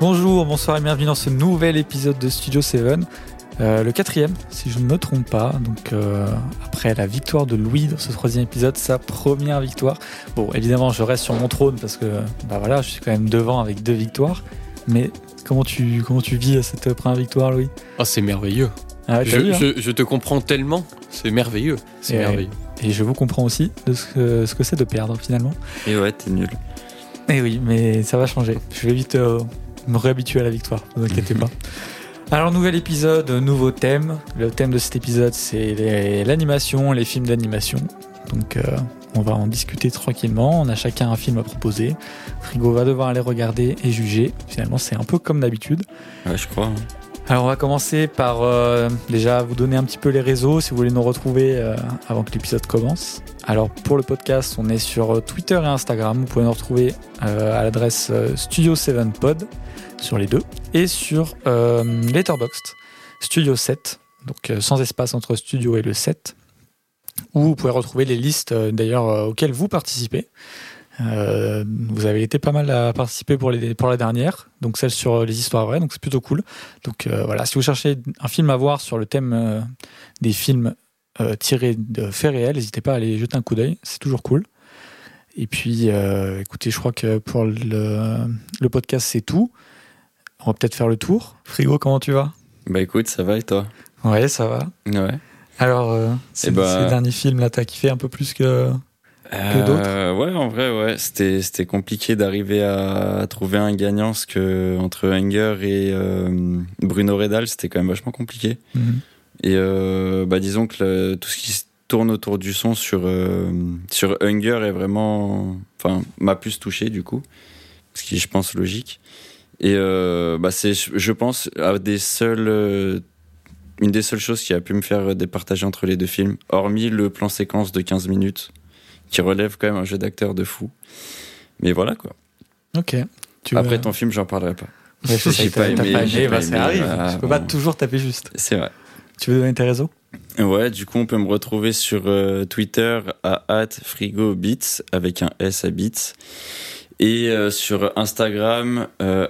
Bonjour, bonsoir et bienvenue dans ce nouvel épisode de Studio 7. Euh, le quatrième, si je ne me trompe pas. Donc, euh, après la victoire de Louis dans ce troisième épisode, sa première victoire. Bon, évidemment, je reste sur mon trône parce que, bah voilà, je suis quand même devant avec deux victoires. Mais comment tu, comment tu vis cette première victoire, Louis? Ah, c'est merveilleux. Ah Je, vu, hein? je- je te comprends tellement. C'est merveilleux. C'est Et- merveilleux. Et je vous comprends aussi de ce que, ce que c'est de perdre finalement. Et ouais, t'es nul. Eh oui, mais ça va changer. Je vais vite euh, me réhabituer à la victoire, ne vous inquiétez pas. Alors, nouvel épisode, nouveau thème. Le thème de cet épisode, c'est l'animation, les films d'animation. Donc, euh, on va en discuter tranquillement. On a chacun un film à proposer. Frigo va devoir aller regarder et juger. Finalement, c'est un peu comme d'habitude. Ouais, je crois. hein. Alors, on va commencer par euh, déjà vous donner un petit peu les réseaux si vous voulez nous retrouver euh, avant que l'épisode commence. Alors, pour le podcast, on est sur Twitter et Instagram. Vous pouvez nous retrouver euh, à l'adresse euh, Studio7pod sur les deux et sur euh, Letterboxd Studio 7, donc euh, sans espace entre studio et le 7, où vous pouvez retrouver les listes euh, d'ailleurs euh, auxquelles vous participez. Vous avez été pas mal à participer pour, la dernière, donc celle sur les histoires vraies, donc c'est plutôt cool. Donc voilà, si vous cherchez un film à voir sur le thème des films tirés de faits réels, n'hésitez pas à aller jeter un coup d'œil, c'est toujours cool. Et puis, écoutez, je crois que pour le podcast, c'est tout. On va peut-être faire le tour. Frigo, comment tu vas? Bah écoute, ça va et toi? Ouais, ça va. Ouais. Alors, euh, ces, Eh ben- ces derniers films, là, t'as kiffé un peu plus que... Que d'autres? Euh, Ouais, en vrai, ouais. C'était, compliqué d'arriver à trouver un gagnant, parce que entre Hunger et euh, Bruno Redal, c'était quand même vachement compliqué. Mhm. Et euh, bah disons que le- tout ce qui se tourne autour du son sur, euh, sur Hunger est vraiment. Enfin, m'a plus touché du coup. Ce qui est, je pense, logique. Et euh, bah c'est, je pense, à des euh, une des seules choses qui a pu me faire départager entre les deux films, hormis le plan séquence de 15 minutes, qui relève quand même un jeu d'acteur de fou. Mais voilà quoi. Ok. Tu Après veux- ton film, j'en parlerai pas. Ouais, je sais pas aimé, pas aimé, pas bah, ça arrive. ah, tu peux pas toujours taper juste. C'est vrai. Tu veux donner tes réseaux? Ouais, du coup, on peut me retrouver sur euh, Twitter à @frigobits avec un S à bits et euh, sur Instagram euh,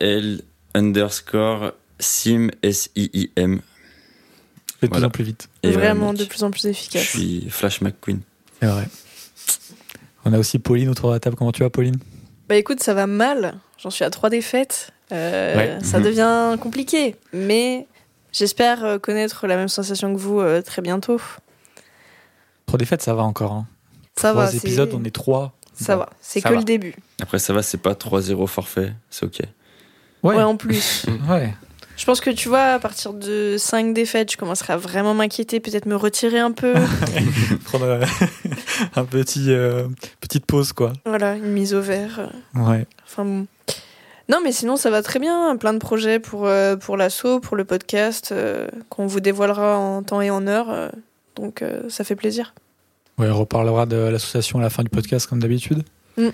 @al underscore sim s i i m. De plus Voilà. en plus vite. Et, Vraiment mec, de plus en plus Je efficace. suis Flash McQueen. C'est vrai. On a aussi Pauline autour de la table. Comment tu vas, Pauline? Bah écoute, ça va mal. J'en suis à trois défaites. Euh, Ouais. Ça Mhm. devient compliqué. Mais j'espère connaître la même sensation que vous euh, très bientôt. Trois défaites, ça va encore. Hein. Ça trois va. épisodes, on est trois. Ça Bon, va. C'est que va. le début. Après, ça va, c'est pas 3-0 forfait, c'est ok. Ouais, Ouais, en plus. ouais. je pense que tu vois, à partir de cinq défaites, je commencerai à vraiment m'inquiéter, peut-être me retirer un peu. Prendre euh, un petit euh, petite pause, quoi. voilà, une mise au vert. euh, Ouais. Enfin bon. Non, mais sinon, ça va très bien. Plein de projets pour, euh, pour l'assaut, pour le podcast, euh, qu'on vous dévoilera en temps et en heure. euh, donc, euh, ça fait plaisir. Ouais, on reparlera de l'association à la fin du podcast, comme d'habitude. Mm.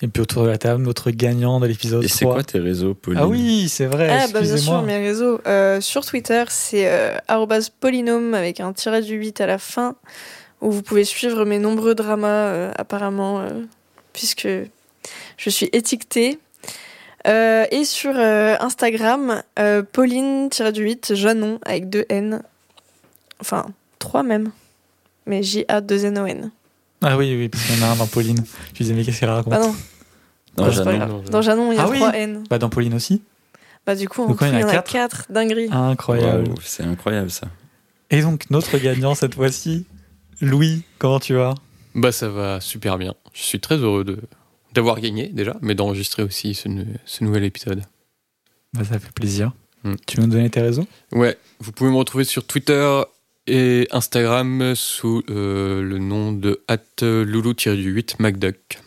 Et puis autour de la table, notre gagnant de l'épisode Et 3. c'est quoi tes réseaux, Pauline ah oui, c'est vrai. Ah, bah bien sûr, mes réseaux. Euh, sur Twitter, c'est euh, polynôme avec un tiret du 8 à la fin, où vous pouvez suivre mes nombreux dramas, euh, apparemment, euh, puisque je suis étiquetée. Euh, et sur euh, Instagram, euh, Pauline-du-8, Janon, avec deux N. Enfin, trois même. Mais J-A-2-N-O-N. Ah oui, oui, parce qu'il y en a un dans Pauline. Je disais, mais qu'est-ce qu'elle raconte Ah non, Non, bah, c'est pas Janon. non. Dans Janon, il y a Ah oui. N. Bah, dans Pauline aussi. Bah du coup, en Donc, tout, il y en a il y en a quatre. quatre. Dinguerie. Incroyable. C'est incroyable ça. Et donc, notre gagnant cette fois-ci, Louis, comment tu vas? Bah ça va super bien. Je suis très heureux de d'avoir gagné déjà, mais d'enregistrer aussi ce, ce nouvel épisode. bah, Ça fait plaisir. Mm. Tu veux nous donner tes réseaux Ouais, vous pouvez me retrouver sur Twitter et Instagram sous euh, le nom de loulou-8 MacDuck.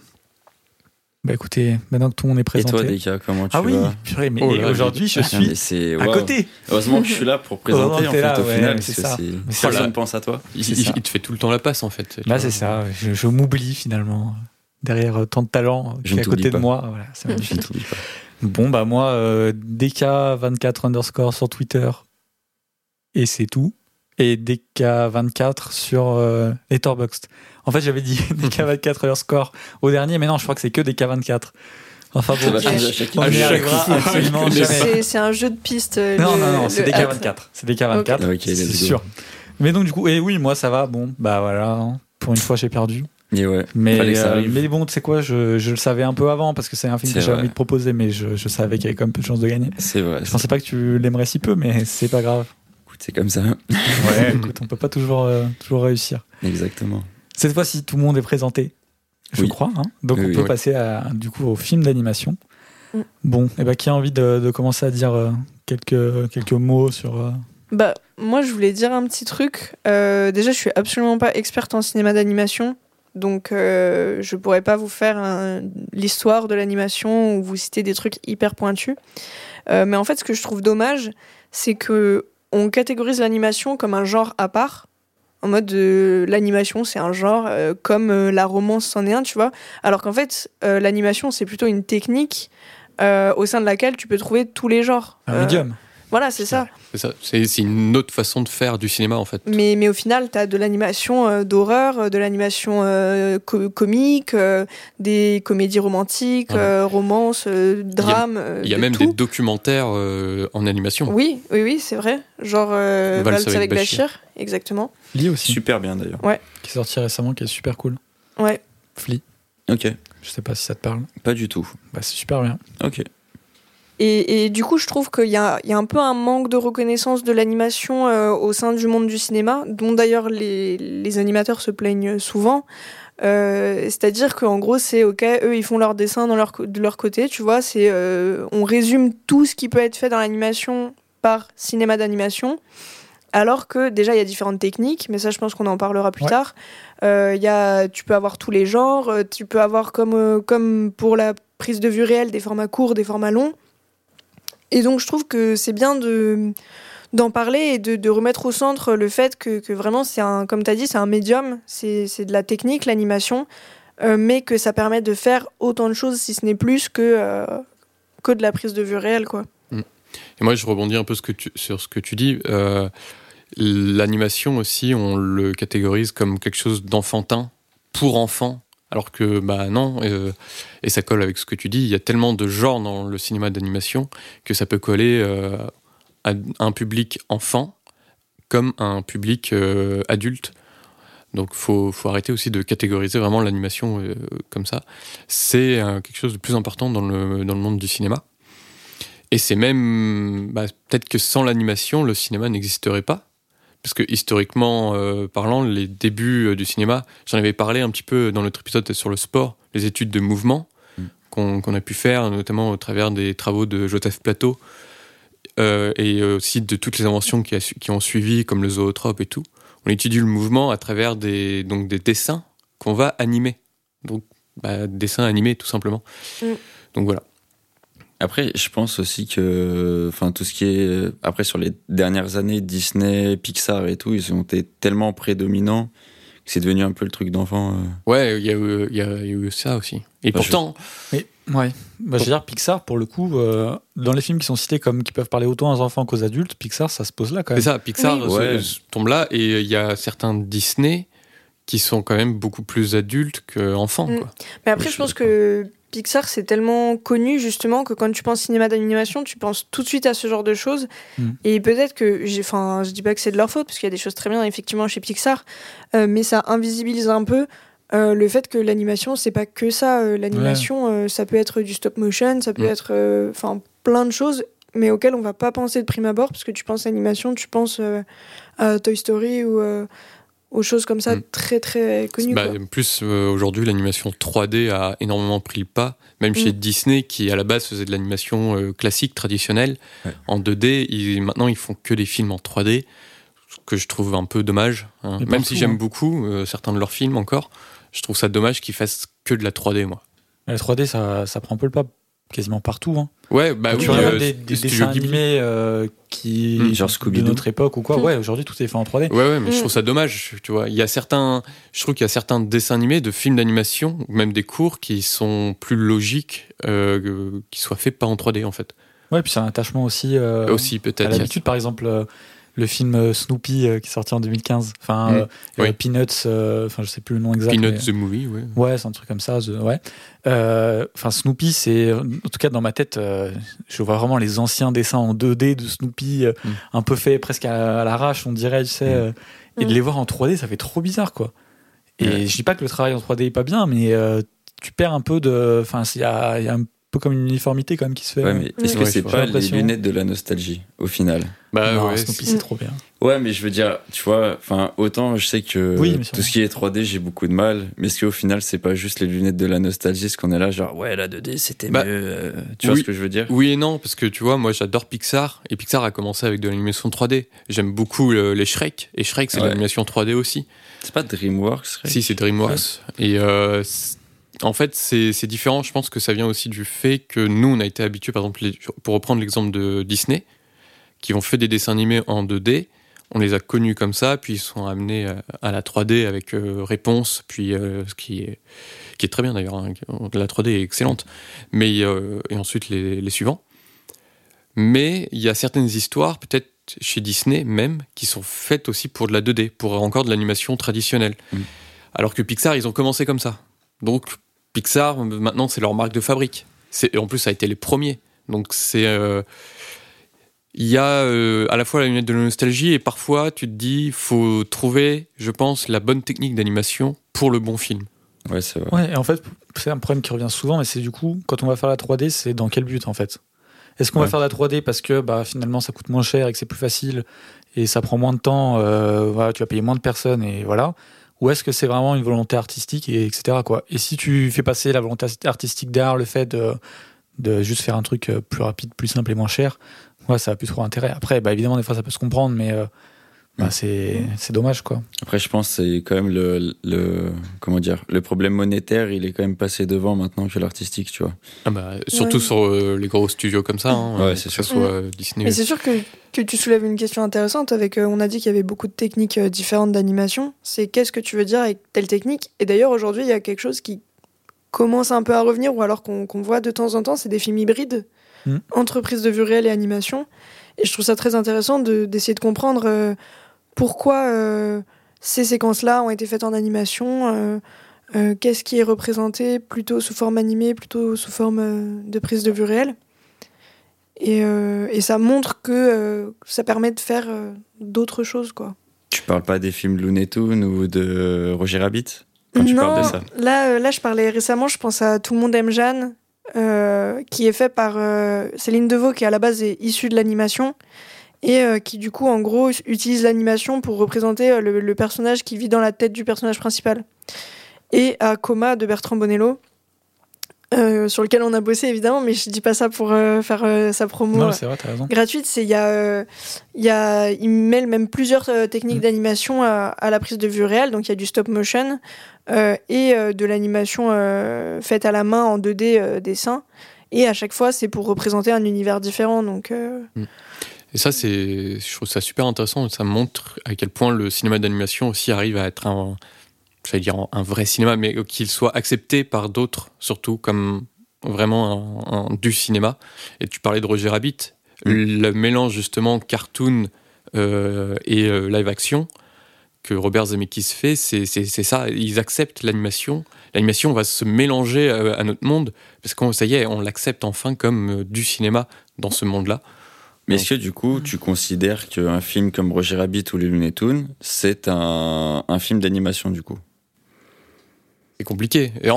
Bah écoutez, maintenant que tout le monde est Et présenté. toi, Deka, comment tu ah oui, vas purée, mais Oh aujourd'hui, je Ah, suis mais c'est- à côté. Heureusement que je suis là pour présenter Heureusement en fait là, au ouais, final. c'est parce que ça. c'est- Mais c'est Personne ça. pense à toi. Il, te fait tout le temps la passe en fait. Bah c'est ça, je, je m'oublie finalement. Derrière euh, tant de talent Je qui est à côté de pas. moi. Voilà, c'est Je magnifique. ne t'oublie pas. Bon, bah moi, euh, DK24 underscore sur Twitter. Et c'est tout. Et DK24 sur euh, Letterboxd. En fait, j'avais dit DK24 underscore au dernier, mais non, je crois que c'est que DK24. Enfin Ça bon, va Ok. changer à chaque on n'y arrivera absolument jamais. C'est un jeu de piste. euh, Non, le- non, non, c'est le des hâte. K24. C'est des K24, Ok. Ok, c'est let's go. sûr. Mais donc, du coup, et oui, moi, ça va. Bon, bah voilà. hein. Pour une fois, j'ai perdu. Et ouais. Mais, euh, mais bon, tu sais quoi, je, je le savais un peu avant parce que c'est un film que j'avais envie de proposer, mais je, je savais qu'il y avait quand même peu de chances de gagner. C'est vrai. Je pensais pas que tu l'aimerais si peu, mais c'est pas grave. C'est comme ça. Ouais, écoute, on peut pas toujours, euh, toujours réussir. Exactement. Cette fois-ci, tout le monde est présenté, je Oui. crois. hein. Donc Oui, on oui. peut Oui. passer à, du coup au film d'animation. Mm. Bon, et ben qui a envie de, de commencer à dire euh, quelques, quelques mots sur. euh, Bah, moi, je voulais dire un petit truc. Euh, déjà, je suis absolument pas experte en cinéma d'animation. Donc, euh, je pourrais pas vous faire un- l'histoire de l'animation ou vous citer des trucs hyper pointus. Euh, mais en fait, ce que je trouve dommage, c'est que on catégorise l'animation comme un genre à part. En mode de l'animation, c'est un genre euh, comme euh, la romance c'en est un, tu vois. Alors qu'en fait, euh, l'animation, c'est plutôt une technique au sein de laquelle tu peux trouver tous les genres. un médium. Voilà, c'est ça. C'est ça. C'est une autre façon de faire du cinéma en fait. Mais, mais au final, tu as de l'animation euh, d'horreur, euh, de l'animation euh, co- comique, euh, des comédies romantiques, Ouais. euh, romances, euh, drames. Il y a de même tout. des documentaires euh, en animation. Oui, oui, oui, c'est vrai. Genre euh, Valse Valse avec avec Bachir. Bachir, exactement. Lee aussi, Super bien d'ailleurs. qui est sorti récemment, qui est super cool. Ouais. Flea, Ok. je sais pas si ça te parle. Pas du tout. Bah, c'est super bien. Ok. Et, et du coup, je trouve qu'il y a, il y a un peu un manque de reconnaissance de l'animation euh, au sein du monde du cinéma, dont d'ailleurs les, les animateurs se plaignent souvent. Euh, C'est-à-dire qu'en gros, c'est ok, eux ils font leur dessin dans leur, co- de leur côté, tu vois, c'est euh, on résume tout ce qui peut être fait dans l'animation par cinéma d'animation. Alors que déjà il y a différentes techniques, mais ça je pense qu'on en parlera plus Ouais. tard. Il y a, tu peux avoir tous les genres, tu peux avoir comme, comme pour la prise de vue réelle des formats courts, des formats longs. Et donc je trouve que c'est bien de d'en parler et de, de remettre au centre le fait que, que vraiment c'est un, comme tu as dit, c'est un médium, c'est de la technique, l'animation, euh, mais que ça permet de faire autant de choses, si ce n'est plus que, euh, que de la prise de vue réelle. Quoi. Et moi, je rebondis un peu sur ce que tu dis. Euh, L'animation aussi, on le catégorise comme quelque chose d'enfantin pour enfants. Alors que, bah non, euh, et ça colle avec ce que tu dis, il y a tellement de genres dans le cinéma d'animation que ça peut coller euh, à un public enfant comme un public euh, adulte. Donc faut, faut arrêter aussi de catégoriser vraiment l'animation comme ça. C'est quelque chose de plus important dans le, dans le monde du cinéma. Et c'est même, bah, peut-être que sans l'animation, le cinéma n'existerait pas. Parce que historiquement euh, parlant, les débuts euh, du cinéma, j'en avais parlé un petit peu dans notre épisode sur le sport, les études de mouvement Mm. qu'on a pu faire, notamment au travers des travaux de Joseph Plateau, euh, et aussi de toutes les inventions qui, a su- qui ont suivi, comme le zootrope et tout. On étudie le mouvement à travers des, donc des dessins qu'on va animer. Donc, bah, dessins animés, tout simplement. Mm. Donc voilà. Après, je pense aussi que, enfin, tout ce qui est après sur les dernières années, Disney, Pixar et tout, ils ont été tellement prédominants que c'est devenu un peu le truc d'enfant. euh. Ouais, il y, a eu- il y, y a eu ça aussi. Et Bah, pourtant, Mais ouais, bah, je veux dire Pixar pour le coup, euh, dans les films qui sont cités comme qui peuvent parler autant aux enfants qu'aux adultes, Pixar ça se pose là quand c'est même. ça, Pixar Oui. Ouais. tombe là, et il y a certains Disney qui sont quand même beaucoup plus adultes qu'enfants. Mm. Mais après, je je pense que Pixar, c'est tellement connu justement que quand tu penses cinéma d'animation, tu penses tout de suite à ce genre de choses. Mm. Et peut-être que, j'ai- enfin, je dis pas que c'est de leur faute, parce qu'il y a des choses très bien effectivement chez Pixar, euh, mais ça invisibilise un peu. euh, le fait que l'animation, c'est pas que ça. euh, l'animation, ça peut être du stop motion, ça peut Mm. être enfin plein de choses, mais auxquelles on va pas penser de prime abord, parce que tu penses animation, tu penses à Toy Story ou aux choses comme ça Mm. très très connues. Bah, plus, euh, aujourd'hui, l'animation 3D a énormément pris le pas. Même chez Mm. Disney, qui à la base faisait de l'animation euh, classique, traditionnelle, Ouais. en 2D, ils, maintenant ils font que des films en 3D, ce que je trouve un peu dommage. hein. Même partout, si j'aime hein. beaucoup euh, certains de leurs films encore, je trouve ça dommage qu'ils fassent que de la 3D, moi. La 3D ça, ça prend un peu le pas quasiment partout. Hein. Ouais, bah tu oui, regardes euh, des, des dessins Ghibli. animés euh, qui Mm, genre de notre époque ou quoi. Mm. Ouais, aujourd'hui tout est fait en 3D. Ouais, ouais, mais je Mm. trouve ça dommage, tu vois. Il y a certains, je trouve qu'il y a certains dessins animés de films d'animation, ou même des cours, qui sont plus logiques, euh, qui soient faits pas en 3D, en fait. Ouais, puis c'est un attachement aussi. euh, Aussi, à peut-être. a- l'habitude, par exemple, euh, le film euh, Snoopy euh, qui est sorti en 2015. Enfin, Mm. euh, Oui. euh, Peanuts, euh, enfin, je sais plus le nom exact. Peanuts mais- the Movie, ouais. Ouais, c'est un truc comme ça. the- ouais. Euh, Enfin, Snoopy, c'est en tout cas dans ma tête, euh, je vois vraiment les anciens dessins en 2D de Snoopy, euh, Mm. un peu fait presque à, à l'arrache, on dirait, tu sais. Mm. euh, et de Mm. les voir en 3D, ça fait trop bizarre, quoi. Et je dis pas que le travail en 3D est pas bien, mais euh, tu perds un peu de. Enfin, il y y a un peu comme une uniformité quand même qui se fait. Ouais, mais est-ce que c'est pas les lunettes de la nostalgie au final Bah Non, ouais, Snoopy, c'est- trop bien. Ouais, mais je veux dire, tu vois, enfin, autant je sais que Oui, tout ce qui est 3D, j'ai beaucoup de mal, mais est-ce qu'au final, c'est pas juste les lunettes de la nostalgie, ce qu'on est là, genre, ouais, la 2D, c'était Bah, mieux, euh, tu vois ce que je veux dire? Oui et non, parce que tu vois, moi j'adore Pixar, et Pixar a commencé avec de l'animation 3D. J'aime beaucoup euh, les Shrek, et Shrek c'est de Ouais. l'animation 3D aussi. C'est pas DreamWorks Shrek? Si, c'est DreamWorks. Et euh, c'est- en fait, c'est différent. Je pense que ça vient aussi du fait que nous, on a été habitués, par exemple, les- pour reprendre l'exemple de Disney, qui ont fait des dessins animés en 2D. On les a connus comme ça, puis ils sont amenés à- la 3D avec euh, réponse, puis euh, ce qui est, qui est très bien d'ailleurs. hein. La 3D est excellente. Mais, euh, et ensuite les, les suivants. Mais il y a certaines histoires, peut-être chez Disney même, qui sont faites aussi pour de la 2D, pour encore de l'animation traditionnelle. Mm. Alors que Pixar, ils ont commencé comme ça. Donc Pixar, maintenant, c'est leur marque de fabrique. En plus, ça a été les premiers. Donc c'est... euh, il y a euh, à la fois la lunette de la nostalgie et parfois tu te dis faut trouver, je pense, la bonne technique d'animation pour le bon film. Ouais, c'est vrai. Ouais, et en fait, c'est un problème qui revient souvent, mais c'est du coup, quand on va faire la 3D, c'est dans quel but en fait? Est-ce qu'on Ouais. va faire la 3D parce que bah, finalement ça coûte moins cher et que c'est plus facile et ça prend moins de temps, euh, voilà, tu vas payer moins de personnes et voilà? Ou est-ce que c'est vraiment une volonté artistique et etc. Et si tu fais passer la volonté artistique derrière le fait de, de juste faire un truc euh, plus rapide, plus simple et moins cher, ouais, ça a plus trop intérêt. Après, bah, évidemment, des fois ça peut se comprendre, mais euh, bah, c'est c'est dommage quoi. Après, je pense que c'est quand même le, le, comment dire, le problème monétaire, il est quand même passé devant maintenant que l'artistique, tu vois. Ah bah, surtout Ouais. sur euh, les gros studios comme ça, hein, Ouais, euh, c'est sûr. soit euh, Disney. Mais c'est sûr que, que tu soulèves une question intéressante avec, euh, on a dit qu'il y avait beaucoup de techniques euh, différentes d'animation. C'est qu'est-ce que tu veux dire avec telle technique? Et d'ailleurs, aujourd'hui, il y a quelque chose qui commence un peu à revenir, ou alors qu'on voit de temps en temps, c'est des films hybrides, Mm. entre prise de vue réelle et animation. Et je trouve ça très intéressant de- d'essayer de, comprendre euh, pourquoi euh, ces séquences-là ont été faites en animation. euh, euh, Qu'est-ce qui est représenté plutôt sous forme animée, plutôt sous forme de prise de vue réelle et, et ça montre que ça permet de faire d'autres choses, quoi. Tu parles pas des films Looney Tunes ou de Roger Rabbit quand tu non, parles de ça? Là, là, je parlais récemment, je pense à Tout le monde aime Jeanne, euh, qui est fait par euh, Céline Deveau, qui à la base est issue de l'animation, et euh, qui du coup, en gros, utilise l'animation pour représenter euh, le, le personnage qui vit dans la tête du personnage principal. Et à Coma de Bertrand Bonello, euh, sur lequel on a bossé évidemment, mais je dis pas ça pour euh, faire euh, sa promo. Non, c'est vrai, t'as raison. gratuite, c'est il y a, il y a, il mêle même plusieurs euh, techniques Mm. d'animation à, à la prise de vue réelle. Donc il y a du stop motion euh, et euh, de l'animation euh, faite à la main en 2D euh, dessin. Et à chaque fois, c'est pour représenter un univers différent. Donc euh, Et ça, c'est, je trouve ça super intéressant. Ça montre à quel point le cinéma d'animation aussi arrive à être un, j'allais dire un vrai cinéma, mais qu'il soit accepté par d'autres, surtout comme vraiment un, un- du cinéma. Et tu parlais de Roger Rabbit, le mélange justement cartoon euh, et euh, live action que Robert Zemeckis fait, c'est ça. Ils acceptent l'animation. L'animation va se mélanger euh, à notre monde parce qu'on ça y est, on l'accepte enfin comme du cinéma dans ce monde-là. Mais est-ce que du coup, tu considères qu'un film comme Roger Rabbit ou les Looney Tunes, c'est un, un film d'animation du coup? C'est compliqué. Et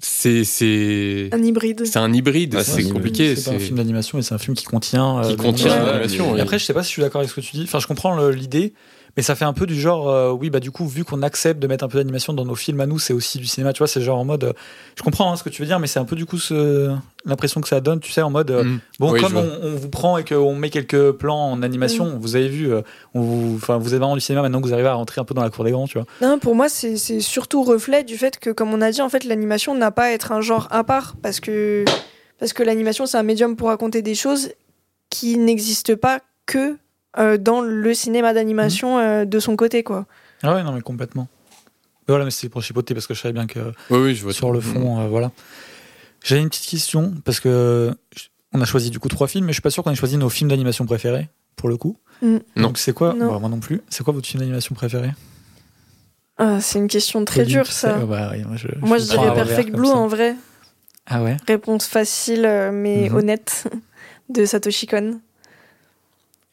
C'est c'est un hybride. c'est un hybride. C'est compliqué. C'est un film d'animation, mais c'est un film qui contient. euh, qui contient l'animation. Ouais. Et après, je sais pas si je suis d'accord avec ce que tu dis. Enfin, je comprends l'idée, mais ça fait un peu du genre, euh, oui, bah du coup, vu qu'on accepte de mettre un peu d'animation dans nos films à nous, c'est aussi du cinéma. Tu vois, c'est genre en mode. euh, je comprends hein, ce que tu veux dire, mais c'est un peu du coup ce- l'impression que ça donne, tu sais, en mode. euh, Mm. Bon, Oui, comme on, on vous prend et qu'on met quelques plans en animation, vous avez vu, euh, on vous, enfin, vous êtes vraiment du cinéma maintenant que vous arrivez à rentrer un peu dans la cour des grands, tu vois. Non, pour moi, c'est c'est surtout reflet du fait que, comme on a dit, en fait, l'animation n'a pas à être un genre à part parce que, parce que l'animation, c'est un médium pour raconter des choses qui n'existent pas que euh, dans le cinéma d'animation euh, de son côté, quoi. Ah ouais, non, mais complètement. Mais voilà, mais c'est pour chipoter parce que je savais bien que Oui, oui, je vois. sur le fond, euh, voilà. J'avais une petite question parce que on a choisi du coup trois films, mais je suis pas sûr qu'on ait choisi nos films d'animation préférés. pour le coup. Mm. Donc c'est quoi Non. Bah, Moi non plus. C'est quoi votre film d'animation préféré Ah, c'est une question très dure, ça. Bah, oui, moi, je, Moi, dirais Perfect Blue en vrai. Ah ouais Réponse facile mais Mhm. honnête de Satoshi Kon.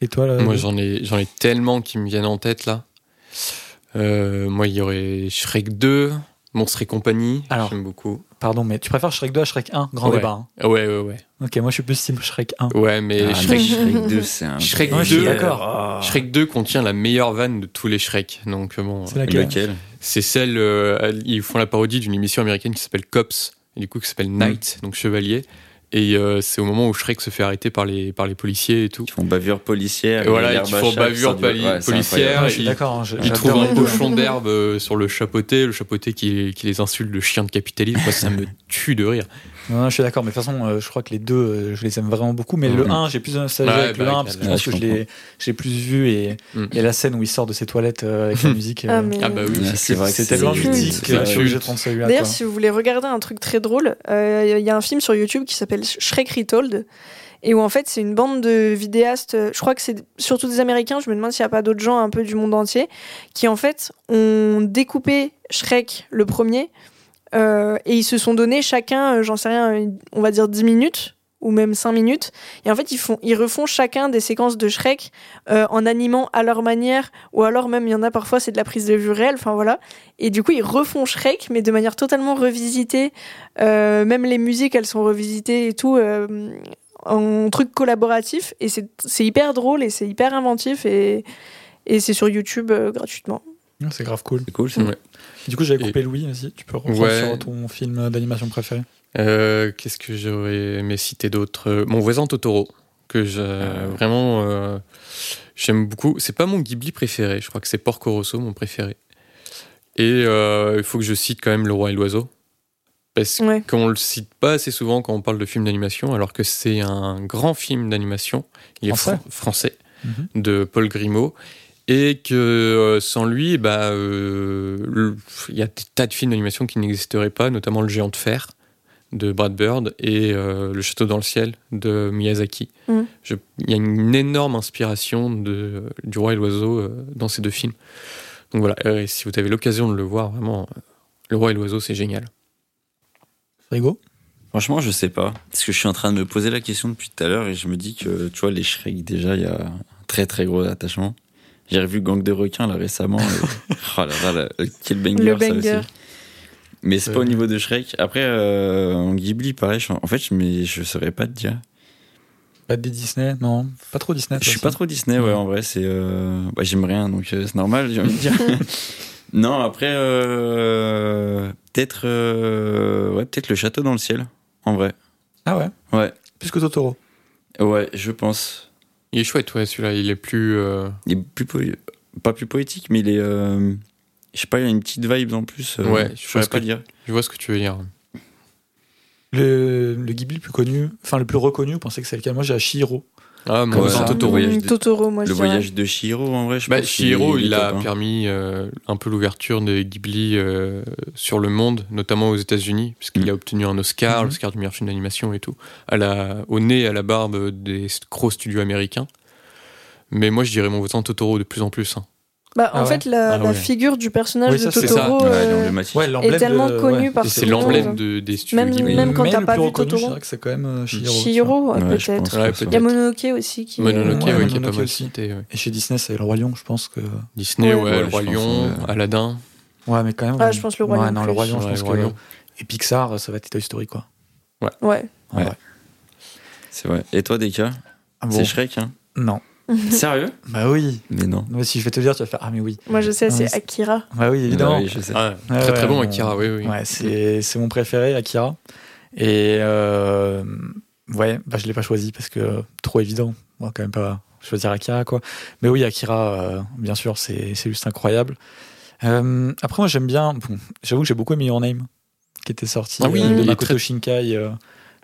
Et toi là Moi, j'en ai, j'en ai tellement qui me viennent en tête là. Euh, moi, il y aurait Shrek 2, Monstre et compagnie. Alors. J'aime beaucoup. Pardon, mais tu préfères Shrek 2 à Shrek 1 Grand Ouais. débat. hein. Ah Ouais, ouais, ouais. Ok, moi je suis plus team Shrek 1. Ouais, mais Ah, Shrek, Shrek 2, c'est un. Shrek Ouais, je suis 2, d'accord. Shrek 2 contient la meilleure vanne de tous les Shrek. Donc, bon, C'est laquelle Lequel c'est celle. euh, ils font la parodie d'une émission américaine qui s'appelle Cops, et du coup, qui s'appelle Knight, donc chevalier. Et euh, c'est au moment où Shrek se fait arrêter par les, par les policiers et tout. Ils font bavure policière. Et voilà, ils font bavure poli- ouais, policière. Ouais, je suis d'accord. hein, je- Ils trouvent un cochon d'herbe euh, sur le chapeauté, le chapeauté qui, qui les insulte de chien de capitalisme. Moi, ça me tue de rire. Non, non, je suis d'accord, mais de toute façon, euh, je crois que les deux, euh, je les aime vraiment beaucoup. Mais le Mhm. 1, j'ai plus de nostalgie Ouais, avec le bah, 1 parce que je pense que je l'ai j'ai plus vu et Mm. il y a la scène où il sort de ses toilettes euh, avec la musique. Ah, euh, mais- Ah bah oui. C'est vrai c'est tellement mythique que je celui-là. D'ailleurs, si vous voulez regarder un truc très drôle, euh, il y a un film sur YouTube qui s'appelle Shrek Retold. Et où en fait, c'est une bande de vidéastes, je crois que c'est surtout des Américains, je me demande s'il n'y a pas d'autres gens un peu du monde entier, qui en fait ont découpé Shrek le premier, euh, et ils se sont donné chacun, euh, j'en sais rien, on va dire 10 minutes, ou même 5 minutes. Et en fait, ils, font, ils refont chacun des séquences de Shrek euh, en animant à leur manière, ou alors même, il y en a parfois, c'est de la prise de vue réelle, enfin voilà. Et du coup, ils refont Shrek, mais de manière totalement revisitée. Euh, même les musiques, elles sont revisitées et tout, euh, en truc collaboratif. Et c'est c'est hyper drôle et c'est hyper inventif. Et, et c'est sur YouTube euh, gratuitement. Ouais, C'est grave cool. C'est cool, ça. Ouais. Du coup, j'avais Et- coupé Louis, vas-y, tu peux reprendre Ouais. sur ton film d'animation préféré. Euh, Qu'est-ce que j'aurais aimé citer d'autre? Mon voisin Totoro, que Ah. vraiment euh, j'aime beaucoup. C'est pas mon Ghibli préféré, je crois que c'est Porco Rosso, mon préféré. Et euh, il faut que je cite quand même Le Roi et l'Oiseau. Parce Ouais. qu'on le cite pas assez souvent quand on parle de film d'animation, alors que c'est un grand film d'animation. Il est Français. fran- français Mhm. de Paul Grimaud. Et que euh, sans lui, bah, euh, il y a des tas de films d'animation qui n'existeraient pas, notamment Le Géant de Fer de Brad Bird et euh, Le Château dans le ciel de Miyazaki. Il y a une énorme inspiration de, du Roi et l'Oiseau euh, dans ces deux films. Donc voilà, et si vous avez l'occasion de le voir, vraiment, euh, Le Roi et l'Oiseau, c'est génial. Frigo? Franchement, je sais pas. Parce que je suis en train de me poser la question depuis tout à l'heure et je me dis que, tu vois, les Shrek, déjà, il y a un très très gros attachement. J'ai revu Gang de requins là récemment. et- oh là là, là, quel banger, Le ça banger. aussi. Mais c'est Euh. pas au niveau de Shrek. Après, euh, en Ghibli, pareil, je- en fait, je, mais je saurais pas te dire. Pas des Disney Non, pas trop Disney. Je suis ça. pas trop Disney, ouais, Ouais. en vrai, c'est. euh, bah, J'aime rien, donc euh, c'est normal, j'ai envie de dire. non, après, euh, peut-être. euh, ouais, peut-être le château dans le ciel, en vrai. Ah ouais? Ouais, Plus que Totoro. ouais, je pense. Il est chouette, ouais, celui-là, il est plus. euh, Il est plus po- pas plus poétique, mais il est. euh, je sais pas, il y a une petite vibe en plus. euh, Ouais, je pas dire. Je vois ce que tu veux dire. Le, le Ghibli le plus connu, enfin le plus reconnu, vous pensez que c'est lequel? Moi j'ai à Chihiro. Ah, mon Comme ça. Totoro. voyage Hum, de- Totoro, moi je Le dirais. voyage de Shihiro, en vrai, je Bah, pense. qu'il Chihiro, est il a top, hein. permis euh, un peu l'ouverture de Ghibli euh, sur le monde, notamment aux États-Unis, puisqu'il Mm. a obtenu un Oscar, Mhm. l'Oscar du meilleur film d'animation et tout, à la, au nez, à la barbe des gros studios américains. Mais moi, je dirais mon voisin Totoro de plus en plus. hein. Bah, en Ah ouais fait, la, Ah la ouais. figure du personnage Oui, de ça, c'est Totoro est euh. Ouais, l'emblème est tellement de- connu ouais. par c'est l'emblème de, des studios Même- Ghibli. même quand t'as pas vu reconnu, Totoro. Je dirais que c'est quand même euh, ouais, Ouais, je peut-être. Il y a Mononoke aussi qui. Mononoke, Ouais, ouais, qui est pas mal aussi. cité. ouais. Et chez Disney, c'est le Roi Lion, je pense que. Disney, Ouais. Le Roi Lion. Aladdin. Ouais, mais quand même. Ah, je pense le Roi Lion non, le. Roi Lion, je pense que. Et Pixar, ça va être Toy Story, quoi. Ouais. En Ouais. C'est vrai. Et toi, Deka? Ah C'est Shrek, hein? Non. Sérieux? Bah oui. Mais non. Moi, si je vais te le dire, tu vas faire Ah, mais oui. Moi je sais, c'est Akira. Bah oui, évidemment. Bah oui, je sais. Ah, Ouais, très très ouais, bon, on- Akira, oui, oui. Ouais, c'est c'est mon préféré, Akira. Et euh, ouais, bah je l'ai pas choisi parce que trop évident. On va quand même pas choisir Akira, quoi. Mais oui, Akira, euh, bien sûr, c'est c'est juste incroyable. Euh, après, moi, j'aime bien. bon, J'avoue que j'ai beaucoup aimé Your Name, qui était sorti Ah oui, euh, de Makoto très- Shinkai, euh,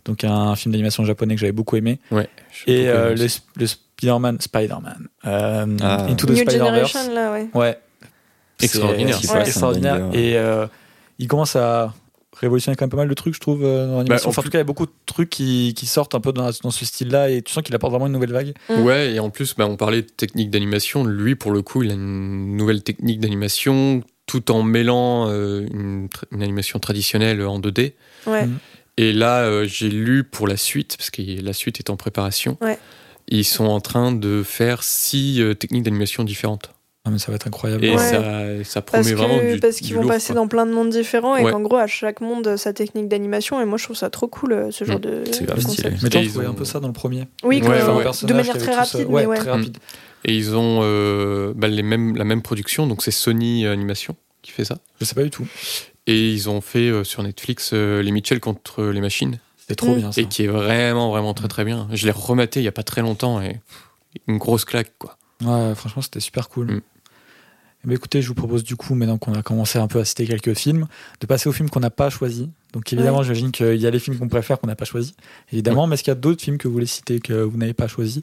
donc un film d'animation japonais que j'avais beaucoup aimé. Ouais. Et beaucoup euh, le, le Spider-Man, Spider-Man, euh, Ah. Into the Spider-Verse. Ouais. Ouais. Extraordinaire. C'est Ouais. extraordinaire. Et euh, il commence à révolutionné quand même pas mal de trucs, je trouve, euh, dans l'animation. Bah, en enfin, en tout cas, il y a beaucoup de trucs qui, qui sortent un peu dans, dans ce style-là et tu sens qu'il apporte vraiment une nouvelle vague. Mm. Ouais, et en plus, bah, on parlait de technique d'animation. Lui, pour le coup, il a une nouvelle technique d'animation tout en mêlant euh, une animation traditionnelle en 2D. Ouais. Mm. Et là, euh, j'ai lu pour la suite, parce que la suite est en préparation. Ouais. Ils sont en train de faire six euh, techniques d'animation différentes. Ah, mais ça va être incroyable. Et Ouais. ça, ça Parce promet vraiment que du parce qu'ils vont lourd, passer quoi. dans plein de mondes différents et Ouais. qu'en gros à chaque monde euh, sa technique d'animation et moi je trouve ça trop cool ce genre Mm. de, C'est grave stylé. concept. Mais ils ont- un peu ça dans le premier. Oui, ouais, Enfin, de manière très rapide, ouais, mais ouais. très rapide. Et ils ont euh, bah, les mêmes, la même production, donc c'est Sony Animation qui fait ça. Je sais pas du tout. Et ils ont fait euh, sur Netflix euh, Les Mitchell contre les machines, C'était trop Mm. bien ça. et qui est vraiment, vraiment très très bien. Je l'ai rematé il y a pas très longtemps et une grosse claque, quoi. Ouais, franchement, c'était super cool. Mm. Eh ben, écoutez, je vous propose du coup, maintenant qu'on a commencé un peu à citer quelques films, de passer aux films qu'on n'a pas choisis. Donc évidemment, Ouais. j'imagine qu'il y a les films qu'on préfère qu'on n'a pas choisis. Évidemment, mais est-ce qu'il y a d'autres films que vous voulez citer que vous n'avez pas choisis?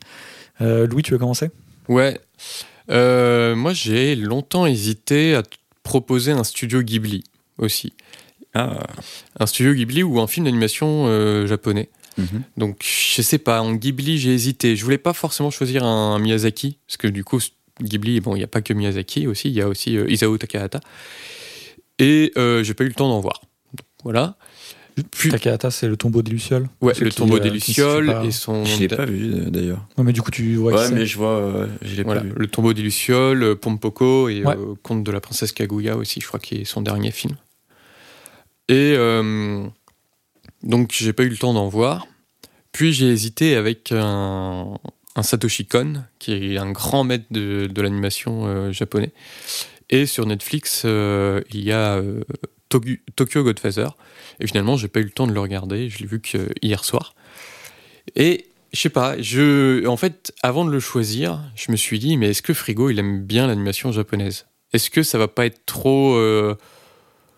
Euh, Louis, tu veux commencer? Ouais. Euh, moi, j'ai longtemps hésité à proposer un studio Ghibli aussi. Ah. Un studio Ghibli ou un film d'animation euh, japonais. mhm. Donc, je sais pas, en Ghibli, j'ai hésité. Je voulais pas forcément choisir un, Miyazaki, parce que du coup, Ghibli, bon, il n'y a pas que Miyazaki aussi, il y a aussi euh, Isao Takahata. Et euh, j'ai pas eu le temps d'en voir. Donc, voilà. Puis, Takahata, c'est le tombeau des Lucioles. ouais, le qui, tombeau euh, des Lucioles pas. et son. Je l'ai pas vu d'ailleurs. Ouais, mais du coup, tu vois Ouais, mais je vois, euh, je l'ai Voilà, pas vu. le tombeau des Lucioles, Pompoko et Ouais. euh, Conte de la princesse Kaguya aussi, je crois qui est son dernier film. Et euh, donc j'ai pas eu le temps d'en voir. Puis j'ai hésité avec un, un Satoshi Kon, qui est un grand maître de, l'animation euh, japonais. Et sur Netflix, euh, il y a Tokyo Godfather. Et finalement, j'ai pas eu le temps de le regarder. Je l'ai vu que hier soir. Et je sais pas, je, en fait, avant de le choisir, je me suis dit, mais est-ce que Frigo, il aime bien l'animation japonaise? Est-ce que ça va pas être trop.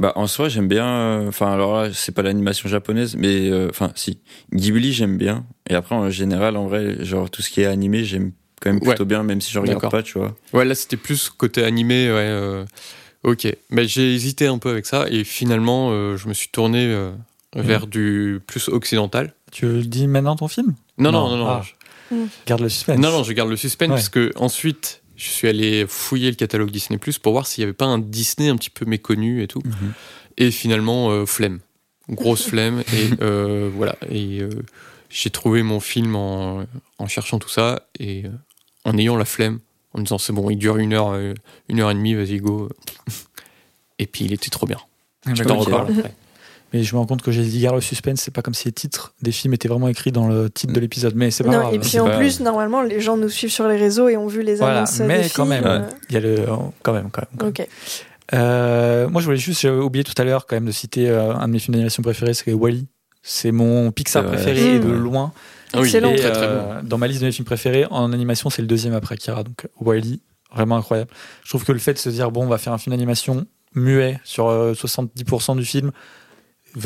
Bah, en soi, j'aime bien. euh, Enfin, alors là, c'est pas l'animation japonaise, mais euh, enfin, si. Ghibli, j'aime bien. Et après, en général, en vrai, genre tout ce qui est animé, j'aime quand même Ouais. plutôt bien, même si je regarde pas, tu vois. Ouais, là, c'était plus côté animé, ouais. euh, Ok, mais j'ai hésité un peu avec ça, et finalement, euh, je me suis tourné euh, vers du plus occidental. Tu le dis maintenant ton film? Non, Non, non, non, non. ah. je- Garde le suspense. Non, non, je garde le suspense, Ouais. parce que ensuite, je suis allé fouiller le catalogue Disney Plus pour voir s'il n'y avait pas un Disney un petit peu méconnu et tout. Et finalement, euh, flemme. Grosse flemme. Et euh, voilà. Et euh, j'ai trouvé mon film en, en cherchant tout ça et euh, en ayant la flemme, en me disant c'est bon, il dure une heure, une heure et demie, vas-y, go. Et puis il était trop bien. Je D'accord. t'en reparle après. Mais je me rends compte que j'ai dit garde le suspense, c'est pas comme si les titres des films étaient vraiment écrits dans le titre de l'épisode. Mais c'est pas Non, grave. et puis c'est en pas- plus, normalement, les gens nous suivent sur les réseaux et ont vu les Voilà, annonces mais des quand films. même, Il y a le. Quand même, quand même. quand même. Euh, moi, je voulais juste, j'ai oublié tout à l'heure quand même de citer euh, un de mes films d'animation préférés, c'est Wally. C'est mon Pixar préféré Mmh. de loin. Ah oui, Excellent. il est Et, très très bon. euh, Dans ma liste de mes films préférés, en animation, c'est le deuxième après Kira. Donc Wally, vraiment incroyable. Je trouve que le fait de se dire bon, on va faire un film d'animation muet sur euh, 70% du film,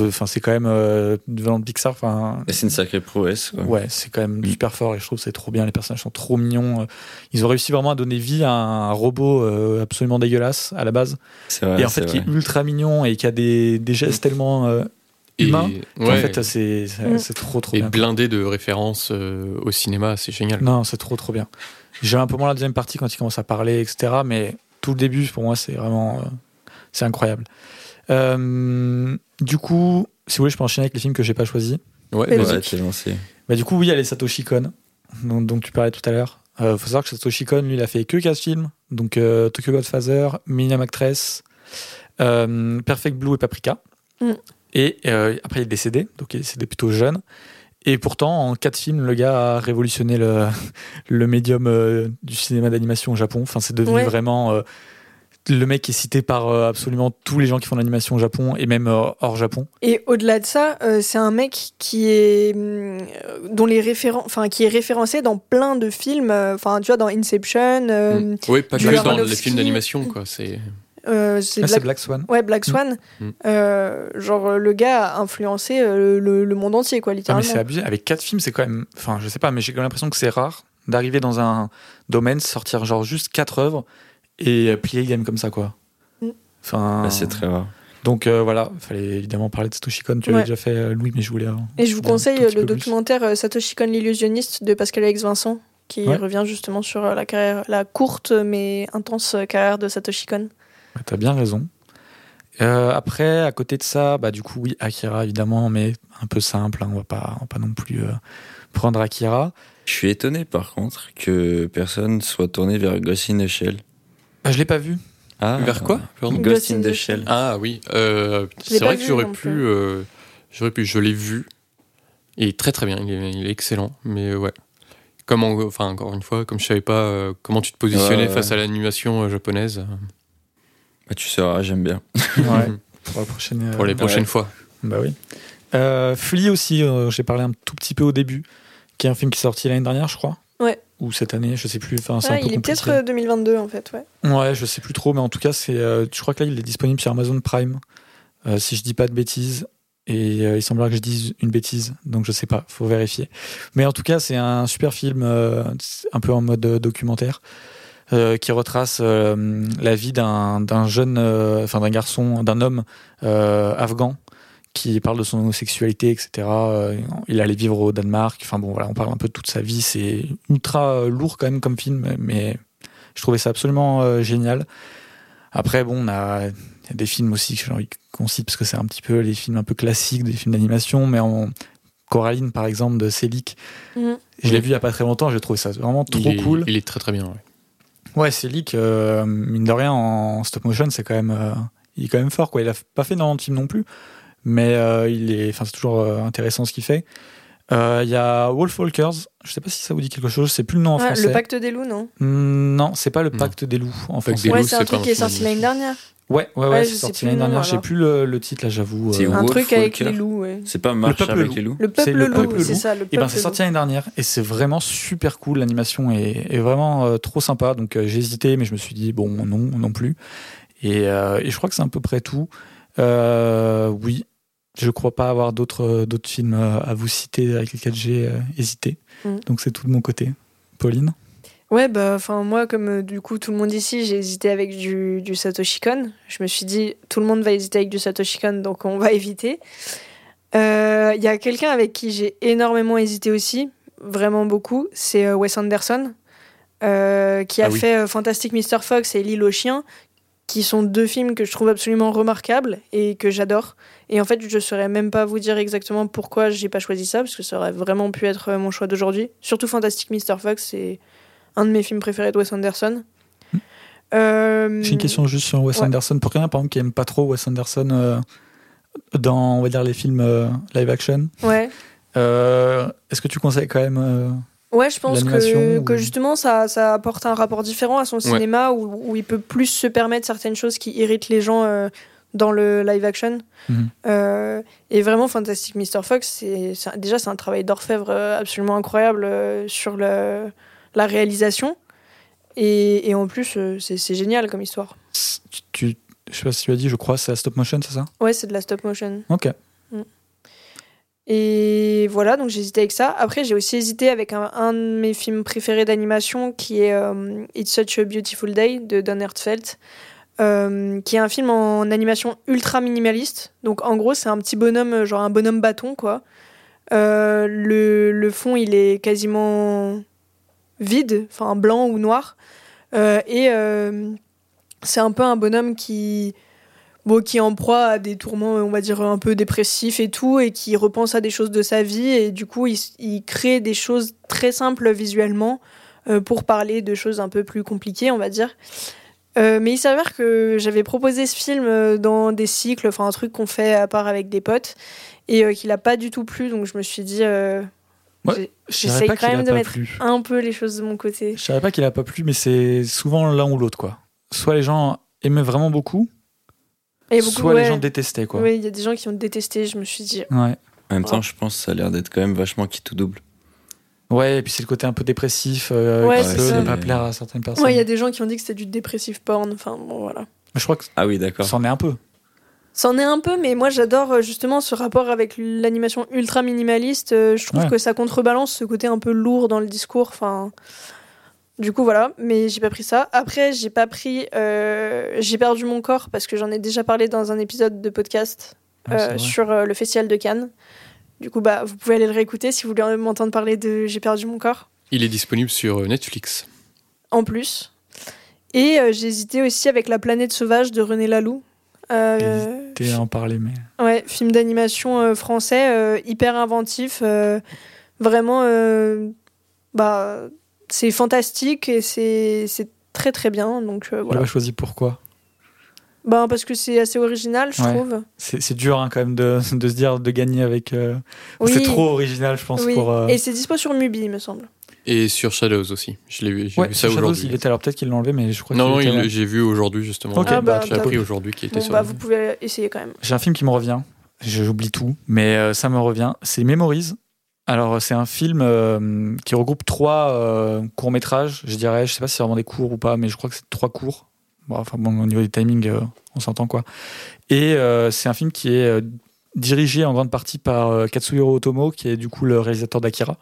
enfin c'est quand même euh, venant de Pixar. Enfin, Et c'est une sacrée prouesse, quoi. Ouais, c'est quand même Mm. super fort et je trouve que c'est trop bien. Les personnages sont trop mignons. Euh, Ils ont réussi vraiment à donner vie à un robot euh, absolument dégueulasse à la base C'est vrai. et en fait qui est ultra mignon et qui a des, des gestes tellement euh, Et- humains. ouais, qu'en fait, c'est c'est Mm. c'est trop trop et bien. blindé de références euh, au cinéma, c'est génial. Non, c'est trop trop bien. J'ai un peu moins la deuxième partie quand il commence à parler, etc. Mais tout le début, pour moi, c'est vraiment euh, c'est incroyable. Euh, du coup, si vous voulez, je peux enchaîner avec les films que j'ai pas choisis. Ouais, vas-y. Ouais, t'es lancé. Bah, du coup, oui, il y a les Satoshi Kon, dont, dont tu parlais tout à l'heure. Euh, faut savoir que Satoshi Kon, lui, il a fait que 15 films. Donc, euh, Tokyo Godfather, Minimum Actress, euh, Perfect Blue et Paprika. Mm. Et euh, après, il est décédé. Donc, il est décédé plutôt jeune. Et pourtant, en 4 films, le gars a révolutionné le, le médium euh, du cinéma d'animation au Japon. Enfin, c'est devenu Ouais. vraiment euh, le mec est cité par euh, absolument tous les gens qui font de l'animation au Japon et même euh, hors Japon. Et au-delà de ça, euh, c'est un mec qui est hum, dont les référen- enfin qui est référencé dans plein de films. euh, Enfin, tu vois, dans Inception, euh, Mm. Oui, pas du que dans les films d'animation, quoi. C'est euh, c'est Ah, Black- c'est Black Swan. Ouais, Black Swan. Mm. Euh, genre, le gars a influencé le, le monde entier, quoi, Ah, mais littéralement. c'est abusé. Avec quatre films, c'est quand même. Enfin, je sais pas, mais j'ai quand même l'impression que c'est rare d'arriver dans un domaine, sortir genre juste quatre œuvres et euh, plier le game comme ça, quoi. Mm. Enfin. Ouais, c'est très rare. Donc euh, voilà, il fallait évidemment parler de Satoshi Kon. Tu Ouais. l'avais déjà fait, euh, Louis, mais je voulais. euh, Et je vous conseille le documentaire Satoshi Kon l'illusionniste de Pascal Alex Vincent, qui Ouais. revient justement sur la carrière, la courte mais intense carrière de Satoshi Kon. T'as bien raison. Euh, après, à côté de ça, bah du coup oui, Akira évidemment, mais un peu simple. hein, on va pas, on va pas non plus euh, prendre Akira. Je suis étonné par contre que personne soit tourné vers Ghost in the Shell. Bah, je l'ai pas vu. Ah, Vers quoi pardon Ghost in the Shell. Ah oui, euh, c'est vrai que j'aurais pu, plus. euh, j'aurais pu, je l'ai vu. Il est très très bien, il est, il est excellent, mais ouais. Comme en- enfin encore une fois, comme je savais pas euh, comment tu te positionnais Ouais, face ouais. à l'animation euh, japonaise, euh, Bah, tu sauras, j'aime bien. Ouais. pour la prochaine. euh, pour les prochaines ouais. fois. Bah oui. Euh, Flea aussi, euh, j'ai parlé un tout petit peu au début, qui est un film qui est sorti l'année dernière, je crois. Ou cette année, je sais plus. Enfin, c'est Ouais, un peu il est peut-être euh, 2022 en fait, ouais. Ouais, je sais plus trop, mais en tout cas, c'est. euh, je crois que là, il est disponible sur Amazon Prime, euh, si je dis pas de bêtises. Et euh, il semblerait que je dise une bêtise, donc je sais pas, faut vérifier. Mais en tout cas, c'est un super film, euh, un peu en mode euh, documentaire, euh, qui retrace euh, la vie d'un jeune, euh, enfin d'un garçon, d'un homme euh, afghan qui parle de son homosexualité, etc. Euh, il allait vivre au Danemark. Enfin bon, voilà, on parle un peu de toute sa vie. C'est ultra euh, lourd quand même comme film, mais je trouvais ça absolument euh, génial. Après, bon, on a, il y a des films aussi que j'ai envie qu'on cite parce que c'est un petit peu les films un peu classiques, des films d'animation, mais en Coraline, par exemple, de Selick. Mhm. Je l'ai vu il y a pas très longtemps, j'ai trouvé ça vraiment trop il est, cool. Il est très très bien. ouais. Ouais, euh, mine de rien, en stop motion, c'est quand même, euh, il est quand même fort, quoi. Il a pas fait énormément de films non plus, mais euh, il est, enfin, c'est toujours euh, intéressant ce qu'il fait. Euh, Il y a Wolfwalkers, je sais pas si ça vous dit quelque chose, c'est plus le nom en Ouais, français. le pacte des loups, non? Hmm, Non, c'est pas le Non. pacte des loups en Ouais, loups, c'est un truc qui est sorti l'année dernière. Ouais, ouais, ouais, Ouais, c'est sorti l'année le dernière. Je sais plus le, le titre là, j'avoue. C'est euh. Un truc avec les loups, ouais. C'est pas Marche peuple avec loup. les loups Le peuple le loup, peuple c'est ça, le Et ben peuple c'est sorti l'année dernière et c'est vraiment super cool. L'animation est, est vraiment euh, trop sympa. Donc euh, j'ai hésité, mais je me suis dit bon non non plus. Et, euh, et je crois que c'est à peu près tout. Euh, oui, je crois pas avoir d'autres euh, d'autres films euh, à vous citer avec lesquels j'ai hésité. Mm. Donc c'est tout de mon côté. Pauline? Ouais, bah, enfin, moi, comme euh, du coup tout le monde ici, j'ai hésité avec du, du Satoshi Kon. Je me suis dit, tout le monde va hésiter avec du Satoshi Kon, donc on va éviter. Euh, Il y a quelqu'un avec qui j'ai énormément hésité aussi, vraiment beaucoup, c'est euh, Wes Anderson, qui a Ah oui. fait Fantastic Mr. Fox et L'île aux chiens, qui sont deux films que je trouve absolument remarquables et que j'adore. Et en fait, je saurais même pas vous dire exactement pourquoi j'ai pas choisi ça, parce que ça aurait vraiment pu être euh, mon choix d'aujourd'hui. Surtout Fantastic Mr. Fox, c'est un de mes films préférés de Wes Anderson. Euh, J'ai une question juste sur Wes ouais. Anderson. Pour quelqu'un par exemple qui aime pas trop Wes Anderson euh, dans on va dire les films euh, live action. Ouais. Est-ce que tu conseilles quand même Ouais, je pense que, ou- que justement ça, ça apporte un rapport différent à son cinéma où, où il peut plus se permettre certaines choses qui irritent les gens euh, dans le live action. Mhm. Euh, et vraiment, Fantastic Mr. Fox, c'est c'est un- déjà c'est un travail d'orfèvre euh, absolument incroyable euh, sur le, la réalisation. Et, et en plus, c'est c'est génial comme histoire. tu, tu- je sais pas si tu as dit, je crois, c'est la stop motion, c'est ça? Ouais, c'est de la stop motion. Ok. Et voilà, donc hésité avec ça. Après, j'ai aussi hésité avec un, de mes films préférés d'animation qui est euh, It's Such a Beautiful Day de Don Hertzfeldt, euh, qui est un film en animation ultra minimaliste. Donc en gros, c'est un petit bonhomme, euh, genre un bonhomme bâton, quoi. Le, le fond, il est quasiment vide, enfin blanc ou noir. Et c'est un peu un bonhomme qui bon, qui est en proie à des tourments, on va dire, un peu dépressifs et tout, et qui repense à des choses de sa vie, et du coup, il, crée des choses très simples visuellement euh, pour parler de choses un peu plus compliquées, on va dire. Euh, mais il s'avère que j'avais proposé ce film euh, dans des cycles, enfin un truc qu'on fait à part avec des potes, et euh, qu'il a pas du tout plu, donc je me suis dit, Ouais, j'ai- Je dirais j'essaye pas quand même de mettre plu. un peu les choses de mon côté. Je savais pas qu'il a pas plu, mais c'est souvent l'un ou l'autre, quoi. Soit les gens aimaient vraiment beaucoup, Et beaucoup, soit les gens détestaient, quoi. Oui, il y a des gens qui ont détesté, je me suis dit, Ouais. En même Ouais. temps, je pense que ça a l'air d'être quand même vachement qui tout double. Ouais, et puis c'est le côté un peu dépressif euh, Ouais, qui peut ça. ne pas plaire à certaines personnes. ouais, il y a des gens qui ont dit que c'était du dépressif porn, enfin bon, voilà. Je crois que Ah oui, d'accord. c'en est un peu. C'en est un peu, mais moi j'adore euh, justement ce rapport avec l'animation ultra minimaliste. Euh, Je trouve Ouais. que ça contrebalance ce côté un peu lourd dans le discours. Enfin, Du coup, voilà, mais j'ai pas pris ça. Après, j'ai pas pris. euh, j'ai perdu mon corps parce que j'en ai déjà parlé dans un épisode de podcast Ah, euh, sur euh, le festival de Cannes. Du coup, bah, vous pouvez aller le réécouter si vous voulez m'entendre parler de J'ai perdu mon corps. Il est disponible sur Netflix. En plus. Et j'ai hésité aussi avec La planète sauvage de René Laloux. T'es à en parler, mais. Ouais, film d'animation français, hyper inventif. vraiment, bah, c'est fantastique et c'est c'est très très bien. Donc euh, On voilà. choisi pourquoi? Ben, parce que c'est assez original, je Ouais. trouve. C'est dur hein, quand même de, de se dire de gagner avec. euh, Oui. C'est trop original, je pense, Oui. pour. euh, Et c'est dispo sur Mubi, il me semble. Et sur Shadows aussi. Je l'ai vu, j'ai Ouais, vu ça aujourd'hui. il était alors peut-être qu'il l'a enlevé, mais je crois Non, non, j'ai vu aujourd'hui justement. Ok, Ah, bah, j'ai appris aujourd'hui qu'il était Bon, sur. bah, vous pouvez essayer quand même. J'ai un film qui me revient. J'oublie tout, mais euh, ça me revient. C'est Memories. Alors, c'est un film euh, qui regroupe trois euh, courts-métrages, je dirais. Je sais pas si c'est vraiment des cours ou pas, mais je crois que c'est trois cours. Enfin, bon, au niveau du timing, euh, on s'entend quoi. Et euh, c'est un film qui est dirigé en grande partie par Katsuhiro Otomo, qui est du coup le réalisateur d'Akira,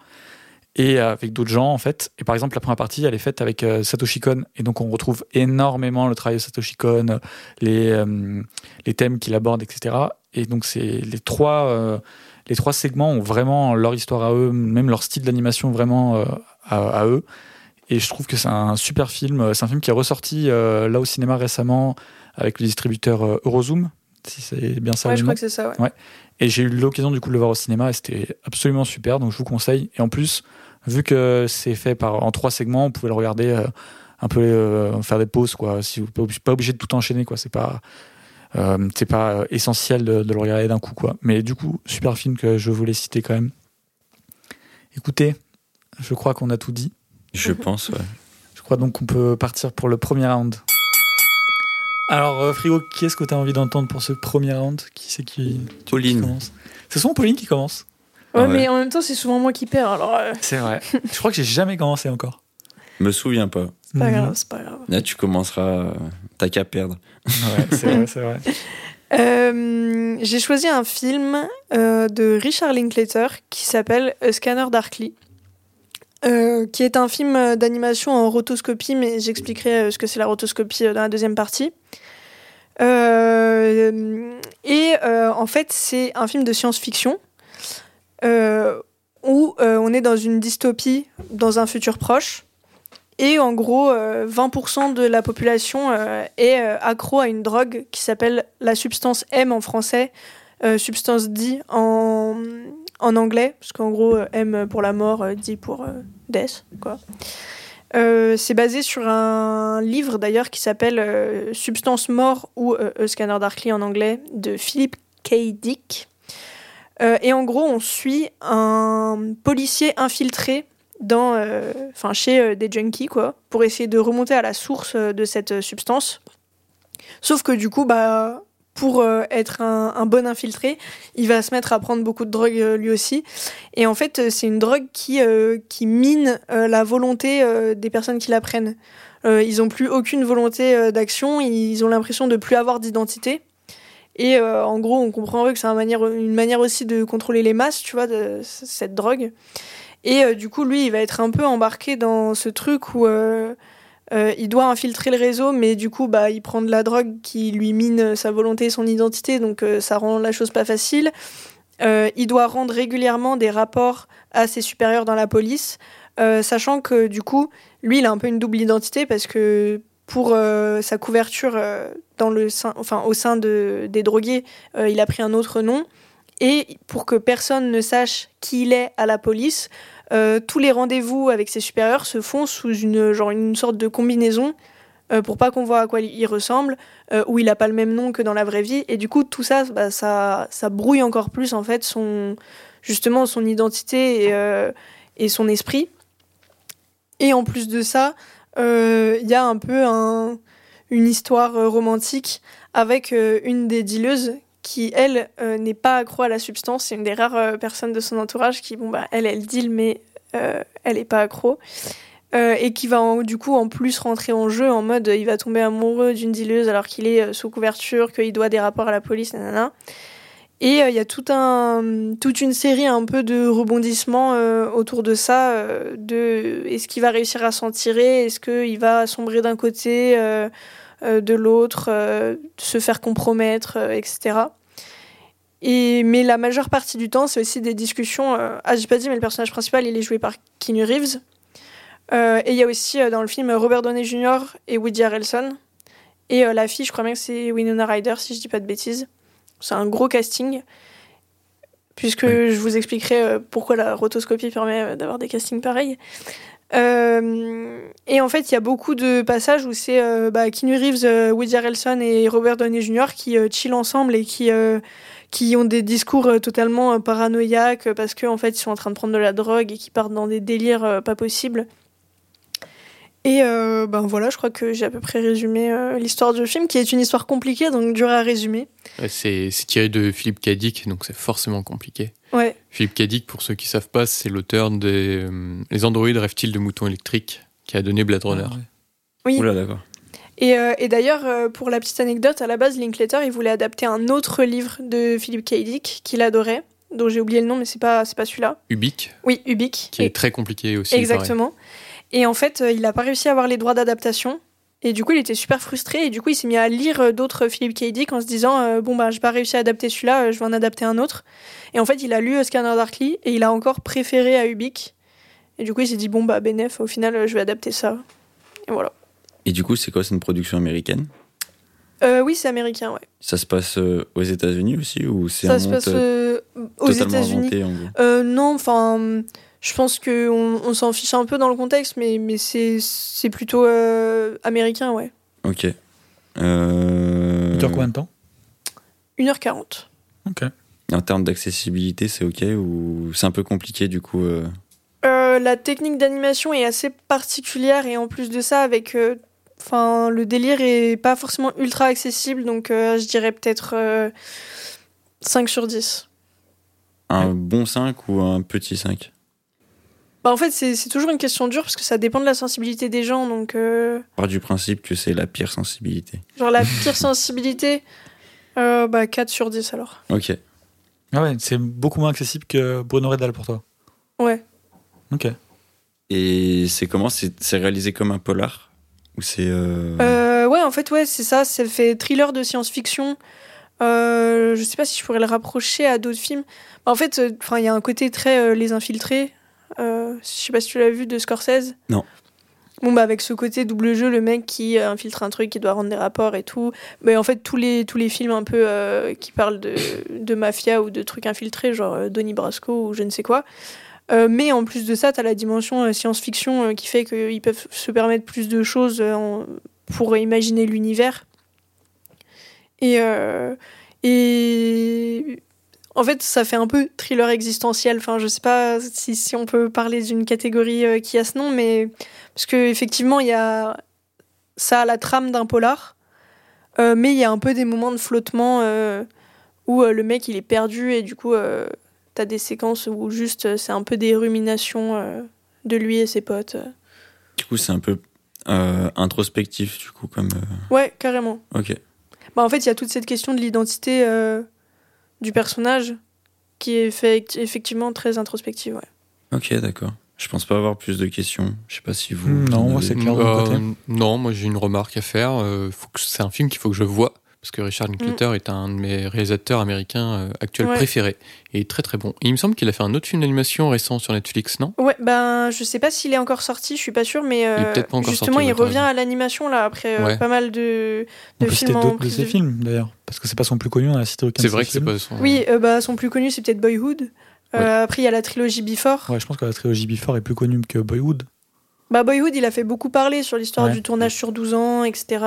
et avec d'autres gens en fait. Et par exemple, la première partie, elle est faite avec Satoshi Kon, et donc on retrouve énormément le travail de Satoshi Kon, les, les thèmes qu'il aborde, etc. Et donc c'est les trois, les trois segments ont vraiment leur histoire à eux, même leur style d'animation vraiment euh, à, à eux. Et je trouve que c'est un super film. C'est un film qui est ressorti euh, là au cinéma récemment avec le distributeur euh, Eurozoom, si c'est bien ça. ouais, je crois que c'est ça, ouais. Et j'ai eu l'occasion du coup de le voir au cinéma et c'était absolument super, donc je vous conseille. Et en plus, vu que c'est fait par, en trois segments, vous pouvez le regarder euh, un peu, euh, faire des pauses, quoi. Si vous n'êtes pas obligé de tout enchaîner, quoi. C'est pas, euh, c'est pas euh, essentiel de, de le regarder d'un coup, quoi. Mais du coup, super film que je voulais citer quand même. Écoutez, je crois qu'on a tout dit. Je pense, ouais. Je crois donc qu'on peut partir pour le premier round. Alors, euh, Frigo, qui est-ce que tu as envie d'entendre pour ce premier round? Qui c'est qui, qui Pauline. commence? C'est souvent Pauline qui commence. Ouais, Ah ouais. mais en même temps, c'est souvent moi qui perds, alors euh, C'est vrai. je crois que j'ai jamais commencé encore. Me souviens pas. c'est pas Mhm. grave, c'est pas grave. Là, tu commenceras. euh, T'as qu'à perdre. Ouais, c'est vrai, c'est vrai. Euh, J'ai choisi un film euh, de Richard Linklater qui s'appelle A Scanner Darkly. euh, qui est un film d'animation en rotoscopie, mais j'expliquerai euh, ce que c'est la rotoscopie euh, dans la deuxième partie. Euh, et euh, en fait, c'est un film de science-fiction euh, où euh, on est dans une dystopie dans un futur proche. Et en gros, euh, 20% de la population euh, est euh, accro à une drogue qui s'appelle la substance M en français, euh, substance D en, en anglais, parce qu'en gros, euh, M pour la mort, euh, D pour euh, death, quoi. Euh, c'est basé sur un livre d'ailleurs qui s'appelle euh, Substance mort ou euh, Scanner Darkly en anglais de Philip K. Dick. Euh, et en gros, on suit un policier infiltré dans, euh, chez euh, des junkies, quoi, pour essayer de remonter à la source euh, de cette substance. Sauf que du coup, bah, pour être un, bon infiltré, il va se mettre à prendre beaucoup de drogue lui aussi. Et en fait, c'est une drogue qui, qui mine la volonté des personnes qui la prennent. Ils ont plus aucune volonté d'action, ils ont l'impression de plus avoir d'identité. Et en gros, on comprendrait que c'est une manière, aussi de contrôler les masses, tu vois, cette drogue. Et euh, du coup, lui, il va être un peu embarqué dans ce truc où euh, euh, il doit infiltrer le réseau, mais du coup, bah, il prend de la drogue qui lui mine sa volonté et son identité, donc ça rend la chose pas facile. Il doit rendre régulièrement des rapports à ses supérieurs dans la police, sachant que du coup, lui, il a un peu une double identité parce que pour sa couverture dans le enfin, au sein de, des drogués, il a pris un autre nom. Et pour que personne ne sache qui il est à la police, euh, tous les rendez-vous avec ses supérieurs se font sous une, genre une sorte de combinaison euh, pour pas qu'on voit à quoi il ressemble, euh, où il a pas le même nom que dans la vraie vie. Et du coup, tout ça, bah, ça, ça brouille encore plus en fait son, justement son identité et, euh, son esprit. Et en plus de ça, euh, il y a un peu un- une histoire romantique avec une des dealeuses qui, elle, euh, n'est pas accro à la substance. C'est une des rares euh, personnes de son entourage qui, bon, bah, elle, elle deal, mais euh, elle n'est pas accro. Et qui va en- du coup en plus rentrer en jeu en mode il va tomber amoureux d'une dealeuse alors qu'il est sous couverture, qu'il doit des rapports à la police, nanana. Et il y a tout un, toute une série un peu de rebondissements autour de ça. de est-ce qu'il va réussir à s'en tirer? Est-ce qu'il va sombrer d'un côté, de l'autre, euh, se faire compromettre, euh, etc. Et, mais la majeure partie du temps, c'est aussi des discussions. euh, ah, j'ai pas dit, mais le personnage principal, il est joué par Keanu Reeves. Euh, et il y a aussi euh, dans le film Robert Downey Jr. et Woody Harrelson. Et euh, la fille, je crois bien que c'est Winona Ryder, si je dis pas de bêtises. C'est un gros casting. Puisque Oui. je vous expliquerai euh, pourquoi la rotoscopie permet euh, d'avoir des castings pareils. Euh, et en fait, il y a beaucoup de passages où c'est euh, bah, Reeves, euh, Woody Harrelson et Robert Downey Jr. qui euh, chillent ensemble et qui, qui ont des discours totalement paranoïaques parce qu'en fait, ils sont en train de prendre de la drogue et qui partent dans des délires pas possibles. Et ben voilà, je crois que j'ai à peu près résumé l'histoire du film, qui est une histoire compliquée, donc dure à résumer. C'est tiré de Philippe Cadic, donc c'est forcément compliqué. Philippe Cadic, pour ceux qui savent pas, c'est l'auteur des euh, Les androïdes rêvent-ils de moutons électriques qui a donné Blade Runner. Ah ouais. oui. Oula, d'accord. Et, euh, et d'ailleurs, euh, pour la petite anecdote, à la base, Linklater, il voulait adapter un autre livre de Philip K. Dick qu'il adorait, dont j'ai oublié le nom, mais c'est pas, c'est pas celui-là. Ubik, Oui, Ubik. qui Et- est très compliqué aussi. pareil. Exactement. Et en fait, euh, il n'a pas réussi à avoir les droits d'adaptation. Et du coup, il était super frustré. Et du coup, il s'est mis à lire euh, d'autres Philip K. Dick en se disant euh, Bon, bah, j'ai pas réussi à adapter celui-là, euh, je vais en adapter un autre. Et en fait, il a lu euh, Scanner Darkly et il a encore préféré à Ubik. Et du coup, il s'est dit Bon, bah, bénef, au final, je vais adapter ça. Et voilà. Et du coup, c'est quoi C'est une production américaine? Euh, oui, c'est américain, ouais. Ça se passe euh, aux États-Unis aussi ou c'est Ça un se passe aux États-Unis. non, enfin, je pense qu'on on, s'en fiche un peu dans le contexte, mais, mais c'est plutôt euh, américain, ouais. Ok. Euh, Il dure combien de temps? 1h40. Ok. En termes d'accessibilité, c'est ok ou c'est un peu compliqué du coup euh, Euh, la technique d'animation est assez particulière et en plus de ça, avec, euh, enfin, le délire est pas forcément ultra accessible, donc euh, je dirais peut-être euh, 5 sur 10. Un bon 5 ou un petit 5 Bah, en fait, c'est c'est toujours une question dure parce que ça dépend de la sensibilité des gens, donc euh, Part du principe que c'est la pire sensibilité. genre la pire sensibilité, euh, bah 4 sur 10 alors. Ok. Ah ouais, c'est beaucoup moins accessible que Bruno Redal pour toi. Ouais. Ok. Et c'est comment? C'est c'est réalisé comme un polar? Ou c'est. euh, Euh, ouais, en fait, ouais, c'est ça. Ça fait thriller de science-fiction. Euh, je sais pas si je pourrais le rapprocher à d'autres films. Bah, en fait, enfin, il y a un côté très euh, les infiltrés. Euh, je sais pas si tu l'as vu de Scorsese. Non. Bon bah avec ce côté double jeu, le mec qui euh, infiltre un truc, qui doit rendre des rapports et tout. Mais en fait tous les tous les films un peu euh, qui parlent de, de mafia ou de trucs infiltrés, genre Donnie Brasco ou je ne sais quoi. Euh, mais en plus de ça, t'as la dimension science-fiction qui fait qu'ils peuvent se permettre plus de choses en- pour imaginer l'univers. Et, et en fait, ça fait un peu thriller existentiel. Enfin, je sais pas si, si on peut parler d'une catégorie euh, qui a ce nom, mais parce que effectivement, il y a ça a la trame d'un polar, euh, mais il y a un peu des moments de flottement euh, où le mec il est perdu et du coup, t'as des séquences où juste c'est un peu des ruminations de lui et ses potes. Du coup, c'est un peu introspectif, du coup, comme. Ouais, carrément. Ok. Bah, en fait, il y a toute cette question de l'identité du personnage qui est fait, effectivement très introspective. Ouais. Ok, d'accord. Je pense pas avoir plus de questions. Je sais pas si vous. Hmm, non, moi, c'est clair. Euh, non, moi j'ai une remarque à faire. Euh, faut que c'est un film qu'il faut que je vois parce que Richard Linklater est un de mes réalisateurs américains euh, actuels Mm. Ouais. préférés et il est très très bon. Et il me semble qu'il a fait un autre film d'animation récent sur Netflix, non? Ouais, ben je sais pas s'il est encore sorti, je suis pas sûre, mais Il est euh, pas justement sorti, il revient à l'animation là après euh, Ouais. pas mal de, On de peut citer films en d'autres de ses de- films d'ailleurs, parce que c'est pas son plus connu, on a cité aucun C'est vrai que c'est pas son. Oui, euh, bah son plus connu c'est peut-être Boyhood. Euh, Ouais. Après il y a la trilogie Before. Ouais, je pense que la trilogie Before est plus connue que Boyhood. Bah Boyhood il a fait beaucoup parler sur l'histoire Ouais. du tournage sur 12 ans, etc.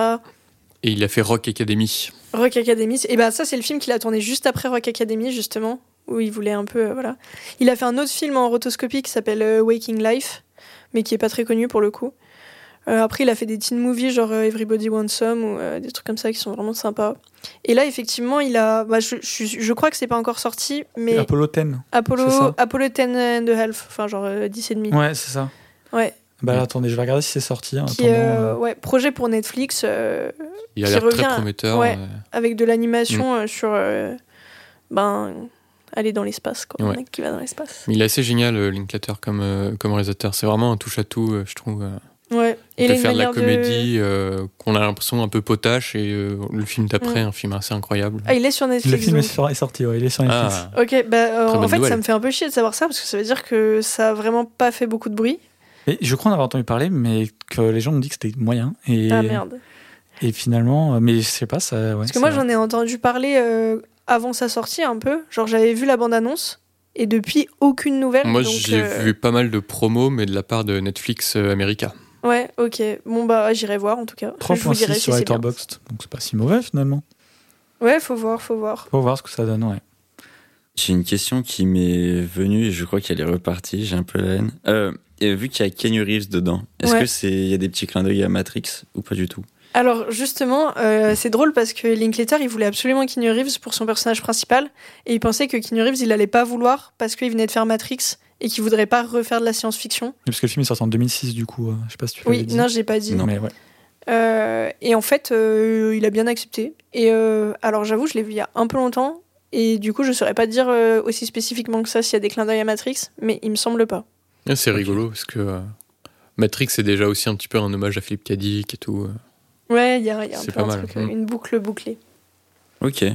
Et il a fait Rock Academy. Rock Academy. Et bah ça c'est le film qu'il a tourné juste après Rock Academy justement, où il voulait un peu euh, voilà. Il a fait un autre film en rotoscopie qui s'appelle euh, Waking Life, mais qui est pas très connu pour le coup. Euh, après il a fait des teen movies genre euh, Everybody Wants Some ou euh, des trucs comme ça qui sont vraiment sympas. Et là effectivement il a, bah, je, je, je crois que c'est pas encore sorti, mais Apollo 10. Apollo. Apollo 10 and a half, enfin genre euh, 10 et demi. Ouais, c'est ça. Ouais. Bah là, attendez, je vais regarder si c'est sorti. en Qui attendant, euh, euh, ouais projet pour Netflix. euh, Il a l'air très prometteur. ouais. euh, avec de l'animation euh, sur, euh, ben, aller dans l'espace, quoi. Ouais. Un mec qui va dans l'espace. Il est assez génial, euh, Linklater, comme, euh, comme réalisateur. C'est vraiment un touche-à-tout, euh, je trouve. euh. Ouais. Il Et peut faire de la comédie euh, qu'on a l'impression un peu potache et euh, le film d'après, un film assez incroyable. Ah, il est sur Netflix. Le film donc. est sorti, ouais, il est sur Netflix. Ah, Ok, bah, euh, en fait, nouvelle. ça me fait un peu chier de savoir ça parce que ça veut dire que ça a vraiment pas fait beaucoup de bruit. Et je crois en avoir entendu parler, mais que les gens ont dit que c'était moyen. Et, Ah merde. et finalement, euh, mais je sais pas, ça. Ouais, Parce que moi, j'en ai entendu parler euh, avant sa sortie un peu. Genre, j'avais vu la bande-annonce et depuis, aucune nouvelle. Moi, j'ai euh, vu pas mal de promos, mais de la part de Netflix euh, America. Ouais, ok. Bon, bah, j'irai voir en tout cas. Je vous 3.6 dirai si sur bien. Letterboxd, donc c'est pas si mauvais finalement. Ouais, faut voir, faut voir. Faut voir ce que ça donne, ouais. J'ai une question qui m'est venue et je crois qu'elle est repartie. J'ai un peu la haine. Euh, vu qu'il y a Kenny Reeves dedans, est-ce Ouais. que c'est il y a des petits clins d'œil à Matrix ou pas du tout? Alors justement, euh, c'est drôle parce que Linklater, il voulait absolument Keanu Reeves pour son personnage principal et il pensait que Keanu Reeves, il allait pas vouloir parce qu'il venait de faire Matrix et qu'il voudrait pas refaire de la science-fiction. Parce que le film est sorti en 2006, du coup, euh, je sais pas si tu Oui, dit. non, j'ai pas dit. Non. Mais ouais. Euh, et en fait, euh, il a bien accepté. Et euh, alors j'avoue, je l'ai vu il y a un peu longtemps et du coup, je saurais pas dire euh, aussi spécifiquement que ça s'il y a des clins d'œil à Matrix, mais il me semble pas. Et C'est rigolo parce que euh, Matrix c'est déjà aussi un petit peu un hommage à Philippe Cadic et tout. euh. Ouais, il y a, il y a un peu pas un mal. truc, une boucle bouclée. Ok.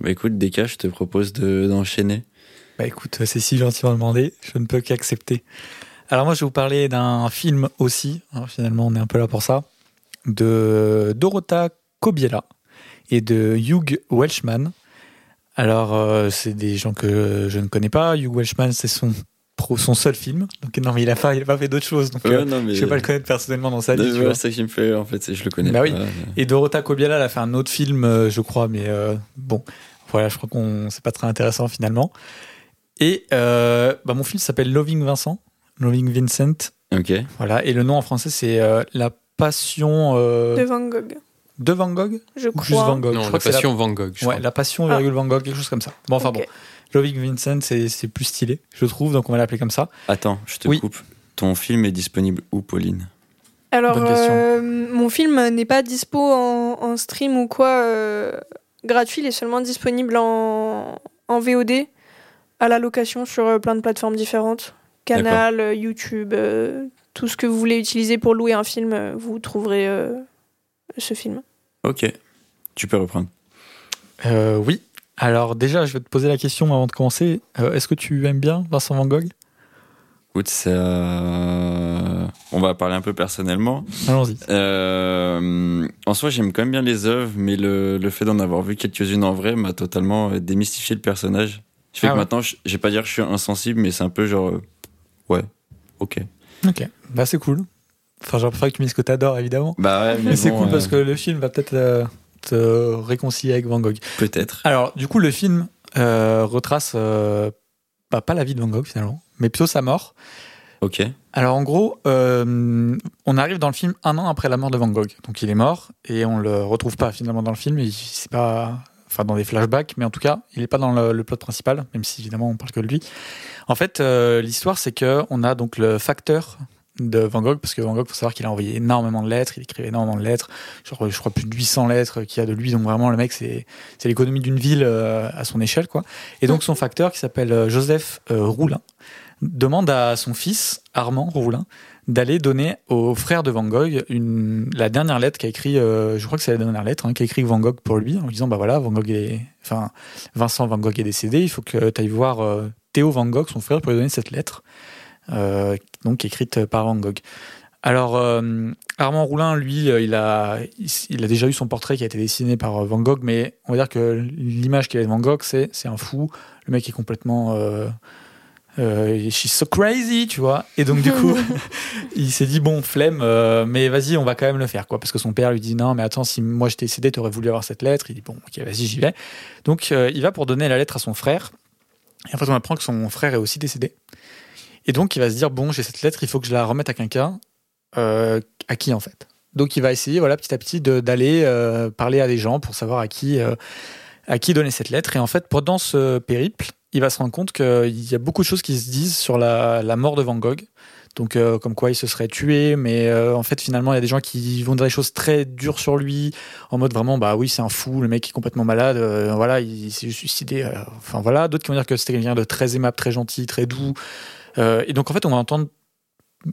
Bah écoute, Deka, je te propose de- d'enchaîner. Bah écoute, c'est si gentiment demandé, je ne peux qu'accepter. Alors moi, je vais vous parler d'un film aussi, finalement on est un peu là pour ça, de Dorota Kobiela et de Hugh Welshman. Alors euh, c'est des gens que je ne connais pas, Hugh Welshman c'est son, pro- son seul film, donc non mais il a pas, il a pas fait d'autres choses, donc Ouais, euh, non, mais... je vais pas le connaître personnellement dans sa vie. C'est ça qui me fait, en fait, c'est- je le connais Bah pas. oui. Et Dorota Kobiela, elle a fait un autre film, euh, je crois, mais euh, bon, voilà, je crois qu'on c'est pas très intéressant finalement. Et euh, bah, mon film s'appelle Loving Vincent, Loving Vincent, Ok. voilà, et le nom en français c'est euh, La Passion euh, De Van Gogh, de Van Gogh je ou crois. juste Van Gogh. je Non, crois la passion Van Gogh. je Ouais, crois. la Passion Ah. virgule Van Gogh, quelque chose comme ça. Bon, enfin bon, Loving Vincent, c'est c'est plus stylé, je trouve, donc on va l'appeler comme ça. Attends, je te Oui. coupe. Ton film est disponible où, Pauline? Alors, Bonne question. euh, mon film n'est pas dispo en, en stream ou quoi euh, gratuit, il est seulement disponible en, en VOD à la location sur euh, plein de plateformes différentes. Canal, YouTube, euh, tout ce que vous voulez utiliser pour louer un film, vous trouverez euh, ce film. Ok. Tu peux reprendre. Euh, oui. Alors déjà, je vais te poser la question avant de commencer. Euh, Est-ce que tu aimes bien Vincent Van Gogh? Écoute, ça... on va parler un peu personnellement. Allons-y. Euh, en soi, j'aime quand même bien les œuvres, mais le, le fait d'en avoir vu quelques-unes en vrai m'a totalement euh, démystifié le personnage. Je fais Ah que ouais. maintenant, je, je vais pas dire que je suis insensible, mais c'est un peu genre, euh, ouais, ok. Ok, bah c'est cool. Enfin, préféré que tu me dises que t'adores, évidemment. Bah ouais, mais, Mais c'est bon, cool euh, parce que le film va peut-être euh, te réconcilier avec Van Gogh. peut-être. Alors, du coup, le film euh, retrace euh, bah, pas la vie de Van Gogh finalement, mais plutôt sa mort. Ok. Alors, en gros, euh, on arrive dans le film un an après la mort de Van Gogh. Donc, il est mort et on le retrouve pas finalement dans le film. Il- C'est pas, enfin, dans des flashbacks, mais en tout cas, il est pas dans le, le plot principal, même si évidemment on parle que de lui. En fait, euh, l'histoire, c'est que on a donc le facteur de Van Gogh, parce que Van Gogh, faut savoir qu'il a envoyé énormément de lettres, il écrivait énormément de lettres, genre, je crois plus de 800 lettres qu'il y a de lui, donc vraiment le mec, c'est l'économie d'une ville euh, à son échelle, quoi. Et donc son facteur, qui s'appelle euh, Joseph euh, Roulin, demande à son fils, Armand Roulin, d'aller donner au frère de Van Gogh une, la dernière lettre qu'a écrit, je crois que c'est la dernière lettre, hein, qu'a écrit Van Gogh pour lui, en lui disant, bah voilà, Van Gogh est, enfin, Vincent Van Gogh est décédé, il faut que tu ailles voir Théo Van Gogh, son frère, pour lui donner cette lettre, donc écrite par Van Gogh. Alors, euh, Armand Roulin, lui, euh, il a, il, il a déjà eu son portrait qui a été dessiné par euh, Van Gogh, mais on va dire que l'image qu'il a de Van Gogh, c'est c'est un fou, le mec est complètement... Euh, euh, she's so crazy, tu vois. Et donc, du coup, il s'est dit, bon, flemme, euh, mais vas-y, on va quand même le faire, quoi. Parce que son père lui dit, non, mais attends, si moi j'étais décédé, t'aurais voulu avoir cette lettre. Il dit, bon, ok, vas-y, j'y vais. Donc, euh, il va pour donner la lettre à son frère. Et en fait, on apprend que son frère est aussi décédé. Et donc, il va se dire, bon, j'ai cette lettre, il faut que je la remette à quelqu'un. Euh, à qui, en fait Donc, il va essayer, voilà, petit à petit, d'aller euh, parler à des gens pour savoir à qui, euh, à qui donner cette lettre. Et en fait, pendant ce périple, il va se rendre compte qu'il y a beaucoup de choses qui se disent sur la, la mort de Van Gogh. Donc, comme quoi il se serait tué, mais en fait, finalement, il y a des gens qui vont dire des choses très dures sur lui, en mode vraiment, bah oui, c'est un fou, le mec est complètement malade, voilà, il, s'est suicidé. enfin, voilà. D'autres qui vont dire que c'était quelqu'un de très aimable, très gentil, très doux. Euh, et donc, en fait, on va entendre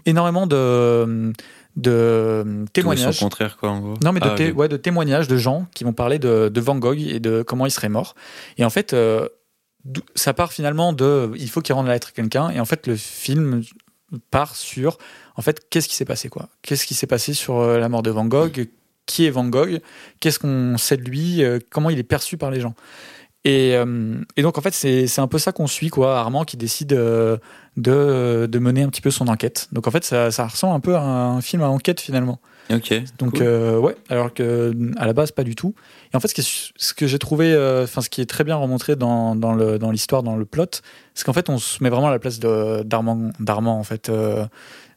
énormément de, de témoignages. son contraire, quoi, en gros. Non, mais de, Ah, té- ok. ouais, de témoignages de gens qui vont parler de, de Van Gogh et de comment il serait mort. Et en fait, euh, ça part finalement de il faut qu'il rende la lettre à quelqu'un. Et en fait, le film part sur en fait qu'est-ce qui s'est passé quoi Qu'est-ce qui s'est passé sur euh, la mort de Van Gogh? Qui est Van Gogh? Qu'est-ce qu'on sait de lui? Comment il est perçu par les gens? Et, euh, et donc en fait c'est c'est un peu ça qu'on suit quoi Armand qui décide euh, de, de mener un petit peu son enquête donc en fait ça, ça ressemble un peu à un film à enquête finalement Ok. donc cool. euh, ouais, alors que à la base pas du tout. Et en fait, ce, qui est- ce que j'ai trouvé, euh, enfin ce qui est très bien remontré dans, dans le dans l'histoire, dans le plot, c'est qu'en fait on se met vraiment à la place d'Armand en fait. Euh,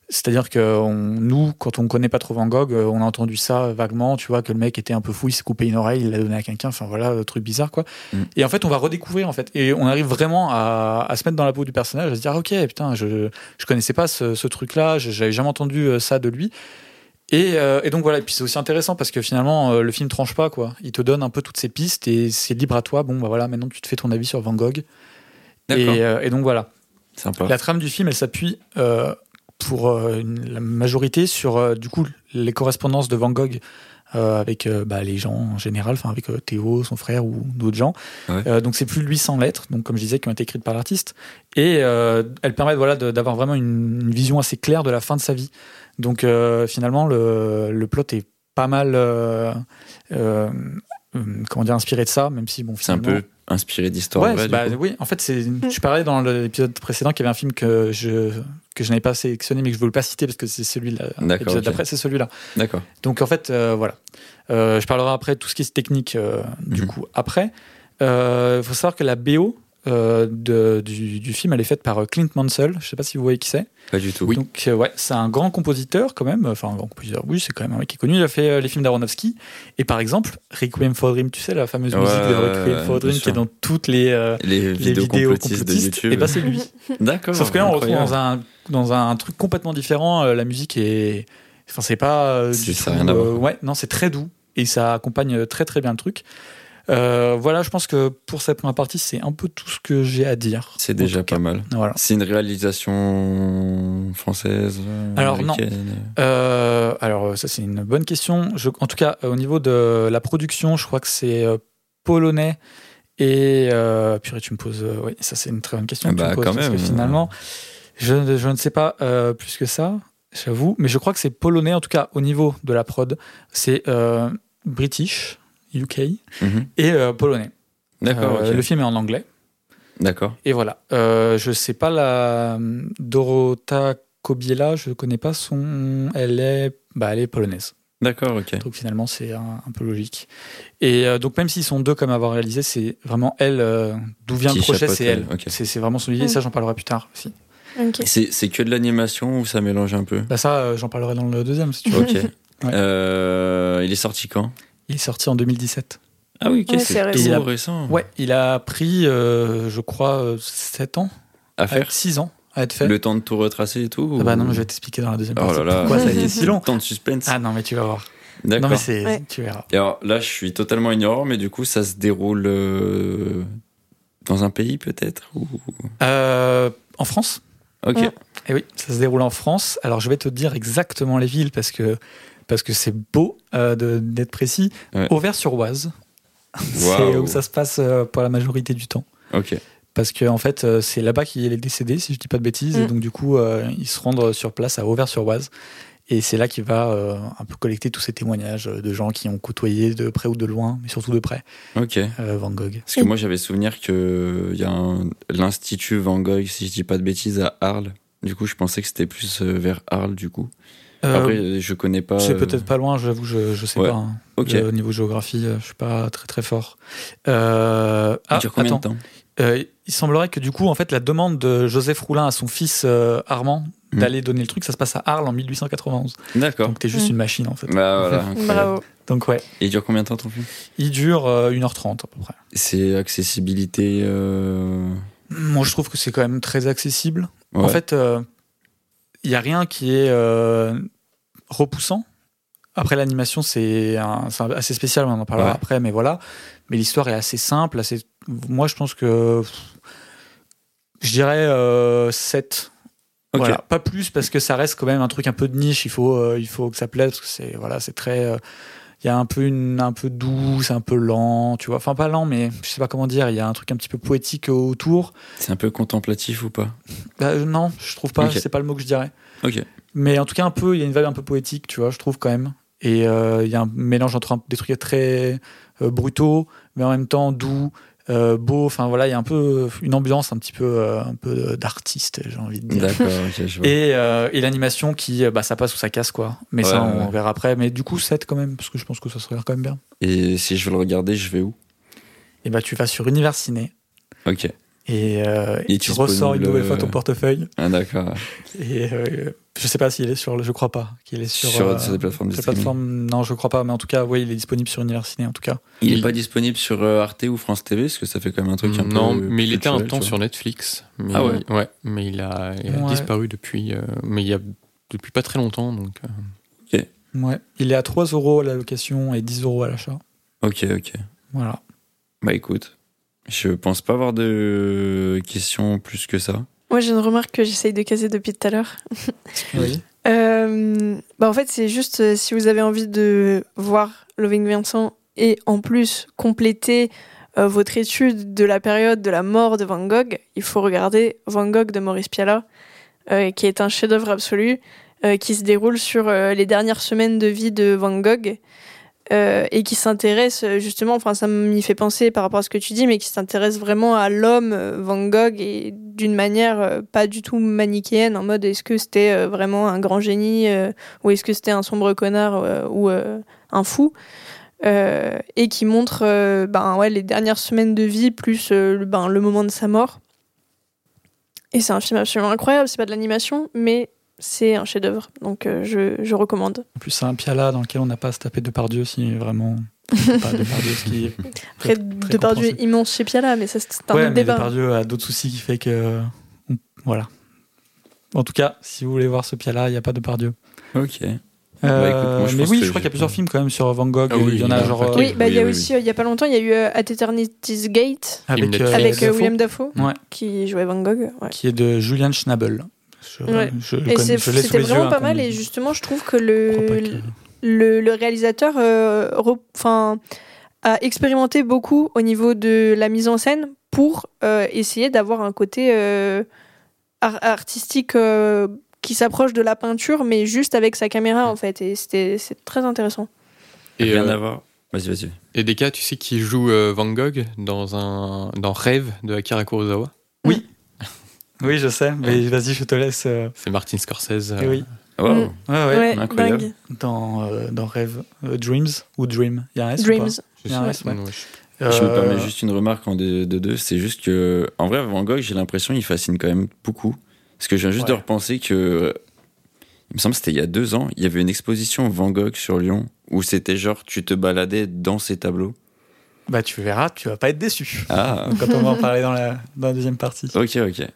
c'est-à-dire que on- nous, quand on connaît pas trop Van Gogh, euh, on a entendu ça vaguement, tu vois, que le mec était un peu fou, il s'est coupé une oreille, il l'a donné à quelqu'un, enfin voilà, truc bizarre quoi. Mm. Et en fait, on va redécouvrir en fait, et on arrive vraiment à, à se mettre dans la peau du personnage, à se dire ah, ok, putain, je je connaissais pas ce, ce truc-là, je- j'avais jamais entendu euh, ça de lui. Et, euh, et donc voilà, et puis c'est aussi intéressant parce que finalement le film tranche pas quoi. Il te donne un peu toutes ces pistes et c'est libre à toi. Bon bah voilà, maintenant tu te fais ton avis sur Van Gogh. Et, euh, et donc voilà, Sympa. la trame du film elle s'appuie euh, pour euh, une- la majorité sur euh, du coup les correspondances de Van Gogh euh, avec euh, bah, les gens en général, enfin avec euh, Théo, son frère ou d'autres gens. Ouais. Donc c'est plus de 800 lettres, donc comme je disais, qui ont été écrites par l'artiste, et elles permettent voilà d'avoir vraiment une, une vision assez claire de la fin de sa vie. Donc finalement le, le plot est pas mal euh, comment dire inspiré de ça, même si bon C'est un finalement- peu inspiré d'histoire Ouais, bah, oui, en fait, c'est. Je parlais dans l'épisode précédent qu'il y avait un film que je que je n'avais pas sélectionné, mais que je voulais pas citer parce que c'est celui-là. D'accord, L'épisode d'après, c'est celui-là. D'accord. Donc en fait, euh, voilà. Euh, je parlerai après tout ce qui est technique euh, du Mhm. coup après. Il faut savoir que la BO euh, de- du, du film, elle est faite par euh, Clint Mansell. Je sais pas si vous voyez qui c'est. Pas du tout. Donc euh, ouais, c'est un grand compositeur quand même. Enfin un grand compositeur. Oui, c'est quand même un mec qui est connu. Il a fait euh, les films d'Aronofsky. Et par exemple, Requiem for a Dream, tu sais la fameuse Ouais, musique de Requiem for Dream qui est dans toutes les euh, Les les vidéos, vidéos complotistes de complotistes, YouTube. et bah c'est lui. D'accord. Sauf que là, on retrouve dans un, dans un truc complètement différent. euh, La musique est. Enfin, c'est pas. euh, du ça tout, rien à voir. ouais, non, c'est très doux. Et ça accompagne très très bien le truc. Euh, voilà, je pense que pour cette première partie, c'est un peu tout ce que j'ai à dire. C'est déjà pas mal. Voilà. C'est une réalisation française Alors, non. Euh, alors, ça, c'est une bonne question. Je, en tout cas, euh, au niveau de la production, je crois que c'est polonais. Et. Euh, purée, tu me poses. euh, oui, ça, c'est une très bonne question. Ah que tu bah, me poses, quand parce même. que finalement, je, ne- je ne sais pas euh, plus que ça, j'avoue. Mais je crois que c'est polonais, en tout cas, au niveau de la prod. C'est British, UK, Mhm. et euh, polonais. D'accord, Euh. Le film est en anglais. D'accord. Et voilà. Euh, je sais pas la Dorota Kobiela, je connais pas son. Elle est, bah, elle est polonaise. D'accord, ok. Donc finalement, c'est un, un peu logique. Et euh, donc même s'ils sont deux comme avoir réalisé, c'est vraiment elle. euh, D'où vient Qui le projet, c'est elle. elle, ok. C'est vraiment son idée. Mm. Ça, j'en parlerai plus tard aussi. Ok. C'est que de l'animation ou ça mélange un peu? Bah ça, euh, j'en parlerai dans le deuxième si tu veux. Ok. Euh, il est sorti quand? Il est sorti en 2017. Ah oui, ok, Ouais, c'est tout récent. récent. Ouais, il a pris, euh, je crois, 7 ans, À faire 6 ans à être fait. le temps de tout retracer et tout Ah bah non, je vais t'expliquer dans la deuxième Oh partie là là, pourquoi ça a été si long. Tant de suspense. Ah non, mais tu vas voir. Non, D'accord. mais c'est, Ouais. tu verras. Et alors là, je suis totalement ignorant, mais du coup, ça se déroule euh, dans un pays peut-être ou... Euh, en France Ok. Ouais. Eh oui, ça se déroule en France. Alors je vais te dire exactement les villes parce que parce que c'est beau euh, de- d'être précis. Ouais. Auvers-sur-Oise, c'est où ça se passe euh, pour la majorité du temps. Ok. Parce que en fait, euh, c'est là-bas qu'il est décédé, si je dis pas de bêtises. Et Mm. donc du coup, euh, ils se rendent sur place à Auvers-sur-Oise. Et c'est là qu'il va euh, un peu collecter tous ces témoignages de gens qui ont côtoyé de près ou de loin, mais surtout de près, Ok. euh, Van Gogh. Parce que moi, j'avais souvenir que il y a un- l'Institut Van Gogh, si je dis pas de bêtises, à Arles. Du coup, je pensais que c'était plus vers Arles, du coup. Euh, Après, je connais pas. c'est euh, peut-être pas loin, j'avoue, je, je sais Ouais. pas. hein. Au niveau géographie, euh, je suis pas très très fort. Euh, Il ah, dure combien attends. de temps Euh, il semblerait que du coup, en fait, la demande de Joseph Roulin à son fils euh, Armand Mhm. d'aller donner le truc, ça se passe à Arles en 1891. D'accord. Donc t'es juste Mhm. une machine en fait. Bah voilà. Bravo. Donc ouais, Et il dure combien de temps ton film il dure euh, 1h30 à peu près. C'est accessibilité. euh, Moi, je trouve que c'est quand même très accessible. En fait, euh, il y a rien qui est euh, repoussant. Après l'animation, c'est assez spécial, on en parlera Ouais. après, mais voilà. Mais l'histoire est assez simple. Assez... Moi, je pense que je dirais euh, 7. Ok. Voilà, pas plus parce que ça reste quand même un truc un peu de niche. Il faut, euh, il faut que ça plaise parce que c'est voilà, c'est très. euh, Il y a un peu une, un peu doux, c'est un peu lent, tu vois. Enfin pas lent, mais je sais pas comment dire. Il y a un truc un petit peu poétique autour. C'est un peu contemplatif ou pas? Bah, euh, non, je trouve pas. C'est pas le mot que je dirais. Ok. Mais en tout cas un peu. Il y a une vibe un peu poétique, tu vois. Je trouve quand même. Et euh, il y a un mélange entre un- des trucs très euh, brutaux, mais en même temps doux, euh, beau. Enfin voilà, il y a un peu une ambiance un petit peu, euh, un peu d'artiste, j'ai envie de dire. D'accord, ok, je vois. Et, euh, et l'animation qui, euh, bah, ça passe ou ça casse, quoi. Mais ça, Ouais, on verra après. Mais du coup, 7 quand même, parce que je pense que ça se regarde quand même bien. Et si je veux le regarder, je vais où? Et bah, tu vas sur Univers Ciné Ok. Et, euh, Il est tu ressors une nouvelle fois ton euh, portefeuille. Ah, d'accord. Et euh, je sais pas s'il est sur, le- je crois pas qu'il est sur, Sur, euh, sur des plateformes de sur streaming. plateforme. Non, je crois pas, mais en tout cas, oui, il est disponible sur Univers Ciné, en tout cas. Il est Il- pas disponible sur euh, Arte ou France TV parce que ça fait quand même un truc un peu. non, mais il était un temps sur Netflix. Mais, Ah ouais mais il a, il a Ouais. disparu depuis, euh, mais il y a depuis pas très longtemps. Donc, euh, Ouais. Il est à 3 euros à la location et 10 euros à l'achat. Ok, ok. Voilà. Bah écoute, je pense pas avoir de questions plus que ça. Moi, j'ai une remarque que j'essaye de caser depuis tout à l'heure. Oui. Euh, bah en fait, c'est juste euh, si vous avez envie de voir Loving Vincent et en plus compléter euh, votre étude de la période de la mort de Van Gogh, il faut regarder Van Gogh de Maurice Pialat, euh, qui est un chef-d'œuvre absolu, euh, qui se déroule sur euh, les dernières semaines de vie de Van Gogh. Euh, et qui s'intéresse euh, justement, enfin ça m'y fait penser par rapport à ce que tu dis, mais qui s'intéresse vraiment à l'homme euh, Van Gogh et d'une manière pas du tout manichéenne, en mode est-ce que c'était vraiment un grand génie ou est-ce que c'était un sombre connard ou un fou et qui montre ben, ouais, les dernières semaines de vie plus ben, le moment de sa mort. Et c'est un film absolument incroyable, c'est pas de l'animation, mais c'est un chef-d'œuvre, donc euh, je, je recommande. En plus, c'est un piala dans lequel on n'a pas à se taper de Pardieu si vraiment. pas de Pardieu, ce qui est Après, Depardieu est immense chez Piala, mais ça c'est un Ouais, autre mais débat. Depardieu a d'autres soucis qui fait que. Voilà. En tout cas, si vous voulez voir ce piala, il n'y a pas de Pardieu. Ok. Euh, Bah, écoute, moi, je mais oui, je crois qu'il y a plusieurs films quand même sur Van Gogh. Ah oui, il y en a en a genre. euh. Oui, bah, il y a oui, aussi, euh, il y a pas longtemps, il y a eu euh, At Eternity's Gate avec, Film euh, avec euh, Dafoe, William Dafoe Ouais. qui jouait Van Gogh. ouais. qui est de Julian Schnabel. Je, Ouais. je, le Et connais- c'est- je l'ai sous c'était yeux, vraiment hein, pas mal et justement je trouve que le, que- le, le réalisateur euh, re- a expérimenté beaucoup au niveau de la mise en scène pour euh, essayer d'avoir un côté euh, ar- artistique euh, qui s'approche de la peinture mais juste avec sa caméra en fait et c'était c'est très intéressant. et, Rien euh, à voir. Vas-y, vas-y. et des cas, tu sais qui joue euh, Van Gogh dans un dans Rêve de Akira Kurosawa? Oui, je sais, mais vas-y, je te laisse. euh, C'est Martin Scorsese. eh euh, oui. Wow. Mm. Ouais, ouais. Ouais, incroyable. dingue. Dans, euh, dans Rêve. euh, Dreams ou Dream Il y a un S ou pas je Il y a un S, ouais. ouais, je- me Euh, permets juste une remarque en de, de deux. C'est juste que, en vrai, Van Gogh, j'ai l'impression qu'il fascine quand même beaucoup. Parce que je viens juste de repenser que, il me semble que c'était il y a deux ans, il y avait une exposition Van Gogh sur Lyon où c'était genre, tu te baladais dans ses tableaux. Bah, tu verras, tu vas pas être déçu. Ah, Quand on va en parler dans la, dans la deuxième partie. ok, ok.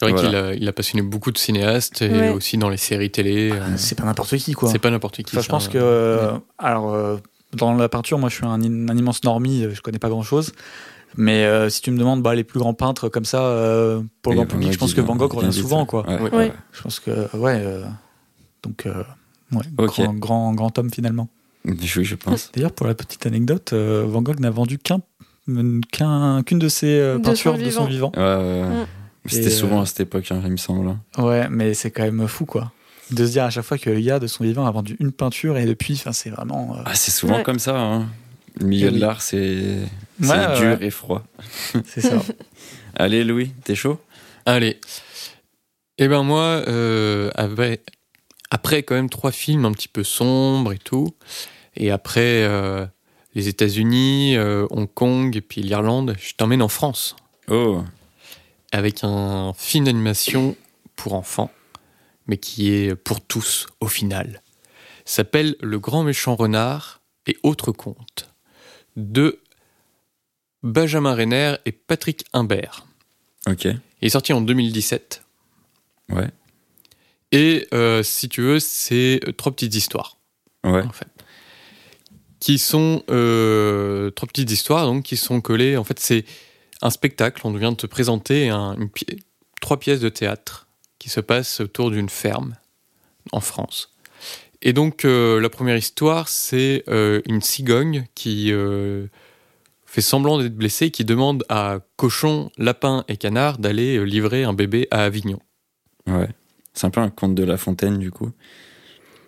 C'est vrai Voilà. qu'il a, il a passionné beaucoup de cinéastes et Ouais. aussi dans les séries télé. euh, C'est pas n'importe qui, quoi. c'est pas n'importe qui. Enfin, je pense que. euh, Alors, euh, dans la peinture, moi, je suis un, un immense normie, je connais pas grand chose. Mais euh, si tu me demandes bah, les plus grands peintres comme ça, euh, pour le grand public, Van je pense que Van Gogh revient souvent, quoi. Ouais, Ouais. ouais. Je pense que, ouais. euh, donc, euh, ouais, Ok. grand, grand, grand homme finalement. Oui, je pense. D'ailleurs, pour la petite anecdote, euh, Van Gogh n'a vendu qu'un, qu'un- qu'une de ses euh, De son peintures de son vivant. C'était souvent euh, à cette époque, hein, il me semble. Ouais, mais c'est quand même fou, quoi. De se dire à chaque fois que le gars de son vivant a vendu une peinture et depuis, enfin, c'est vraiment. euh, Ah, c'est souvent Ouais. comme ça. Hein. Le milieu Oui. de l'art, c'est c'est Ouais, ouais, dur ouais. et froid. c'est ça. Allez, Louis, t'es chaud? Allez. Eh ben moi, euh, après, après quand même trois films un petit peu sombres et tout, et après euh, les États-Unis, euh, Hong Kong et puis l'Irlande, je t'emmène en France Oh, avec un film d'animation pour enfants, mais qui est pour tous au final. S'appelle Le Grand Méchant Renard et autres contes de Benjamin Renner et Patrick Imbert. ok. Il est sorti en 2017. Ouais. Et euh, si tu veux, c'est trois petites histoires. Ouais. En fait. Qui sont euh, trois petites histoires donc qui sont collées. En fait, c'est un spectacle. On vient de te présenter un- une pi- trois pièces de théâtre qui se passent autour d'une ferme en France. Et donc, euh, la première histoire, c'est euh, une cigogne qui euh, fait semblant d'être blessée, et qui demande à cochon, lapin et canard d'aller livrer un bébé à Avignon. Ouais. C'est un peu un conte de La Fontaine, du coup.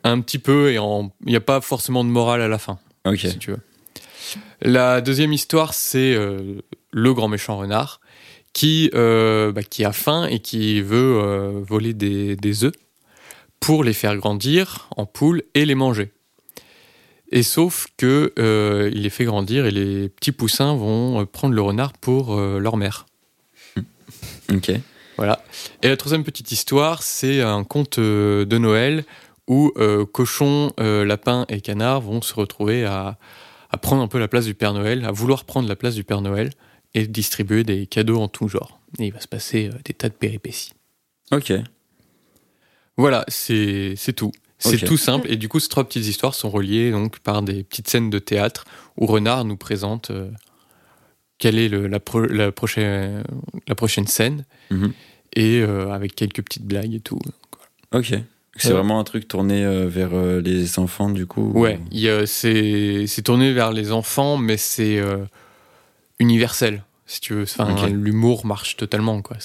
Un petit peu, et il n'y a pas forcément de morale à la fin. Ok. si tu veux. La deuxième histoire, c'est euh, le grand méchant renard qui, euh, bah, qui a faim et qui veut euh, voler des, des œufs pour les faire grandir en poules et les manger. Et sauf que il les fait grandir et les petits poussins vont prendre le renard pour leur mère. Ok. Voilà. Et la troisième petite histoire, c'est un conte de Noël où cochon, lapin et canard vont se retrouver à, à prendre un peu la place du Père Noël, à vouloir prendre la place du Père Noël et distribuer des cadeaux en tout genre. Et il va se passer euh, des tas de péripéties. Ok. Voilà, c'est tout. C'est tout simple. Et du coup, ces trois petites histoires sont reliées donc par des petites scènes de théâtre où Renard nous présente euh, quelle est le- la, pro- la, prochaine, la prochaine scène Mhm. et euh, avec quelques petites blagues et tout. Ok. C'est Ouais. vraiment un truc tourné euh, vers euh, les enfants, du coup. Ouais, a- c'est c'est tourné vers les enfants, mais c'est euh, universel, si tu veux. Enfin. L'humour marche totalement, quoi.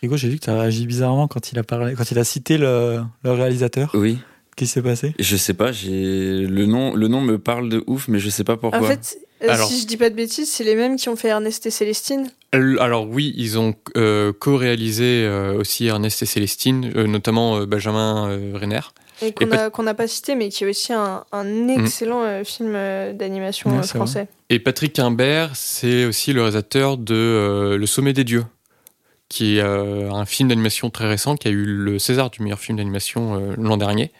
Rigo, j'ai vu que tu as réagi bizarrement quand il a parlé, quand il a cité le, le réalisateur. Oui. Qu'est-ce qui s'est passé? Je sais pas, j'ai le nom, le nom me parle de ouf, mais je sais pas pourquoi. En fait, euh, Alors- si je dis pas de bêtises, c'est les mêmes qui ont fait Ernest et Célestine. Euh, Alors oui, ils ont euh, co-réalisé euh, aussi Ernest et Célestine, euh, notamment euh, Benjamin euh, Renner. Et qu'on n'a pas cité, mais qui est aussi un, un excellent euh, film euh, d'animation Ouais, euh, français. Et Patrick Imbert, c'est aussi le réalisateur de euh, Le Sommet des Dieux, qui est euh, un film d'animation très récent, qui a eu le César du meilleur film d'animation euh, l'an dernier,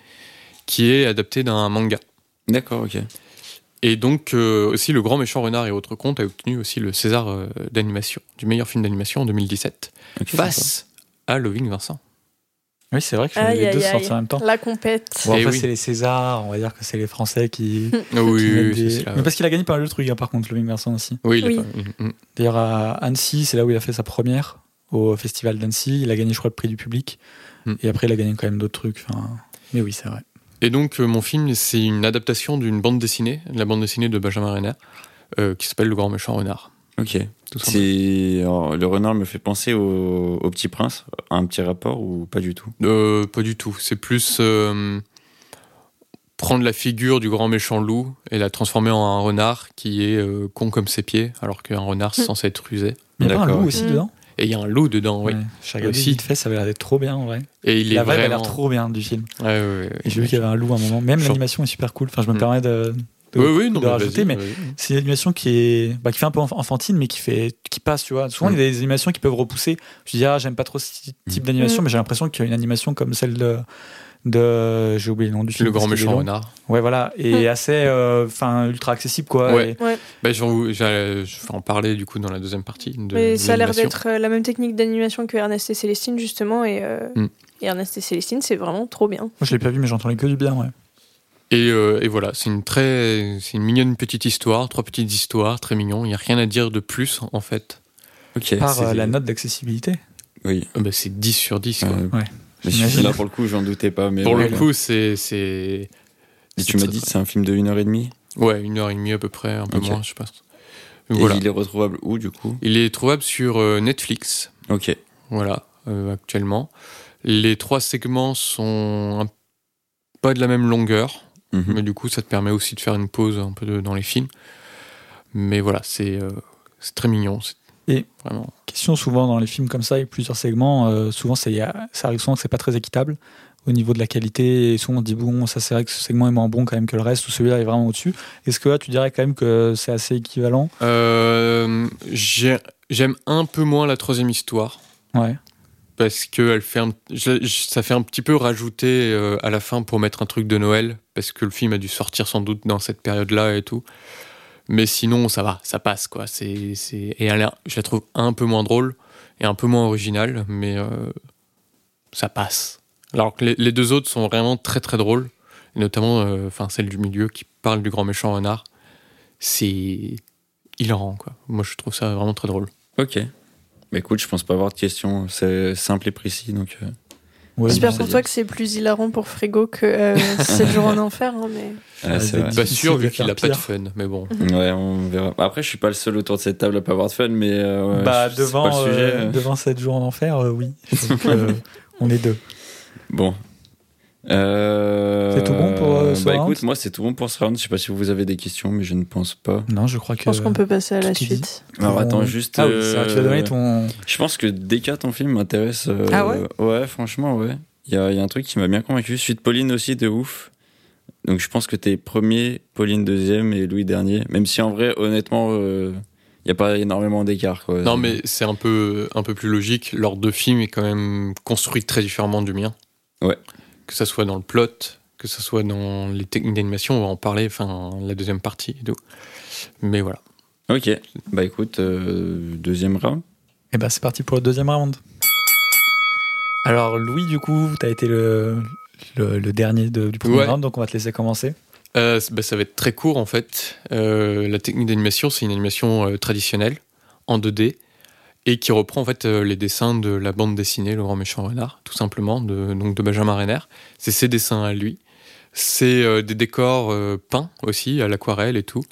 qui est adapté d'un manga. D'accord, ok. Et donc euh, aussi Le Grand Méchant Renard et autres contes a obtenu aussi le César euh, d'animation, du meilleur film d'animation en 2017, Ok, face à Loving Vincent. Oui, c'est vrai que Aïe, les deux aïe, sortis en même temps. La compète. Bon, Eh après, oui. c'est les Césars, on va dire que c'est les Français qui. Ah oui, qui oui, mettent oui, des- c'est ça. Mais parce qu'il a gagné pas mal de trucs, hein, par contre, le Vincent aussi. Oui, il a Oui. pas- Mm, mm. D'ailleurs, à Annecy, c'est là où il a fait sa première, au festival d'Annecy. Il a gagné, je crois, le prix du public. Et après, il a gagné quand même d'autres trucs. Enfin, Mais oui, c'est vrai. Et donc, euh, mon film, c'est une adaptation d'une bande dessinée, la bande dessinée de Benjamin Renner, euh, qui s'appelle Le Grand Méchant Renard. Ok. Alors, le renard me fait penser au, au Petit Prince. Un petit rapport ou pas du tout? Euh, pas du tout. C'est plus euh, prendre la figure du grand méchant loup et la transformer en un renard qui est euh, con comme ses pieds, alors qu'un renard c'est Hmm. censé être rusé. Il y a pas un loup aussi dedans? Et il y a un loup dedans, oui. J'ai Aussi. vite fait, ça avait l'air d'être trop bien en vrai. Et il est La vibe a l'air trop bien du film. Ouais, ouais, ouais, Et j'ai vu qu'il y avait un loup à un moment. Même l'animation est super cool. Enfin, je me Hmm. permets de, de, Oui, oui, non, de mais rajouter, mais c'est une animation qui est bah, qui fait un peu enf- enfantine, mais qui fait qui passe, tu vois. Souvent, Mm. il y a des animations qui peuvent repousser. Je dis ah, j'aime pas trop ce type d'animation, Mm. mais j'ai l'impression qu'il y a une animation comme celle de de j'ai oublié le nom du film. Le grand méchant renard. Ouais, voilà, et assez euh, enfin ultra accessible quoi. Ouais. Et- Ouais. Bah, je, vais vous- je vais en parler du coup dans la deuxième partie. De, Mais ça a l'air d'être euh, la même technique d'animation que Ernest et Célestine, justement. Et, euh, Hmm. et Ernest et Célestine, c'est vraiment trop bien. Moi, je l'ai pas vu, mais j'entendais que du bien, ouais. Et, euh, et voilà, c'est une très, c'est une mignonne petite histoire, trois petites histoires, très mignon. Il y a rien à dire de plus en fait. Ok. Par euh, la note d'accessibilité. Oui. Euh, bah, c'est 10 sur 10 quoi. Ouais. Mais là pour le coup, j'en doutais pas. Mais Pour ouais, le coup, c'est, c'est, Et tu m'as dit c'est un film de 1h30 ouais, une heure et demie à peu près, un peu moins, je pense. Et Voilà. il est retrouvable où du coup? Il est trouvable sur euh, Netflix, Ok. voilà, euh, actuellement. Les trois segments sont un- pas de la même longueur, Mhm. mais du coup, ça te permet aussi de faire une pause un peu de- dans les films. Mais voilà, c'est, euh, c'est très mignon. c'est Et- vraiment. Question souvent dans les films comme ça, plusieurs segments, euh, souvent c'est- y a- ça arrive souvent que c'est pas très équitable au niveau de la qualité. Et souvent on dit bon, ça c'est vrai que ce segment est moins bon quand même que le reste, ou celui-là est vraiment au-dessus. Est-ce que là tu dirais quand même que c'est assez équivalent? Euh, j'ai- j'aime un peu moins la troisième histoire. Ouais. parce que elle fait un- je- je- ça fait un petit peu rajouter euh, à la fin pour mettre un truc de Noël, parce que le film a dû sortir sans doute dans cette période-là et tout. Mais sinon, ça va, ça passe quoi. C'est, c'est... Et elle, je la trouve un peu moins drôle et un peu moins originale, mais euh, ça passe. Alors que les, deux autres sont vraiment très très drôles, et notamment euh, enfin celle du milieu qui parle du grand méchant renard. C'est hilarant, quoi. Moi, je trouve ça vraiment très drôle. Ok. Mais écoute, je pense pas avoir de questions. C'est simple et précis, donc. euh, Ouais, J'espère pour toi que c'est plus hilarant pour Frigo que euh, 7 jours en enfer. hein, mais... ah, c'est vrai. C'est Pas difficile sûr, vu qu'il a pas de fun, mais bon. Ouais, on verra. Après, je suis pas le seul autour de cette table à pas avoir de fun, mais. euh, ouais, bah, pas devant, le sujet. euh, devant 7 jours en enfer, euh, oui. Donc, euh, on est deux. Bon. Euh, C'est tout bon pour, euh, ce Bah round écoute, moi c'est tout bon pour ce round. Je sais pas si vous avez des questions, mais je ne pense pas. Non, je crois que. Je pense qu'on peut passer à la suite. Alors on- attends, juste. Ah oui, c'est vrai, tu as donné euh, ton. Je pense que Deka, ton film m'intéresse. euh, Ah ouais Ouais, franchement, ouais. Il y a, il y a un truc qui m'a bien convaincu. Suite Pauline aussi, de ouf. Donc je pense que t'es premier, Pauline deuxième et Louis dernier. Même si en vrai, honnêtement, il n'y a pas énormément d'écart. Non, mais c'est un peu, un peu plus logique. Leurs deux films est quand même construit très différemment du mien. Ouais. Que ça soit dans le plot, que ça soit dans les techniques d'animation, on va en parler, enfin, la deuxième partie et tout. Mais voilà. Ok, bah écoute, euh, deuxième round. Et ben c'est parti pour le deuxième round. Alors Louis, du coup, t'as été le, le, le dernier de- du premier Ouais. round, donc on va te laisser commencer. Euh, bah, ça va être très court en fait. Euh, la technique d'animation, c'est une animation euh, traditionnelle en 2D et qui reprend en fait euh, les dessins de la bande dessinée Le Grand Méchant Renard, tout simplement, de, donc de Benjamin Renner. C'est ses dessins à lui. C'est euh, des décors euh, peints aussi à l'aquarelle et tout.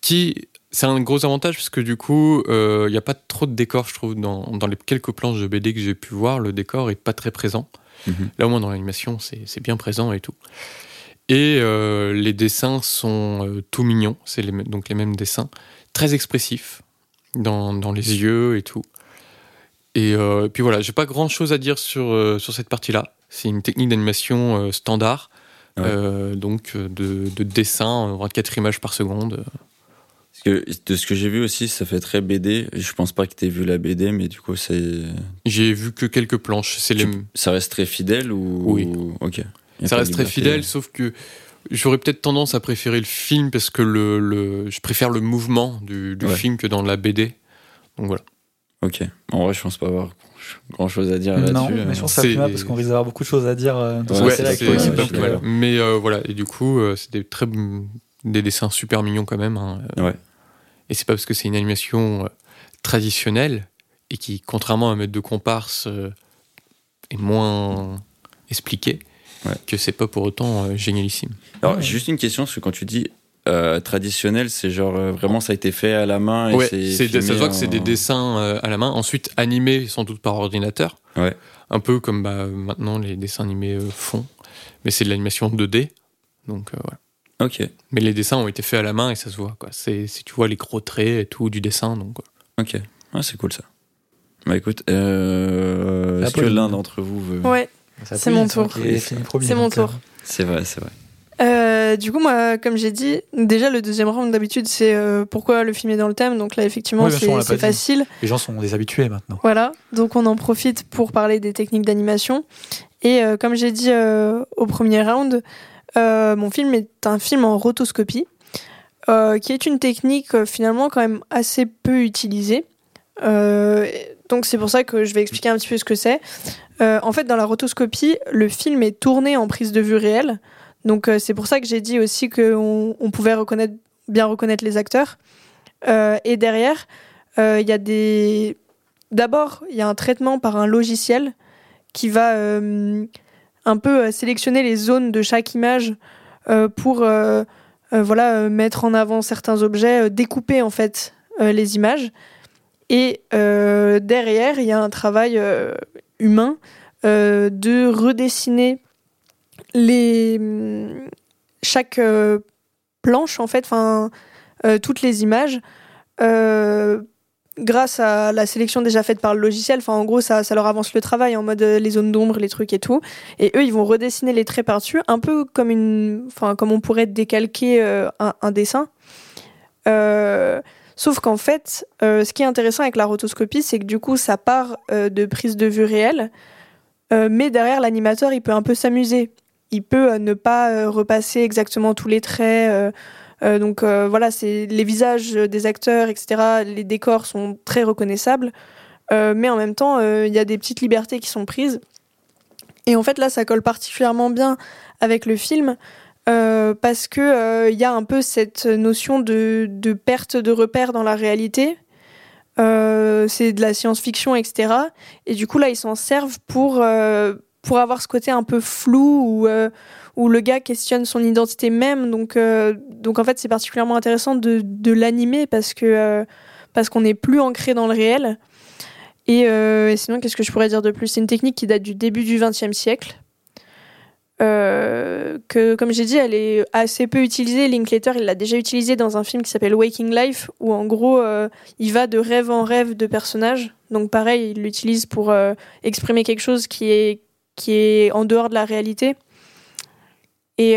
Qui c'est un gros avantage parce que du coup, il n'y a pas trop de décors, je trouve, dans, dans les quelques planches de BD que j'ai pu voir. Le décor est pas très présent. Mhm. Là, au moins, dans l'animation, c'est bien présent et tout. Et euh, les dessins sont euh, tout mignons, c'est donc les mêmes dessins, très expressifs dans, dans les yeux et tout. Et euh, puis voilà, j'ai pas grand chose à dire sur, euh, sur cette partie-là. C'est une technique d'animation euh, standard, Ouais. donc de, de dessin, euh, 24 images par seconde. Que, de ce que j'ai vu aussi, ça fait très BD. Je pense pas que t'aies vu la BD, mais du coup, c'est. J'ai vu que quelques planches. C'est les, Ça reste très fidèle ou. Oui. Ok. Ça reste très fidèle, sauf que j'aurais peut-être tendance à préférer le film parce que le, le- je préfère le mouvement du, du Ouais. film que dans la BD. Donc voilà. Ok. En vrai, je pense pas avoir grand chose à dire non, là-dessus. mais euh. je pense que ça c'est- mal parce qu'on risque d'avoir beaucoup de choses à dire. euh, dans Ouais, ce Ouais, c'est ouais. Mais euh, voilà, et du coup, euh, c'est des très des dessins super mignons quand même. hein. Ouais. Et c'est pas parce que c'est une animation euh, traditionnelle et qui, contrairement à un maître de comparse, euh, est moins expliqué Ouais. que c'est pas pour autant euh, génialissime. Alors, Ouais. juste une question, parce que quand tu dis euh, traditionnel, c'est genre euh, vraiment ça a été fait à la main et Ouais, c'est. ça se voit que c'est des dessins euh, à la main, ensuite animés sans doute par ordinateur. Ouais. Un peu comme bah, maintenant les dessins animés euh, font. Mais c'est de l'animation 2D. Donc euh, voilà. Ok, Mais les dessins ont été faits à la main et ça se voit. Quoi. C'est, c'est- tu vois les gros traits et tout du dessin. Donc, ok. Ah, c'est cool ça. Bah écoute, euh, est-ce que l'un d'entre vous veut. Ouais, C'est mon tour. c'est mon euh, tour. C'est vrai, c'est vrai. Euh, du coup, moi, comme j'ai dit, déjà le deuxième round d'habitude, c'est euh, pourquoi le film est dans le thème. Donc là, effectivement, Oui, c'est facile. Les gens sont des habitués maintenant. Voilà, donc on en profite pour parler des techniques d'animation. Et euh, comme j'ai dit euh, au premier round, euh, mon film est un film en rotoscopie, euh, qui est une technique euh, finalement quand même assez peu utilisée. Euh, donc c'est pour ça que je vais expliquer un petit peu ce que c'est. Euh, en fait, dans la rotoscopie, le film est tourné en prise de vue réelle. Donc euh, c'est pour ça que j'ai dit aussi qu'on on pouvait reconnaître, bien reconnaître les acteurs. Euh, et derrière, il y a des... D'abord, il y a un traitement par un logiciel qui va un peu sélectionner les zones de chaque image pour voilà, mettre en avant certains objets, découper en fait les images. Et derrière, il y a un travail humain euh, de redessiner les chaque euh, planche en fait, enfin euh, toutes les images. grâce à la sélection déjà faite par le logiciel, enfin en gros ça, ça leur avance le travail en mode les zones d'ombre, les trucs et tout. Et eux ils vont redessiner les traits par-dessus, un peu comme une, enfin comme on pourrait décalquer un, dessin. Sauf qu'en fait, euh, ce qui est intéressant avec la rotoscopie, c'est que du coup ça part euh, de prise de vue réelle, euh, mais derrière l'animateur il peut un peu s'amuser. Il peut ne pas repasser exactement tous les traits. donc voilà, les visages des acteurs, etc. Les décors sont très reconnaissables, mais en même temps, il y a des petites libertés qui sont prises. Et en fait, là, ça colle particulièrement bien avec le film. Euh, parce que il y a un peu cette notion de, perte de repères dans la réalité. Euh, c'est de la science-fiction, etc. Et du coup, là, ils s'en servent pour, euh, pour avoir ce côté un peu flou où, euh, où le gars questionne son identité même. Donc, euh, donc en fait, c'est particulièrement intéressant de, l'animer parce que euh, parce qu'on n'est plus ancré dans le réel. Euh, et sinon, qu'est-ce que je pourrais dire de plus? C'est une technique qui date du début du XXe siècle. Euh, que, comme j'ai dit, elle est assez peu utilisée. Linklater, il l'a déjà utilisée dans un film qui s'appelle Waking Life, où en gros, euh, il va de rêve en rêve de personnages. Donc pareil, il l'utilise pour euh, exprimer quelque chose qui est, qui est en dehors de la réalité. Et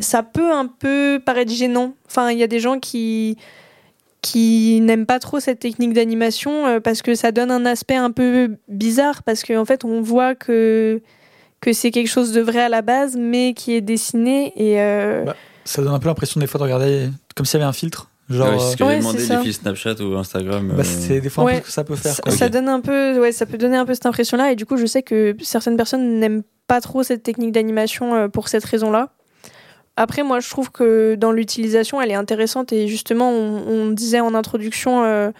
ça peut un peu paraître gênant. Enfin, il y a des gens qui qui n'aiment pas trop cette technique d'animation parce que ça donne un aspect un peu bizarre parce qu'en en fait on voit que que c'est quelque chose de vrai à la base mais qui est dessiné et euh, Bah, Ça donne un peu l'impression des fois de regarder comme s'il y avait un filtre. Genre, Ouais, c'est ce que Ouais, j'ai demandé filles Snapchat ou Instagram. bah, euh, c'est des fois un Ouais. peu ce que ça peut faire. ça, quoi. ça Ok. donne un peu ouais ça peut donner un peu cette impression là et du coup je sais que certaines personnes n'aiment pas trop cette technique d'animation euh, pour cette raison là après moi je trouve que dans l'utilisation elle est intéressante et justement on, on disait en introduction euh,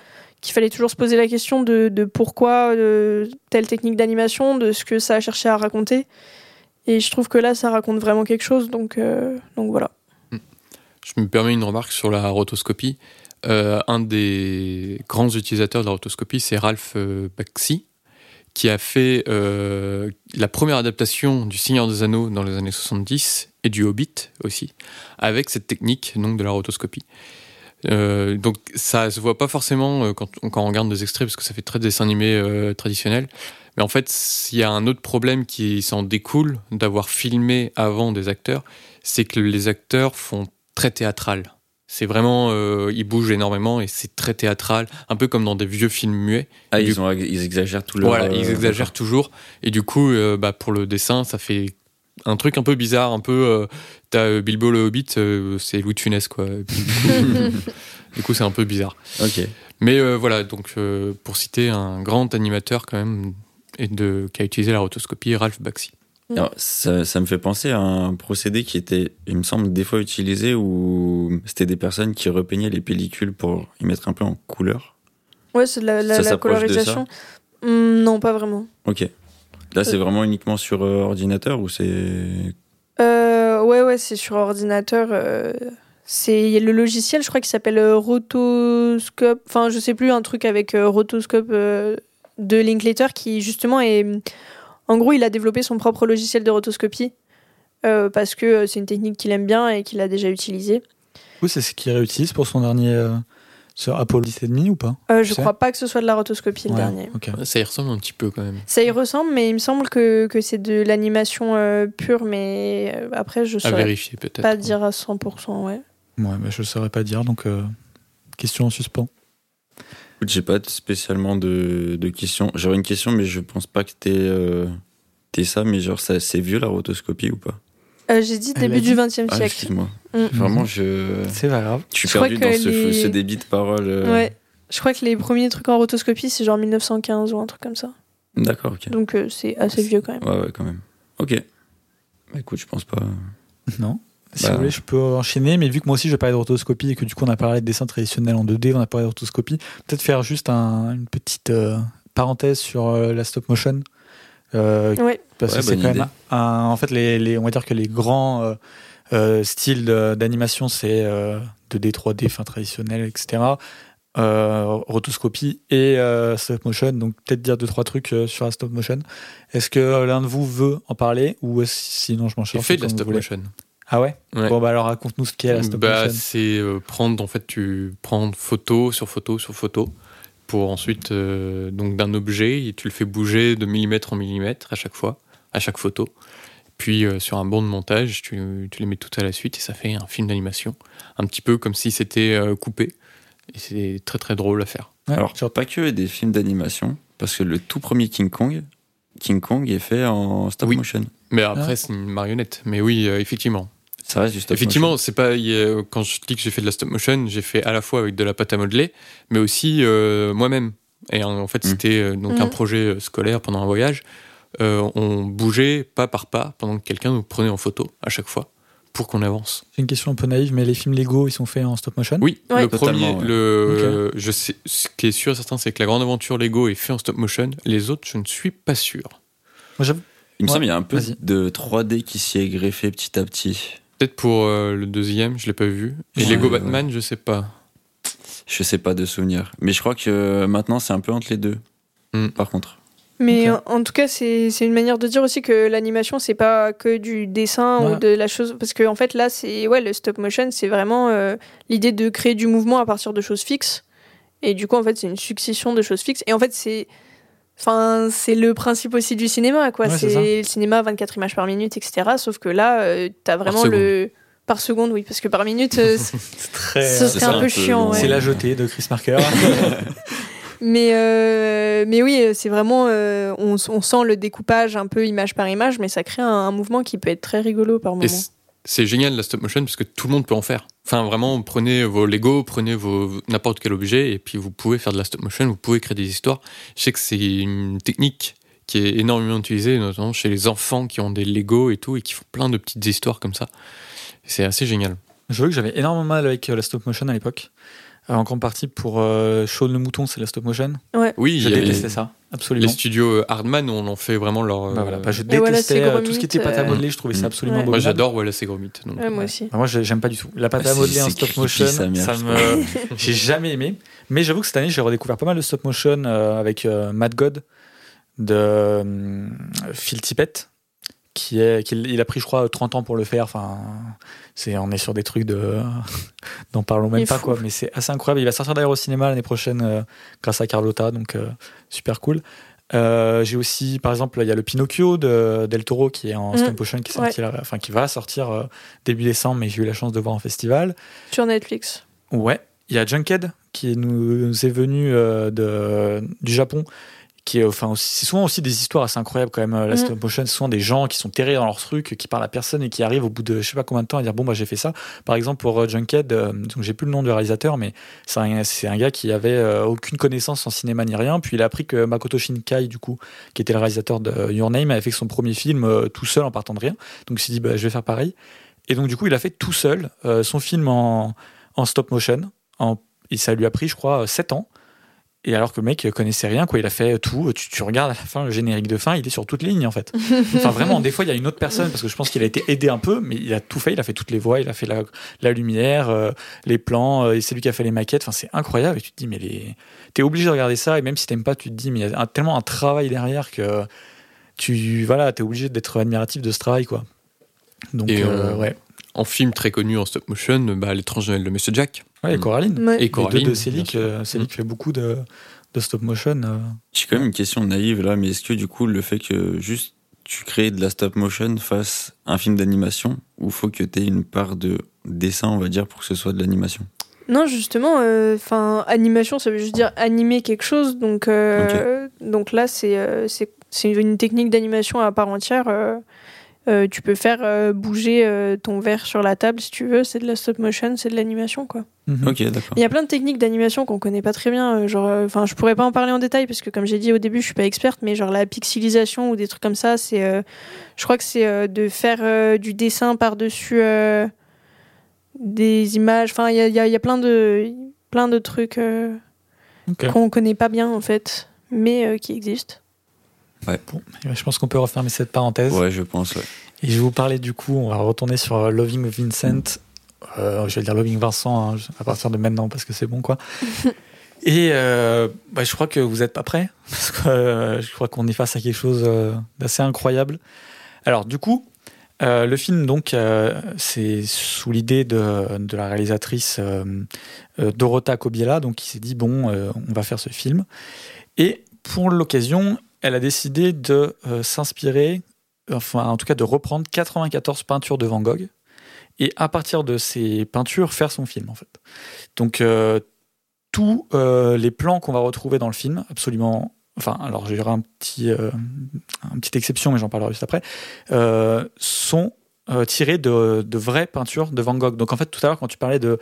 qu'il fallait toujours se poser la question de, pourquoi euh, telle technique d'animation de ce que ça a cherché à raconter et je trouve que là ça raconte vraiment quelque chose donc euh, voilà Je me permets une remarque sur la rotoscopie. Euh, un des grands utilisateurs de la rotoscopie, c'est Ralph Bakshi, qui a fait la première adaptation du Seigneur des Anneaux dans les années 70 et du Hobbit aussi, avec cette technique donc de la rotoscopie. Euh, donc ça se voit pas forcément euh, quand, quand on regarde des extraits parce que ça fait très dessin animé euh, traditionnel. Mais en fait, il y a un autre problème qui s'en découle d'avoir filmé avant des acteurs, c'est que les acteurs font très théâtral. C'est vraiment, euh, ils bougent énormément et c'est très théâtral, un peu comme dans des vieux films muets. Ah, Du- ils, ont, ils exagèrent tout leur. Voilà, ils exagèrent toujours. Et du coup, bah, pour le dessin, ça fait un truc un peu bizarre, un peu. euh, T'as euh, Bilbo le Hobbit, euh, c'est Louis de Funès, quoi. Du coup, c'est un peu bizarre. Ok. Mais euh, voilà, donc euh, pour citer un grand animateur quand même, et de, qui a utilisé la rotoscopie, Ralph Bakshi. Alors, ça, ça me fait penser à un procédé qui était, il me semble, des fois utilisé où c'était des personnes qui repeignaient les pellicules pour y mettre un peu en couleur. ouais c'est de la, la- colorisation Hum, non pas vraiment Ok. Là, c'est vraiment uniquement sur euh, ordinateur ou c'est. Euh, ouais, ouais, c'est sur ordinateur. euh, c'est il y a le logiciel, je crois, qui s'appelle euh, Rotoscope. Enfin, je sais plus, un truc avec euh, Rotoscope euh, de Linklater qui, justement, est. En gros, il a développé son propre logiciel de rotoscopie euh, parce que euh, c'est une technique qu'il aime bien et qu'il a déjà utilisée. Du coup, c'est ce qu'il réutilise pour son dernier euh, sur Apollo 10,5 ou pas Euh, je crois pas que ce soit de la rotoscopie le Ouais, dernier. Ça y ressemble un petit peu quand même. Ça y ressemble, mais il me semble que, que c'est de l'animation euh, pure, mais euh, après, je À saurais vérifier peut-être. pas dire à 100%, ouais. Ouais, mais je saurais pas dire, donc euh, question en suspens. J'ai pas spécialement de, de questions. J'aurais une question, mais je pense pas que t'es euh, t'es ça. Mais genre, ça, c'est vieux la rotoscopie ou pas? Euh, J'ai dit début du. XXe Ah, siècle. excuse-moi. Mm. Vraiment, je, C'est pas grave. je suis Je perdu que dans ce, les- ce débit de parole. euh. Ouais. Je crois que les premiers trucs en rotoscopie, c'est genre 1915 ou un truc comme ça. D'accord, ok. Donc euh, c'est assez vieux quand même. Ouais, ouais, quand même. Ok. Bah, écoute, je pense pas. Non. Si Bah. vous voulez, je peux enchaîner, mais vu que moi aussi je parlais de rotoscopie et que du coup on a parlé de dessin traditionnel en 2D, on a parlé de rotoscopie, peut-être faire juste un- une petite euh, parenthèse sur euh, la stop motion. Euh, Ouais. Parce Ouais, que c'est quand idée. même un, en fait les, les- on va dire que les grands euh, euh, styles d'animation c'est euh, 2D 3D enfin traditionnel etc euh, rotoscopie et euh, stop motion donc peut-être dire deux trois trucs euh, sur la stop motion est-ce que euh, l'un de vous veut en parler ou sinon je m'en charge fait de la stop motion. ah ouais, Ouais. bon bah alors raconte-nous ce qu'est la stop Bah, motion c'est euh, prendre en fait tu prends photo sur photo sur photo pour ensuite euh, donc d'un objet et tu le fais bouger de millimètre en millimètre à chaque fois à chaque photo puis euh, sur un banc de montage tu, tu les mets toutes à la suite et ça fait un film d'animation un petit peu comme si c'était euh, coupé et c'est très très drôle à faire Ouais, Alors, pas que des films d'animation, parce que le tout premier King Kong, King Kong est fait en stop Oui. motion. mais après Ah. c'est une marionnette mais oui euh, effectivement Ça reste du stop Effectivement, motion. c'est pas a- quand je dis que j'ai fait de la stop motion, j'ai fait à la fois avec de la pâte à modeler, mais aussi euh, moi-même. Et en, en fait, Mm. c'était euh, donc un Mm. projet scolaire pendant un voyage. Euh, on bougeait pas par pas pendant que quelqu'un nous prenait en photo à chaque fois pour qu'on avance. C'est une question un peu naïve, mais les films Lego, ils sont faits en stop motion? Oui, Ouais. le Totalement, premier, ouais. le, je sais, ce qui est sûr et certain, c'est que la grande aventure Lego est fait en stop motion. Les autres, je ne suis pas sûr. Moi, j'avoue- Il me Ouais, semble qu'il y a un peu vas-y. de 3D qui s'y est greffé petit à petit. Peut-être pour euh, le deuxième, je l'ai pas vu. Et Ouais, Lego ouais. Batman, je sais pas. Je sais pas de souvenir. Mais je crois que maintenant, c'est un peu entre les deux. Hmm. Par contre. Mais en, en tout cas, c'est c'est une manière de dire aussi que l'animation, c'est pas que du dessin Ouais. ou de la chose. Parce qu'en en fait, là, c'est ouais, le stop motion, c'est vraiment euh, l'idée de créer du mouvement à partir de choses fixes. Et du coup, en fait, c'est une succession de choses fixes. Et en fait, c'est. Enfin, c'est le principe aussi du cinéma, quoi. Ouais, c'est le cinéma 24 images par minute, etc. Sauf que là, euh, t'as vraiment le. Par seconde, oui, parce que par minute, euh, très. ce serait un un peu peu chiant. ouais. C'est la jetée de Chris Marker. Mais, euh, mais oui, c'est vraiment. euh, on, on sent le découpage un peu image par image, mais ça crée un, un mouvement qui peut être très rigolo par moment. c'est génial la stop motion parce que tout le monde peut en faire. Enfin, vraiment, prenez vos Lego, prenez vos n'importe quel objet et puis vous pouvez faire de la stop motion, vous pouvez créer des histoires. Je sais que c'est une technique qui est énormément utilisée, notamment chez les enfants qui ont des Lego et tout et qui font plein de petites histoires comme ça. C'est assez génial. Je veux que j'avais énormément mal avec euh, la stop motion à l'époque. Euh, en grande partie pour euh, Shaun le mouton, c'est la stop motion. Oui, avait détestais ça, absolument. les studios euh, Hardman on en fait vraiment leur. Bah euh, voilà, bah, je voilà, détestais euh, tout ce qui était pâte à euh, modeler, je trouvais ça Mm. absolument Ouais. Moi j'adore Wallace et Gromit. donc, Ouais, moi aussi. Bah, moi, j'ai- j'aime pas du tout. La pâte à modeler en stop creepy, motion, ça me. j'ai jamais aimé. Mais j'avoue que cette année, j'ai redécouvert pas mal de stop motion euh, avec euh, Mad God de euh, Phil Tippett. Qui est, qu'il- il a pris, je crois, 30 ans pour le faire. Enfin, c'est, on est sur des trucs de. N'en parlons même pas, fou. quoi. Mais c'est assez incroyable. Il va sortir d'ailleurs au cinéma l'année prochaine euh, grâce à Carlotta, donc euh, super cool. Euh, j'ai aussi, par exemple, il y a le Pinocchio de Del Toro qui est en Mm. stop motion, qui, sorti là- enfin, qui va sortir début décembre, mais j'ai eu la chance de voir en festival. Sur Netflix. Ouais, il y a Junkhead qui nous est venu de, du Japon. Qui est, enfin, aussi- c'est souvent aussi des histoires assez incroyables quand même. euh, La stop motion, c'est souvent des gens qui sont terrés dans leur truc, qui parlent à personne et qui arrivent au bout de je sais pas combien de temps à dire bon bah j'ai fait ça. Par exemple pour euh, Junkhead, euh, donc j'ai plus le nom du réalisateur, mais c'est un, c'est un gars qui avait euh, aucune connaissance en cinéma ni rien. Puis il a appris que Makoto Shinkai, du coup, qui était le réalisateur de Your Name, avait fait son premier film euh, tout seul en partant de rien. Donc il s'est dit bah je vais faire pareil. Et donc du coup il a fait tout seul son film en, en stop motion. En, et ça lui a pris, je crois, 7 ans. Et alors que le mec connaissait rien, quoi, il a fait tout. Tu, tu regardes à la fin le générique de fin, il est sur toutes les lignes en fait. Enfin vraiment, des fois il y a une autre personne parce que je pense qu'il a été aidé un peu, mais il a tout fait. Il a fait toutes les voix, il a fait la, la lumière, euh, les plans, euh, et c'est lui qui a fait les maquettes. Enfin c'est incroyable. Et tu te dis mais les... t'es obligé de regarder ça et même si t'aimes pas, tu te dis mais il y a un- tellement un travail derrière que tu voilà, t'es obligé d'être admiratif de ce travail quoi. Donc Et, euh, euh, ouais. En film très connu en stop motion, bah, l'étrange Noël de Monsieur Jack. Ouais, et Coraline. Ouais. Et Les deux Coraline. de Célic, euh, Célic fait beaucoup de, de stop motion. euh. J'ai quand même une question naïve là, mais est-ce que du coup, le fait que juste tu crées de la stop motion fasse un film d'animation, ou faut que tu aies une part de dessin, on va dire, pour que ce soit de l'animation? Non, justement, enfin, animation, ça veut juste dire animer quelque chose. Donc, euh, donc là, c'est euh, c'est c'est une technique d'animation à part entière. Euh, tu peux faire euh, bouger euh, ton verre sur la table si tu veux. C'est de la stop motion, c'est de l'animation, quoi. Mhm. Ok, d'accord. Il y a plein de techniques d'animation qu'on connaît pas très bien. euh, Genre, enfin, je pourrais pas en parler en détail parce que, comme j'ai dit au début, je suis pas experte, mais genre la pixelisation ou des trucs comme ça, c'est, euh, je crois que c'est euh, de faire euh, du dessin par dessus des images. Enfin, il y a, il y a- y a plein de, plein de trucs euh, Ok. qu'on connaît pas bien en fait, mais euh, qui existent. Bon, eh ben, je pense qu'on peut refermer cette parenthèse. Ouais, je pense, ouais. Et je vais vous parler du coup, on va retourner sur euh, Loving Vincent. Euh, je vais dire Loving Vincent hein, à partir de maintenant parce que c'est bon quoi. Et euh, bah, je crois que vous n'êtes pas prêts parce que euh, je crois qu'on est face à quelque chose d'assez incroyable. Alors du coup, euh, le film donc euh, c'est sous l'idée de, de la réalisatrice euh, Dorota Kobiela donc qui s'est dit bon on va faire ce film et pour l'occasion elle a décidé de euh, s'inspirer enfin en tout cas de reprendre 94 peintures de Van Gogh et à partir de ces peintures faire son film en fait. Donc euh, tous euh, les plans qu'on va retrouver dans le film, absolument, enfin alors j'aurai un petit, une petite exception mais j'en parlerai juste après, sont tirés de vraies peintures de Van Gogh. Donc en fait tout à l'heure quand tu parlais de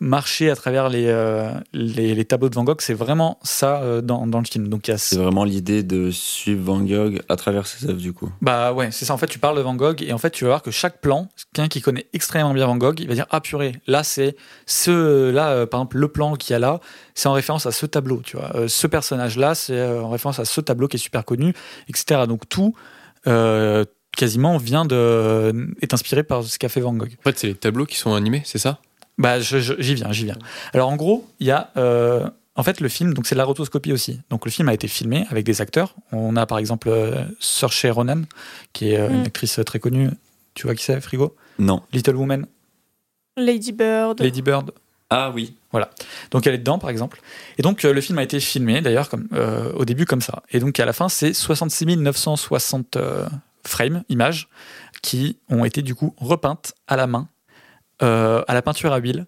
marcher à travers les, euh, les, les tableaux de Van Gogh, c'est vraiment ça euh, dans, dans le film. Donc C'est vraiment l'idée de suivre Van Gogh à travers ses œuvres, du coup. Bah ouais, c'est ça. En fait, tu parles de Van Gogh et en fait, tu vas voir que chaque plan, quelqu'un qui connaît extrêmement bien Van Gogh, il va dire ah purée, là c'est ce là euh, par exemple le plan qu'il y a là, c'est en référence à ce tableau, tu vois. Euh, ce personnage là, c'est euh, en référence à ce tableau qui est super connu, etc. Donc tout euh, quasiment vient de est inspiré par ce qu'a fait Van Gogh. En fait, c'est les tableaux qui sont animés, c'est ça? Bah, je- je- j'y viens, j'y viens. Alors, en gros, il y a. euh, en fait, le film, donc c'est de la rotoscopie aussi. Donc, le film a été filmé avec des acteurs. On a par exemple euh, Saoirse Ronan, qui est euh, une Mm. actrice très connue. Tu vois qui c'est, Frigo? Non. Little Woman, Lady Bird. Lady Bird. Ah oui. Donc, elle est dedans, par exemple. Et donc, euh, le film a été filmé, d'ailleurs, comme, euh, au début, comme ça. Et donc, à la fin, c'est 66 960 euh, frames, images, qui ont été, du coup, repeintes à la main, à la peinture à huile.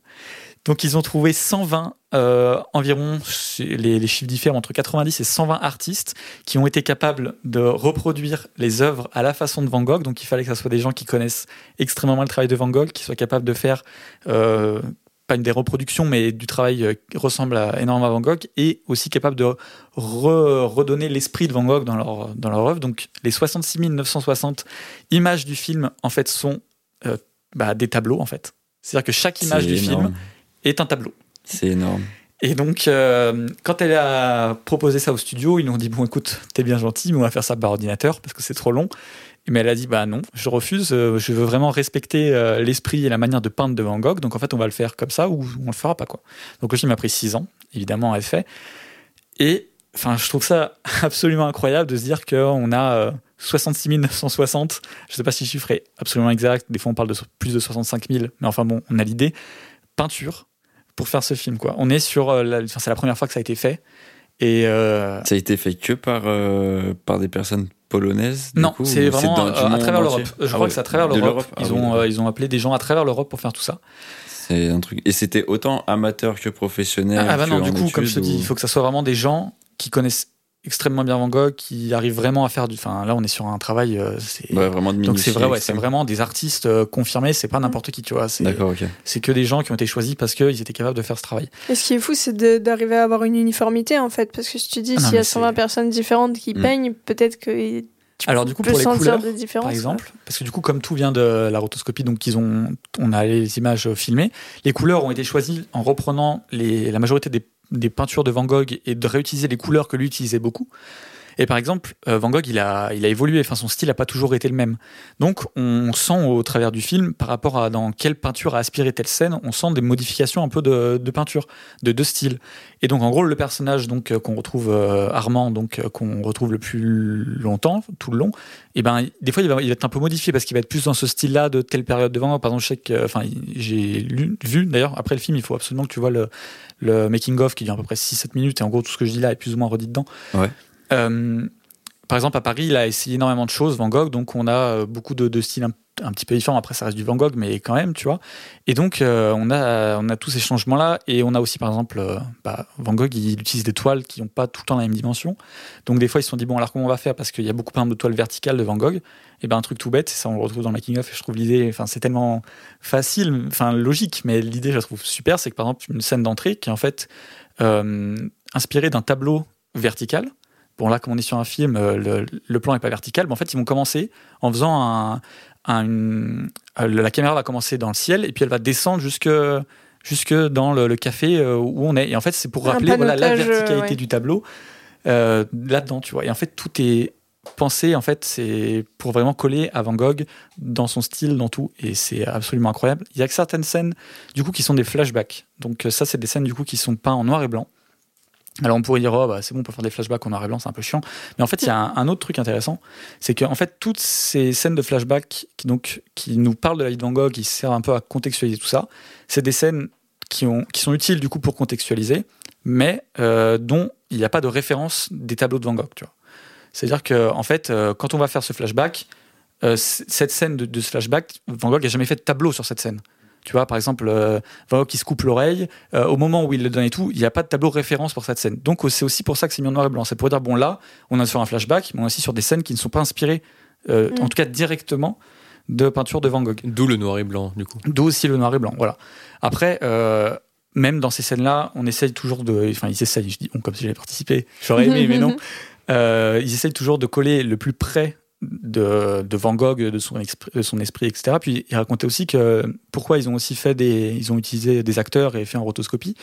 Donc, ils ont trouvé 120 euh, environ, les, chiffres diffèrent entre 90 et 120 artistes qui ont été capables de reproduire les œuvres à la façon de Van Gogh. Donc, il fallait que ce soit des gens qui connaissent extrêmement bien le travail de Van Gogh, qui soient capables de faire euh, pas une des reproductions, mais du travail euh, qui ressemble énormément à Van Gogh, et aussi capable de re- redonner l'esprit de Van Gogh dans leur, dans leur œuvre. Donc les 66 960 images du film, en fait, sont euh, bah, des tableaux, en fait. C'est-à-dire que chaque image du film est un tableau. C'est énorme. Et donc, euh, quand elle a proposé ça au studio, ils nous ont dit Bon, écoute, t'es bien gentil, mais on va faire ça par ordinateur parce que c'est trop long. Mais elle a dit Bah non, je refuse, euh, je veux vraiment respecter euh, l'esprit et la manière de peindre de Van Gogh, donc en fait, on va le faire comme ça ou on le fera pas, quoi. Donc, le film a pris six ans, évidemment, à effet. Et enfin, je trouve ça absolument incroyable de se dire qu'on a euh, 66 960, je sais pas si le chiffre est absolument exact, des fois on parle de plus de 65 000, mais enfin bon, on a l'idée, peinture pour faire ce film, quoi. On est sur, euh, la- enfin, c'est la première fois que ça a été fait. Et euh, Ça a été fait que par, euh, par des personnes polonaises non, c'est vraiment dans- euh, à travers l'Europe. Je Ah crois ouais, que c'est à travers l'Europe. Ah Ils, ont, ils ont appelé des gens à travers l'Europe pour faire tout ça. C'est un truc. Et c'était autant amateur que professionnel. Ah bah que non, du coup, comme je te dis, il faut que ça soit vraiment des gens qui connaissent extrêmement bien Van Gogh, qui arrivent vraiment à faire du. Enfin, là, on est sur un travail. euh, c'est- Ouais, vraiment de Donc c'est vrai, ouais, c'est vraiment des artistes euh, confirmés. C'est pas n'importe qui, tu vois. C'est D'accord, ok. c'est que des gens qui ont été choisis parce qu'ils étaient capables de faire ce travail. Et ce qui est fou, c'est de- d'arriver à avoir une uniformité en fait. Parce que si tu dis, Ah s'il y a mais 120 c'est- personnes différentes qui Mm. peignent, peut-être que tu Alors du coup, pour les couleurs, par exemple, parce que du coup, comme tout vient de la rotoscopie, donc ils ont, on a les images filmées, les couleurs ont été choisies en reprenant les, la majorité des, des peintures de Van Gogh et de réutiliser les couleurs que lui utilisait beaucoup. Et par exemple, euh, Van Gogh, il a, il a évolué, enfin son style n'a pas toujours été le même. Donc on sent au travers du film, par rapport à dans quelle peinture a aspiré telle scène, on sent des modifications un peu de, peinture, de, de style. Et donc en gros, le personnage donc euh, qu'on retrouve euh, Armand, donc qu'on retrouve le plus longtemps, tout le long, et ben des fois il va, être un peu modifié parce qu'il va être plus dans ce style-là de telle période de Van Gogh. Par exemple, je sais que, j'ai vu d'ailleurs après le film, il faut absolument que tu vois le, le making of qui dure à peu près 6-7 minutes et en gros tout ce que je dis là est plus ou moins redit dedans. Ouais. Euh, par exemple, à Paris, il a essayé énormément de choses, Van Gogh, donc on a euh, beaucoup de, styles un, petit peu différents. Après, ça reste du Van Gogh, mais quand même, tu vois. Et donc, euh, on, a, tous ces changements-là. Et on a aussi, par exemple, bah, Van Gogh, il utilise des toiles qui n'ont pas tout le temps la même dimension. Donc, des fois, ils se sont dit, bon, alors comment on va faire? Parce qu'il y a beaucoup, par exemple, de toiles verticales de Van Gogh. Et ben un truc tout bête, ça, on le retrouve dans le making-of. Et je trouve l'idée, enfin, c'est tellement facile, enfin, logique, mais l'idée, je la trouve super. C'est que, par exemple, une scène d'entrée qui est en fait inspirée d'un tableau vertical. Bon, là, comme on est sur un film, euh, le, le plan n'est pas vertical. Mais en fait, ils vont commencer en faisant un, un- une- euh, la caméra va commencer dans le ciel et puis elle va descendre jusque jusque dans le, le café euh, où on est. Et en fait, c'est pour rappeler voilà, la verticalité ouais. du tableau euh, là-dedans, tu vois. Et en fait, tout est pensé, en fait, c'est pour vraiment coller à Van Gogh dans son style, dans tout. Et c'est absolument incroyable. Il y a que certaines scènes, du coup, qui sont des flashbacks. Donc ça, c'est des scènes, du coup, qui sont peints en noir et blanc. Alors on pourrait dire, oh, bah, c'est bon, on peut faire des flashbacks en noir et c'est un peu chiant. Mais en fait, il y a un, autre truc intéressant, c'est que en fait, toutes ces scènes de flashback qui, qui nous parlent de la vie de Van Gogh, qui servent un peu à contextualiser tout ça, c'est des scènes qui, ont, qui sont utiles du coup pour contextualiser, mais euh, dont il n'y a pas de référence des tableaux de Van Gogh. C'est-à-dire que en fait, euh, quand on va faire ce flashback, euh, cette scène de, de ce flashback, Van Gogh n'a jamais fait de tableau sur cette scène. Tu vois, par exemple, euh, Van Gogh qui se coupe l'oreille, euh, au moment où il le donne et tout, il n'y a pas de tableau référence pour cette scène. Donc c'est aussi pour ça que c'est mis en noir et blanc. C'est pour dire, bon là, on est sur un flashback, mais on est aussi sur des scènes qui ne sont pas inspirées, euh, Mm. en tout cas directement, de peinture de Van Gogh. D'où le noir et blanc, du coup. D'où aussi le noir et blanc. Voilà. Après, euh, même dans ces scènes-là, on essaye toujours de. Enfin, ils essayent, je dis on comme si j'avais participé. J'aurais aimé, mais non. Euh, ils essayent toujours de coller le plus près de, de Van Gogh, de son, esprit, de son esprit, etc. Puis il racontait aussi que pourquoi ils ont aussi fait des. Ils ont utilisé des acteurs et fait en rotoscopie.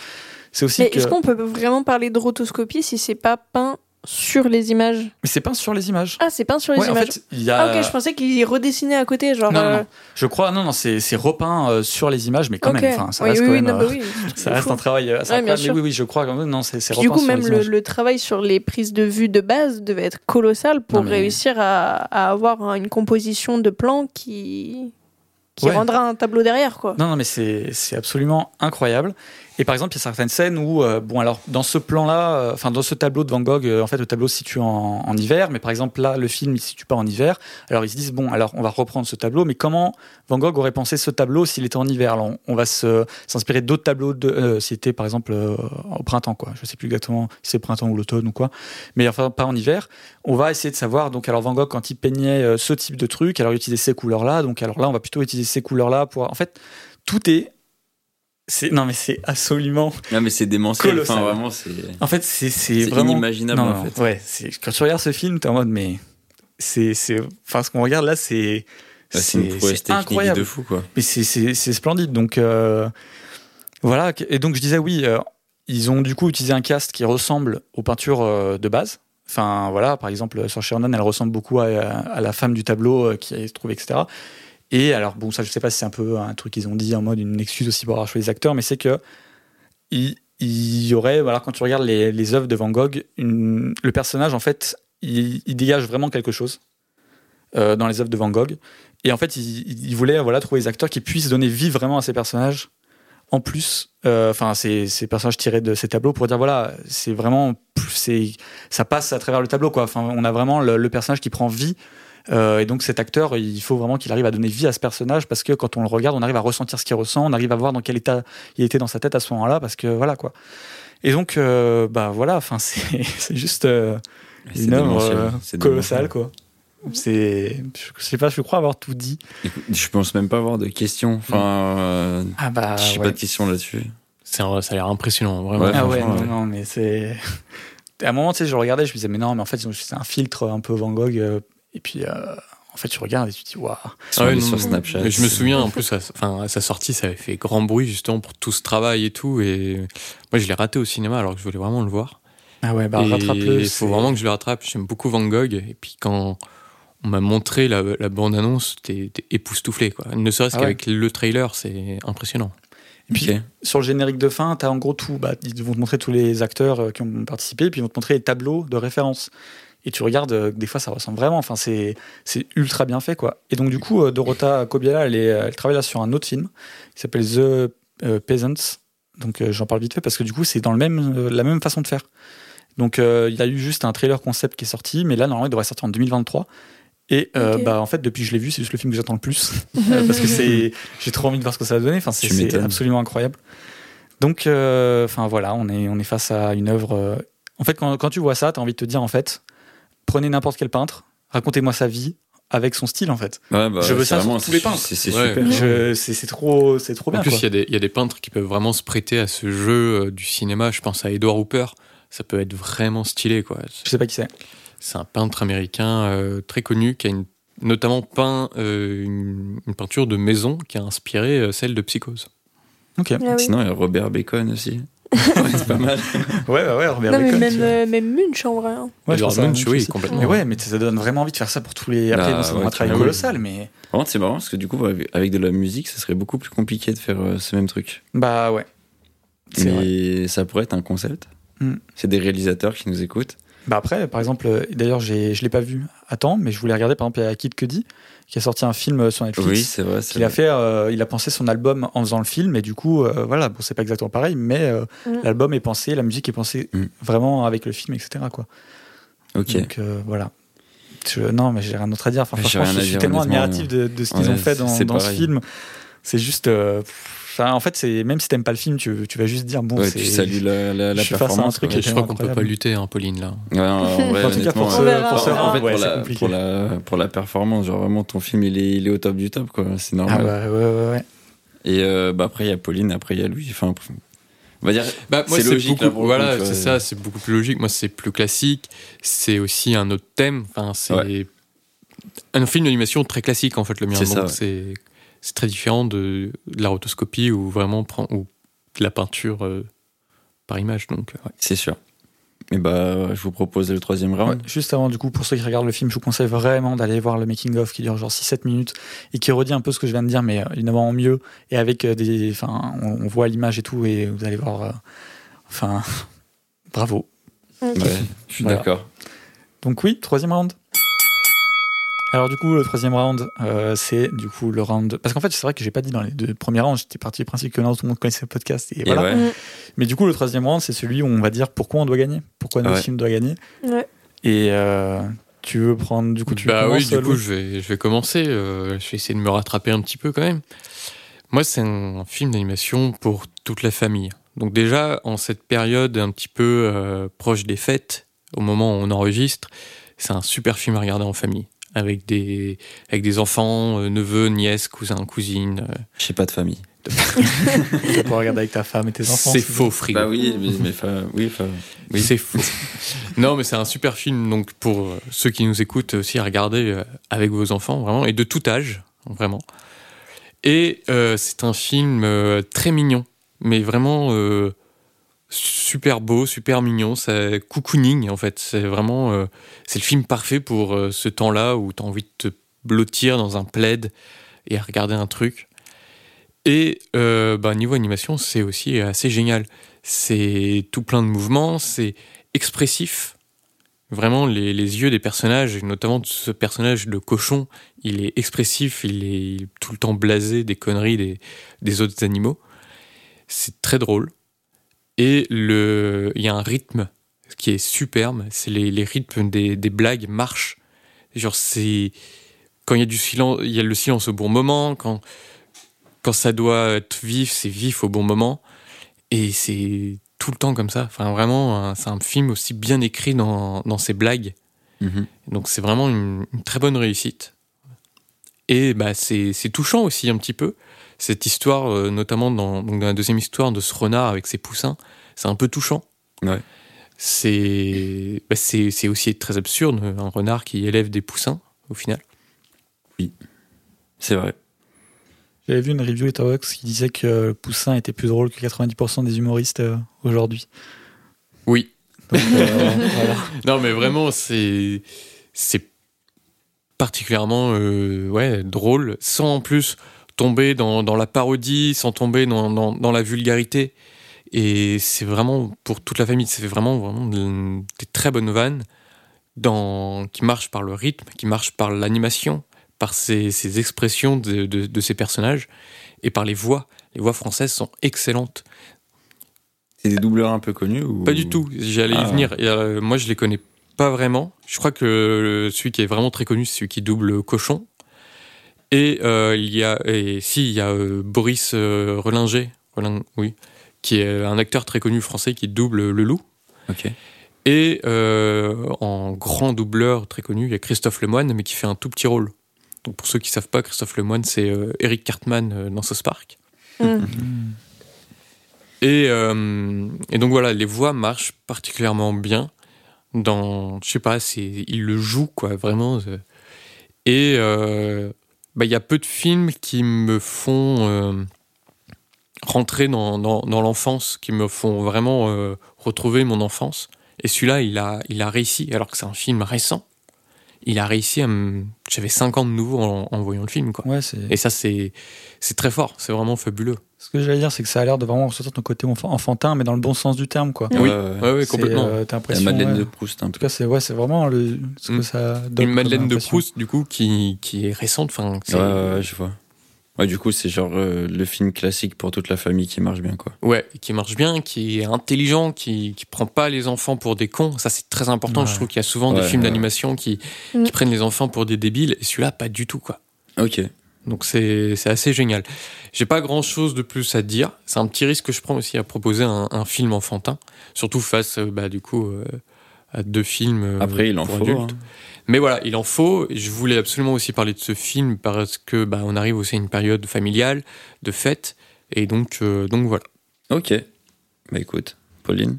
C'est aussi Mais que. est-ce qu'on peut vraiment parler de rotoscopie si c'est pas peint sur les images Mais c'est peint sur les images. Ah, c'est peint sur les Ouais, en images. fait, y a. Ah, ok, je pensais qu'il redessinait à côté, genre. Non, non, euh, non. Je crois, non, non, c'est repeint euh, sur les images, mais quand même, enfin, ça oui, reste oui, quand oui, même. non, euh, bah Ça reste fou. un travail assez Ouais, bien incroyable. Mais oui, oui, je crois. que- Non, c'est du coup, sur même les le, images. le travail sur les prises de vue de base devait être colossal pour mais- réussir à, à avoir une composition de plans qui, qui Ouais. rendra un tableau derrière, quoi. Non, non, mais c'est c'est absolument incroyable. Et par exemple, il y a certaines scènes où, euh, bon, alors dans ce plan-là, euh, enfin dans ce tableau de Van Gogh, euh, en fait, le tableau se situe en, en hiver, mais par exemple là, le film il se situe pas en hiver. Alors ils se disent bon, alors on va reprendre ce tableau, mais comment Van Gogh aurait pensé ce tableau s'il était en hiver? Alors on, va s'inspirer d'autres tableaux de, s'il était par exemple au printemps, quoi. Je sais plus exactement si c'est printemps ou l'automne ou quoi, mais enfin pas en hiver. On va essayer de savoir. Donc alors Van Gogh quand il peignait ce type de truc, alors il utilisait ces couleurs-là. Donc alors là, on va plutôt utiliser ces couleurs-là pour. En fait, tout est c'est non mais c'est absolument Non, mais c'est démentiel. Enfin, vraiment, c'est. en fait c'est c'est C'est vraiment inimaginable, Non, en fait. ouais quand tu regardes ce film t'es en mode mais c'est c'est enfin ce qu'on regarde là c'est Bah, c'est une prouesse technique incroyable de fou, quoi. mais c'est c'est c'est splendide donc euh, voilà et donc je disais oui euh, ils ont du coup utilisé un cast qui ressemble aux peintures euh, de base enfin voilà par exemple sur Shernon elle ressemble beaucoup à, à la femme du tableau qui se trouve etc et alors bon ça je sais pas si c'est un peu un truc qu'ils ont dit en mode une excuse aussi pour avoir choisi les acteurs mais c'est que il, il y aurait voilà quand tu regardes les, les œuvres de Van Gogh le personnage en fait il, dégage vraiment quelque chose euh, dans les œuvres de Van Gogh. Et en fait il, il voulait voilà trouver des acteurs qui puissent donner vie vraiment à ces personnages. En plus euh, enfin ces, ces personnages tirés de ces tableaux pour dire voilà c'est vraiment ça passe à travers le tableau quoi. Enfin on a vraiment le personnage qui prend vie euh, et donc cet acteur, il faut vraiment qu'il arrive à donner vie à ce personnage parce que quand on le regarde, on arrive à ressentir ce qu'il ressent, on arrive à voir dans quel état il était dans sa tête à ce moment-là parce que voilà quoi. Et donc euh, bah voilà, enfin c'est c'est juste euh, C'est une œuvre euh, colossale quoi. C'est je sais pas, je crois avoir tout dit. Écoute, Je pense même pas avoir de questions. Enfin, euh, Ah bah j'ai ouais. pas de questions là-dessus. C'est un- ça a l'air impressionnant, vraiment. Ouais, Ah ouais, non, mais c'est. À un moment, tu sais, je regardais, je me disais, mais non, mais en fait, c'est un filtre un peu Van Gogh. Et puis, euh, en fait, tu regardes et tu te dis, waouh. Ah ouais, sur Snapchat. Mais je me souviens, en plus, à, enfin, à sa sortie, ça avait fait grand bruit justement pour tout ce travail et tout. Et moi, je l'ai raté au cinéma alors que je voulais vraiment le voir. Ah ouais, bah, rattrape-le. Il faut vraiment que je le rattrape. J'aime beaucoup Van Gogh. Et puis quand on m'a montré la, la bande-annonce, t'es époustouflé. Quoi. Ne serait-ce Ah ouais. qu'avec le trailer, c'est impressionnant. Et puis, sur le générique de fin, t'as en gros tout. Bah, ils vont te montrer tous les acteurs euh, qui ont participé, puis ils vont te montrer les tableaux de référence. Et tu regardes, euh, des fois, ça ressemble vraiment. Enfin, c'est ultra bien fait, quoi. Et donc, du coup, euh, Dorota Kobiela, elle, est, elle travaille là sur un autre film qui s'appelle The euh, Peasants. Donc, j'en parle vite fait parce que du coup, c'est dans le même, la même façon de faire. Donc, euh, il y a eu juste un trailer concept qui est sorti, mais là, normalement, il devrait sortir en 2023. Et euh, bah en fait depuis que je l'ai vu c'est juste le film que j'attends le plus parce que c'est j'ai trop envie de voir ce que ça va donner enfin c'est absolument incroyable donc euh, enfin voilà on est on est face à une œuvre en fait quand, quand tu vois ça tu as envie de te dire en fait prenez n'importe quel peintre racontez-moi sa vie avec son style en fait Ouais, bah, Je veux ça sur tous les c'est- peintres. C'est Ouais. trop c'est trop En bien plus, quoi. il y, a des- il y a des peintres qui peuvent vraiment se prêter à ce jeu euh, du cinéma. Je pense à Edward Hooper. Ça peut être vraiment stylé. quoi. je sais pas qui c'est C'est un peintre américain euh, très connu qui a une- notamment peint euh, une, une peinture de maison qui a inspiré euh, celle de Psychose. ok Ah oui. Sinon, il y a Robert Bacon aussi. Ouais, c'est pas mal. ouais ouais ouais Robert Non, mais Bacon, même, euh, même Munch en vrai. hein. Ouais, à Munch, oui, complètement. mais ouais mais ça donne vraiment envie de faire ça pour tous les après Bah, bon, c'est un travail carrément. colossal mais Par contre, c'est marrant parce que du coup, avec de la musique, ça serait beaucoup plus compliqué de faire euh, ce même truc. bah ouais c'est vrai Mais ça pourrait être un concept. Hmm. C'est des réalisateurs qui nous écoutent. Bah après, par exemple, euh, d'ailleurs, j'ai- je l'ai pas vu à temps, mais je voulais regarder. Par exemple, il y a Kid Cudi qui a sorti un film euh, sur Netflix. Oui, c'est vrai. Il a fait, euh, il a pensé son album en faisant le film, et du coup, euh, voilà, bon, c'est pas exactement pareil, mais euh, Mm. l'album est pensé, la musique est pensée Mm. vraiment avec le film, etc. Quoi. Ok. Donc euh, voilà. Je- non, mais j'ai rien d'autre à dire. Enfin, franchement, je à suis tellement admiratif de, de ce qu'ils Ouais, ont fait dans, dans ce film. C'est juste. euh, enfin, en fait, c'est même si t'aimes pas le film, tu, tu vas juste dire bon, Ouais, c'est. tu salues la, la, la je suis face à un performance. truc. Et je crois qu'on peut pas lutter, hein, Pauline, là. Ouais, en tout cas, pour ce, verra, pour ce en fait, ouais, la, pour, la, pour la performance, genre vraiment ton film il est, il est au top du top, quoi. C'est Ah normal. bah ouais, ouais, ouais. Et euh, bah, après, il y a Pauline, après, il y a Louis. Enfin, On va dire, Bah, moi, C'est beaucoup, là, voilà, c'est ça, c'est beaucoup plus logique. Moi, c'est plus classique. C'est aussi un autre thème. Enfin, c'est Ouais. un film d'animation très classique, en fait, le mien. C'est ça, ouais. C'est, très différent de, de la rotoscopie ou vraiment prend, ou de la peinture euh, par image. Donc, euh, ouais. c'est sûr. Et bah, je vous propose le troisième Ouais, round. juste avant, du coup, pour ceux qui regardent le film, je vous conseille vraiment d'aller voir le making-of qui dure genre 6-7 minutes et qui redit un peu ce que je viens de dire, mais euh, évidemment en mieux et avec des. Enfin, on, on voit l'image et tout, et vous allez voir. euh, enfin, bravo. Ouais, je suis Voilà. d'accord. Donc, oui, troisième round. Alors, du coup, le troisième round, euh, c'est du coup le round. Parce qu'en fait, c'est vrai que j'ai pas dit dans les deux premiers rounds, j'étais parti du principe que non, tout le monde connaissait le podcast. Et, Et voilà. ouais. Mais du coup, le troisième round, c'est celui où on va dire pourquoi on doit gagner, pourquoi notre Ouais. film doit gagner. Ouais. Et euh, tu veux prendre, du coup, tu bah oui, du coup, je vais, je vais commencer. euh, je vais essayer de me rattraper un petit peu quand même. Moi, c'est un film d'animation pour toute la famille. Donc déjà, en cette période un petit peu euh, proche des fêtes, au moment où on enregistre, c'est un super film à regarder en famille. Avec des, avec des enfants, euh, neveux, nièces, cousins, cousines. euh. J'ai pas de famille. Tu vas pouvoir regarder avec ta femme et tes enfants. c'est si faux, frigo. Bah oui, mais, mais fa- oui, fa- oui. C'est faux. non, mais c'est un super film, donc pour euh, ceux qui nous écoutent aussi à regarder avec vos enfants, vraiment, et de tout âge, vraiment. Et euh, c'est un film euh, très mignon, mais vraiment euh, super beau, super mignon. C'est cocooning, en fait. C'est vraiment. euh, c'est le film parfait pour euh, ce temps-là où tu as envie de te blottir dans un plaid et à regarder un truc. Et euh, bah, niveau animation, c'est aussi assez génial. C'est tout plein de mouvements, c'est expressif. Vraiment, les, yeux des personnages, notamment de ce personnage de cochon, il est expressif, il est tout le temps blasé des conneries des, des autres animaux. C'est très drôle. Et le, il y a un rythme qui est superbe. C'est les, les rythmes des, des blagues marchent. Genre, c'est. Quand il y a du silence, il y a le silence au bon moment. Quand, quand ça doit être vif, c'est vif au bon moment. Et c'est tout le temps comme ça. Enfin, vraiment, c'est un film aussi bien écrit dans, dans ses blagues. Mhm. Donc, c'est vraiment une, une très bonne réussite. Et bah, c'est c'est touchant aussi un petit peu. Cette histoire, euh, notamment dans, donc dans la deuxième histoire de ce renard avec ses poussins, c'est un peu touchant. Ouais. C'est bah, c'est c'est aussi très absurde, un renard qui élève des poussins, au final. C'est vrai. J'avais vu une review Etavox qui disait que Poussin était plus drôle que 90% des humoristes euh, aujourd'hui. Oui. Donc, euh, voilà. Non, mais vraiment, c'est c'est particulièrement euh, ouais drôle, sans en plus tomber dans, dans la parodie, sans tomber dans, dans, dans la vulgarité. Et c'est vraiment pour toute la famille, c'est vraiment vraiment de- des très bonnes vannes dans, qui marchent par le rythme, qui marchent par l'animation, par ces, ces expressions de, de, de ces personnages et par les voix. Les voix françaises sont excellentes. C'est des doubleurs un peu connus ou... Pas du tout, j'allais Ah. y venir. Et, euh, moi, je les connais pas vraiment. Je crois que celui qui est vraiment très connu, c'est celui qui double Cochon. Et euh, il y a, et si, il y a euh, Boris euh, Relinger, Relin- oui, qui est un acteur très connu français qui double le loup. Ok. Et euh, en grand doubleur très connu, il y a Christophe Lemoine, mais qui fait un tout petit rôle. Donc pour ceux qui savent pas, Christophe Lemoine, c'est euh, Eric Cartman euh, dans South Park. Mm. Et, euh, et donc voilà, les voix marchent particulièrement bien. Dans, je sais pas, c'est, il le joue quoi, vraiment. Et euh, bah, il y a peu de films qui me font euh, rentrer dans, l'enfance, qui me font vraiment euh, retrouver mon enfance. Et celui-là, il a réussi, alors que c'est un film récent. Il a réussi à me. J'avais 5 ans de nouveau en, en voyant le film, quoi. Ouais, c'est. Et ça, c'est, c'est très fort, c'est vraiment fabuleux. Ce que j'allais dire, c'est que ça a l'air de vraiment ressortir ton côté enf- enfantin, mais dans le bon sens du terme, quoi. Oui, ouais. Ouais, C'est, complètement. euh, T'as La l'impression. Madeleine ouais. de Proust un En tout cas, c'est ouais, c'est vraiment le, ce que Mm. ça donne. Une Madeleine de. Proust, du coup, qui, qui est récente. Enfin, c'est- Ouais, ouais, ouais, je vois. Ouais, du coup, c'est genre euh, le film classique pour toute la famille qui marche bien, quoi. Ouais, qui marche bien, qui est intelligent, qui, qui prend pas les enfants pour des cons. Ça, c'est très important. Ouais. Je trouve qu'il y a souvent des films ouais. d'animation qui, Mm. qui prennent les enfants pour des débiles. Et celui-là, pas du tout, quoi. Ok. Donc c'est c'est assez génial. J'ai pas grand chose de plus à dire. C'est un petit risque que je prends aussi à proposer un, un film enfantin, surtout face euh, bah, du coup euh, à deux films. euh, Après, il en pour faut. hein. Mais voilà, il en faut. Je voulais absolument aussi parler de ce film parce que bah, on arrive aussi à une période familiale, de fête, et donc euh, donc voilà. Ok. Bah écoute, Pauline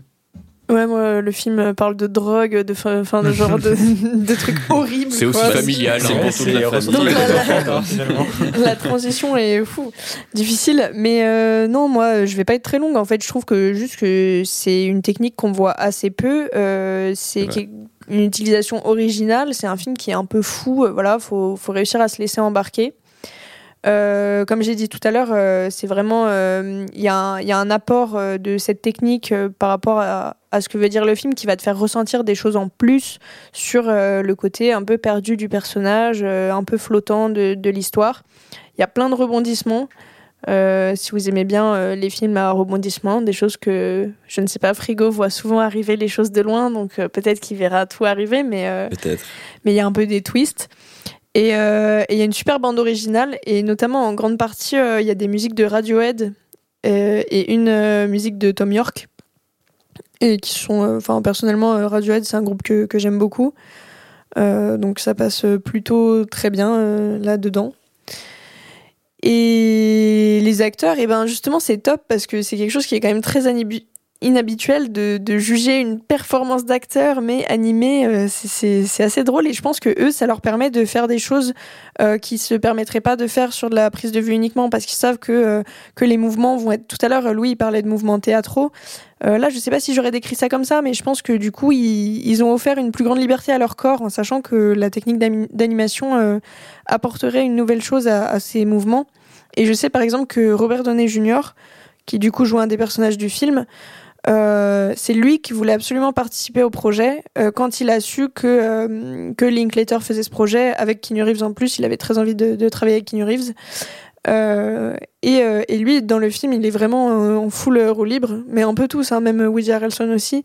Ouais, moi, le film parle de drogue, de, fin, de genre de, de trucs horribles. C'est aussi familial. C'est hein. pour toute la famille. Donc, la, finalement. la transition est fou, difficile. Mais euh, non, moi, je vais pas être très longue. En fait, je trouve que juste que c'est une technique qu'on voit assez peu. Euh, c'est Ouais. une utilisation originale. C'est un film qui est un peu fou. Euh, Voilà, faut, faut réussir à se laisser embarquer. Euh, comme j'ai dit tout à l'heure, euh, c'est vraiment euh, il y, a un- il y a un apport euh, de cette technique euh, par rapport à, à ce que veut dire le film qui va te faire ressentir des choses en plus sur euh, le côté un peu perdu du personnage, euh, un peu flottant de, de l'histoire. Il y a plein de rebondissements. Euh, si vous aimez bien les films à rebondissements, des choses que je ne sais pas, Frigo voit souvent arriver les choses de loin, donc peut-être qu'il verra tout arriver, mais Peut-être. mais il y a un peu des twists. Et il y a une super bande originale, et notamment en grande partie, il y a des musiques de Radiohead et une musique de Tom York. Et qui sont, euh, enfin, personnellement, euh, Radiohead, c'est un groupe que, j'aime beaucoup. Euh, donc ça passe plutôt très bien là-dedans. Et les acteurs, et ben justement, c'est top parce que c'est quelque chose qui est quand même très inhabituel de, de juger une performance d'acteur, mais animée, euh, c'est- assez drôle. Et je pense que eux, ça leur permet de faire des choses euh, qui se permettraient pas de faire sur de la prise de vue uniquement parce qu'ils savent que, euh, que les mouvements vont être. Tout à l'heure, Louis il parlait de mouvements théâtraux. Euh, là, je sais pas si j'aurais décrit ça comme ça, mais je pense que du coup, ils, ils ont offert une plus grande liberté à leur corps en sachant que la technique d'animation euh, apporterait une nouvelle chose à, à ces mouvements. Et je sais par exemple que Robert Downey Jr., qui du coup joue un des personnages du film, euh, c'est lui qui voulait absolument participer au projet. Euh, quand il a su que, euh, que Linklater faisait ce projet, avec Keanu Reeves en plus, il avait très envie de, de travailler avec Keanu Reeves. Et, et lui, dans le film, il est vraiment en full roue libre, mais un peu tous, hein, même Woody Harrelson aussi.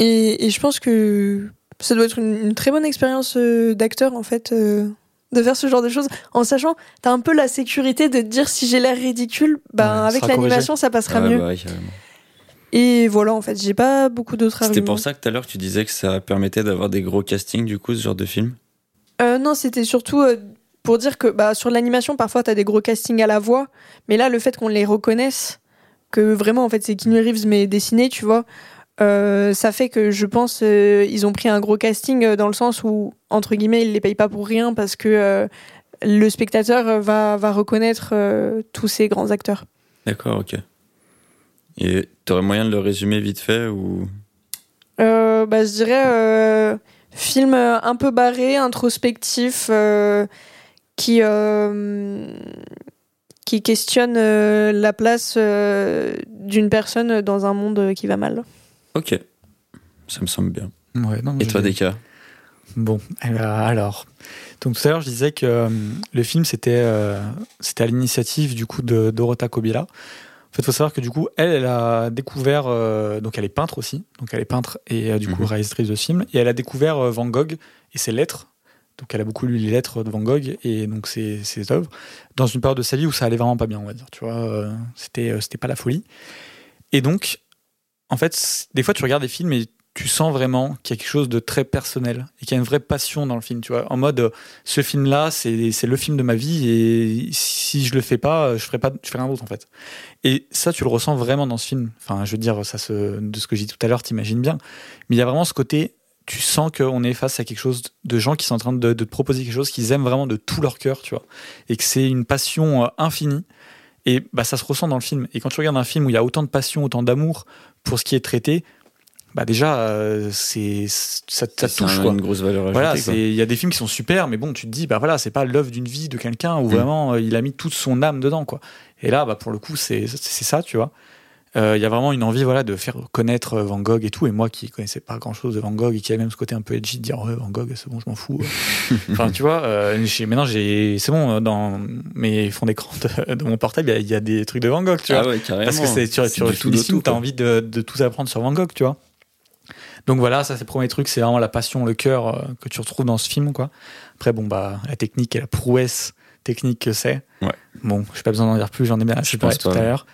Et, et je pense que ça doit être une, une très bonne expérience d'acteur, en fait, de faire ce genre de choses, en sachant, t'as un peu la sécurité de te dire si j'ai l'air ridicule, ben, Ouais, avec l'animation, ça passera Ah mieux. bah. Et voilà, en fait, j'ai pas beaucoup d'autres arguments. C'était pour ça que tout à l'heure tu disais que ça permettait d'avoir des gros castings du coup ce genre de film. Euh, non, c'était surtout euh, pour dire que bah, sur l'animation, parfois, t'as des gros castings à la voix, mais là, le fait qu'on les reconnaisse, que vraiment, en fait, c'est Keanu Reeves, mais dessiné, tu vois, euh, ça fait que je pense ils ont pris un gros casting dans le sens où, entre guillemets, ils les payent pas pour rien parce que le spectateur va, va reconnaître tous ces grands acteurs. D'accord, ok. Et t'aurais moyen de le résumer vite fait ou? Euh, bah, je dirais euh, film euh, un peu barré, introspectif, euh, qui, euh, qui questionne euh, la place euh, d'une personne dans un monde qui va mal. Ok, ça me semble bien. Ouais, non, Et toi, Deka? Bon, eh ben, alors. Donc tout à l'heure, je disais que euh, le film, c'était euh, c'était à l'initiative du coup de Dorota Kobila. En fait, il faut savoir que du coup, elle, elle a découvert, euh, donc elle est peintre aussi, donc elle est peintre et euh, du coup Mhm. réalisatrice de film, et elle a découvert euh, Van Gogh et ses lettres. Donc elle a beaucoup lu les lettres de Van Gogh et donc ses, ses œuvres dans une période de sa vie où ça allait vraiment pas bien, on va dire. Tu vois, c'était c'était pas la folie. Et donc, en fait, des fois, tu regardes des films et tu sens vraiment qu'il y a quelque chose de très personnel et qu'il y a une vraie passion dans le film, tu vois. En mode, euh, ce film-là, c'est le film de ma vie et si je le fais pas, euh, je ferai pas, je ferai rien d'autre en fait. Et ça, tu le ressens vraiment dans ce film. Enfin, je veux dire, ça se, de ce que j'ai dit tout à l'heure, t'imagines bien. Mais il y a vraiment ce côté, tu sens qu'on est face à quelque chose de gens qui sont en train de, de te proposer quelque chose qu'ils aiment vraiment de tout leur cœur, tu vois. Et que c'est une passion euh, infinie. Et bah, ça se ressent dans le film. Et quand tu regardes un film où il y a autant de passion, autant d'amour pour ce qui est traité, bah déjà, euh, c'est ça, touche un- quoi. une grosse valeur ajoutée. Voilà, il y a des films qui sont super, mais bon, tu te dis bah voilà, c'est pas l'œuvre d'une vie de quelqu'un où Mm. vraiment euh, il a mis toute son âme dedans quoi. Et là, bah pour le coup, c'est c'est ça, tu vois. Euh, Il y a vraiment une envie voilà de faire connaître Van Gogh et tout. Et moi qui connaissais pas grand chose de Van Gogh et qui avait même ce côté un peu edgy de dire ouais Van Gogh c'est bon, je m'en fous. enfin tu vois, maintenant j'ai c'est bon dans mes fonds d'écran de, de mon portable il y a- il y, a des trucs de Van Gogh, tu vois. Ah ouais, carrément. Parce que c'est, tu, tu, tu t'as quoi. envie de, de tout apprendre sur Van Gogh, tu vois. Donc voilà, ça c'est le premier truc, c'est vraiment la passion, le cœur euh, que tu retrouves dans ce film, quoi. Après, bon, bah, la technique et la prouesse technique que c'est. Ouais. Bon, j'ai pas besoin d'en dire plus, j'en ai bien assez Je parlé tout à l'heure.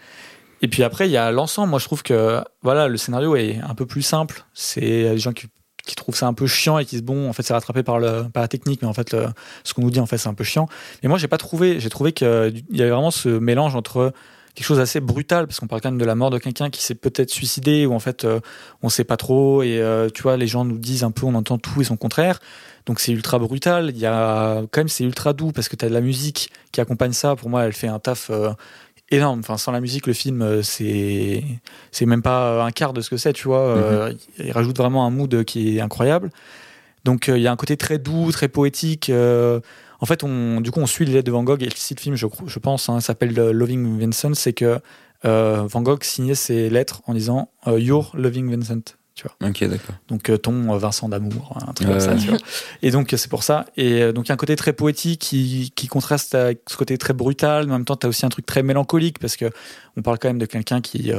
Et puis après, il y a l'ensemble. Moi, je trouve que, voilà, le scénario est un peu plus simple. C'est des gens qui, qui trouvent ça un peu chiant et qui se bon, en fait, c'est rattrapé par, le, par la technique, mais en fait, le- ce qu'on nous dit, en fait, c'est un peu chiant. Et moi, j'ai pas trouvé, j'ai trouvé qu'il y avait vraiment ce mélange entre quelque chose d'assez brutal parce qu'on parle quand même de la mort de quelqu'un qui s'est peut-être suicidé ou en fait euh, on sait pas trop et euh, tu vois les gens nous disent un peu on entend tout et son contraire. Donc c'est ultra brutal. Il y a quand même c'est ultra doux parce que tu as de la musique qui accompagne ça. Pour moi elle fait un taf euh, énorme. Enfin sans la musique le film euh, c'est c'est même pas un quart de ce que c'est tu vois. Euh, il rajoute vraiment un mood qui est incroyable. Donc il y a un côté très doux très poétique en fait, on, du coup, on suit les lettres de Van Gogh et si le film, je, pense, hein, s'appelle euh, Loving Vincent, c'est que euh, Van Gogh signait ses lettres en disant euh, Your Loving Vincent. Tu vois. Ok, d'accord. Donc euh, ton Vincent d'amour, un truc comme ça. Tu vois. Et donc c'est pour ça. Et donc il y a un côté très poétique qui, qui contraste avec ce côté très brutal. Mais en même temps, tu as aussi un truc très mélancolique parce que on parle quand même de quelqu'un qui,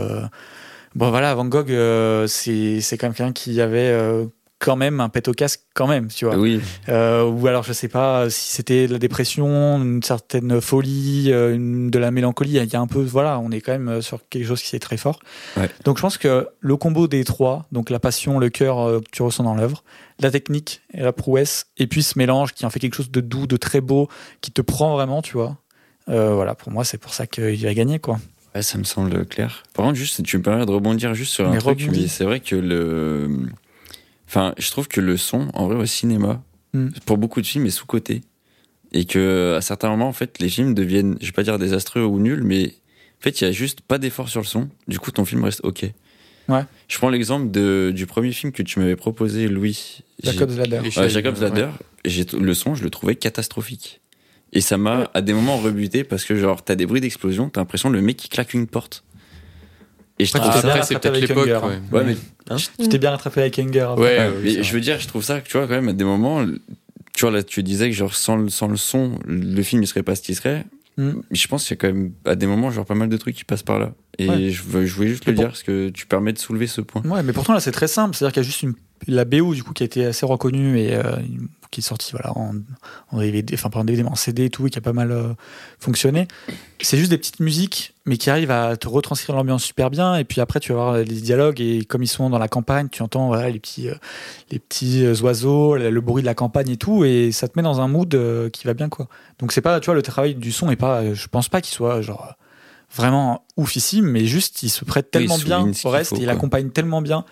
bon voilà, Van Gogh, euh, c'est c'est quand même quelqu'un qui avait euh, quand même un pet au casque quand même, tu vois. Oui, Euh, ou alors je sais pas si c'était de la dépression, une certaine folie, euh, une- de la mélancolie. Il y a un peu, voilà, on est quand même euh, sur quelque chose qui est très fort. Ouais. Donc je pense que le combo des trois, donc la passion, le cœur que tu ressens dans l'œuvre, la technique et la prouesse, et puis ce mélange qui en fait quelque chose de doux, de très beau, qui te prend vraiment, tu vois. Euh, voilà, pour moi c'est pour ça qu'il va gagner quoi. Ouais, ça me semble clair. Par contre, juste, tu me permets de rebondir juste sur un Mais truc. rebondis. mais C'est vrai que le. Enfin, je trouve que le son, en vrai, au cinéma, Mm. pour beaucoup de films, est sous-coté. Et que, à certains moments, en fait, les films deviennent, je vais pas dire désastreux ou nuls, mais en fait, il y a juste pas d'effort sur le son. Du coup, ton film reste ok. Ouais. Je prends l'exemple de- du premier film que tu m'avais proposé, Louis. Jacob's Ladder. Et- Ouais, Jacob's. Ladder. Le son, je le trouvais catastrophique. Et ça m'a, à des moments, rebuté parce que, genre, t'as des bruits d'explosion, t'as l'impression le mec qui claque une porte. Et je Ah, trouve Après, c'est rattrapé peut-être avec l'époque. Hunger. ouais. Ouais, mais Tu t'es bien rattrapé avec Hunger. après. Ouais, ouais, mais je veux dire, je trouve ça, tu vois, quand même, à des moments, tu vois, là, tu disais que, genre, sans le, sans le son, le film, il serait pas ce qu'il serait. Mm. Mais je pense qu'il y a quand même, à des moments, genre, pas mal de trucs qui passent par là. Et Ouais. je, veux- je voulais juste le dire, parce que tu permets de soulever ce point. Ouais, mais pourtant là c'est très simple, c'est-à-dire qu'il y a juste une la BO du coup qui a été assez reconnue et euh, qui est sortie voilà en, en DVD, enfin pas en DVD mais en CD et tout et qui a pas mal euh, fonctionné. C'est juste des petites musiques mais qui arrivent à te retranscrire l'ambiance super bien et puis après tu vas voir les dialogues et comme ils sont dans la campagne, tu entends voilà les petits euh, les petits oiseaux, le, le bruit de la campagne et tout et ça te met dans un mood qui va bien quoi. Donc c'est pas tu vois le travail du son est pas je pense pas qu'il soit genre vraiment oufissime mais juste il se prête Oui, tellement souligne bien au reste faut, et il accompagne tellement bien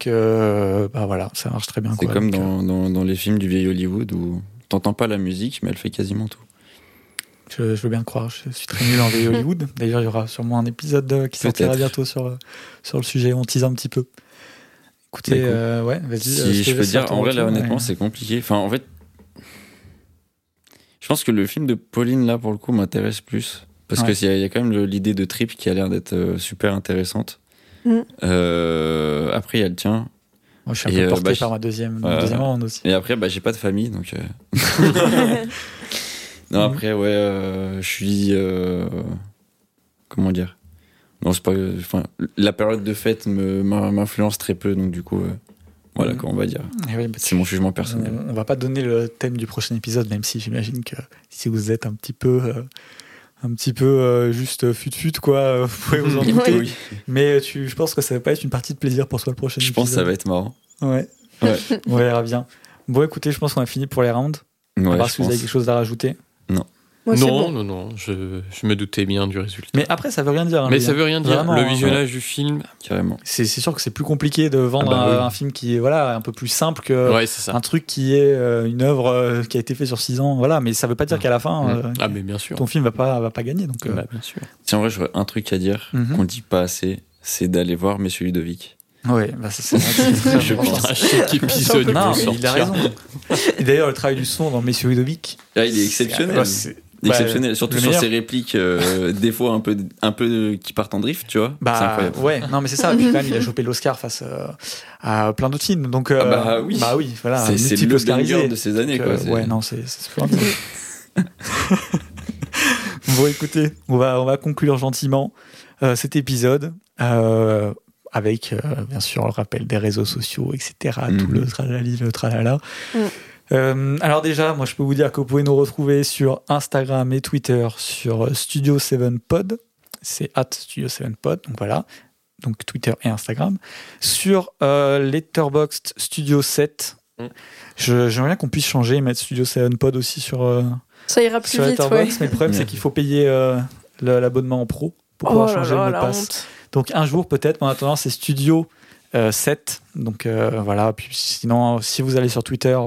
que bah voilà ça marche très bien C'est comme Donc, dans, dans, dans les films du vieil Hollywood où t'entends pas la musique, mais elle fait quasiment tout. euh, je, je veux bien croire je suis très nul en vieil Hollywood d'ailleurs il y aura sûrement un épisode euh, qui sortira bientôt sur, euh, sur le sujet on tease un petit peu écoutez Bah, euh, ouais vas-y Si euh, je peux dire, en vrai, là, honnêtement, ouais. c'est compliqué. Enfin, en fait, je pense que le film de Pauline, là, pour le coup, m'intéresse plus. Parce Ouais. que qu'il y, a- il y a quand même l'idée de trip qui a l'air d'être euh, super intéressante. Mm. Euh, après, il y a le tien. Moi, je suis un Et, peu euh, porté bah, par ma deuxième, deuxième ronde aussi Et après, bah, j'ai pas de famille, donc. euh, non, après, ouais, euh, je suis. euh, comment dire? Non, c'est pas. Enfin, la période de fête m'influence très peu, donc du coup, euh, voilà, Mhm. quoi, on va dire. Oui, bah, C'est mon jugement personnel. on, on va pas donner le thème du prochain épisode même si j'imagine que si vous êtes un petit peu euh, un petit peu euh, juste fut fut quoi euh, vous pouvez vous en douter Oui, mais tu, je pense que ça va pas être une partie de plaisir pour toi le prochain je épisode pense que ça va être marrant. Ouais. Ouais. On verra bien. Bon, écoutez, je pense qu'on a fini pour les rounds. Ouais, à part je si vous avez quelque chose à rajouter. Moi, non, bon. non, non, je, je me doutais bien du résultat. Mais après, ça veut rien dire. hein, Mais ça veut rien dire. Vraiment, le hein. visionnage du film, Carrément. C'est sûr que c'est plus compliqué de vendre Ah bah un, oui. un film qui est voilà, un peu plus simple que ouais, un truc qui est euh, une œuvre euh, qui a été fait sur 6 ans. Voilà, mais ça veut pas dire qu'à la fin, Mm. euh, ah, mais bien sûr. ton film va pas, va pas gagner. Donc, euh, Bah, bien sûr. Si en vrai, j'aurais un truc à dire Mhm. qu'on dit pas assez, c'est d'aller voir Monsieur Ludovic. ouais, bah, ça, c'est Je pense. À chaque épisode, Non, il a raison. Et d'ailleurs, le travail du son dans Messieurs Ludovic. Là, il est c'est- exceptionnel. bah, Exceptionnel, surtout sur ses répliques, euh, des fois un peu, un peu qui partent en drift, tu vois. c'est Bah incroyable. ouais, non mais c'est ça. Et puis quand même, il a chopé l'Oscar face euh, à plein d'autres films. Donc euh, Ah bah oui. bah oui, voilà, c'est le Oscarisé. de ces années, Donc, quoi. euh, ouais, non, c'est bon, écoutez, on va, on va conclure gentiment euh, cet épisode euh, avec, euh, bien sûr, le rappel des réseaux sociaux, etc. Tout Mhm. le tralali, le tralala. Mm. Euh, alors déjà, moi je peux vous dire que vous pouvez nous retrouver sur Instagram et Twitter sur Studio 7 Pod. C'est at Studio 7 Pod, donc voilà. Donc Twitter et Instagram. Sur euh, Letterboxd Studio 7. Mm. J'aimerais bien qu'on puisse changer et mettre Studio 7 Pod aussi sur, euh, Ça ira plus sur vite, ouais. Letterboxd, mais le problème c'est qu'il faut payer euh, l'abonnement en pro. pour pouvoir Oh là changer là, le mot de passe. honte. Donc un jour peut-être, mais en attendant c'est Studio euh, 7. Donc euh, voilà, puis sinon si vous allez sur Twitter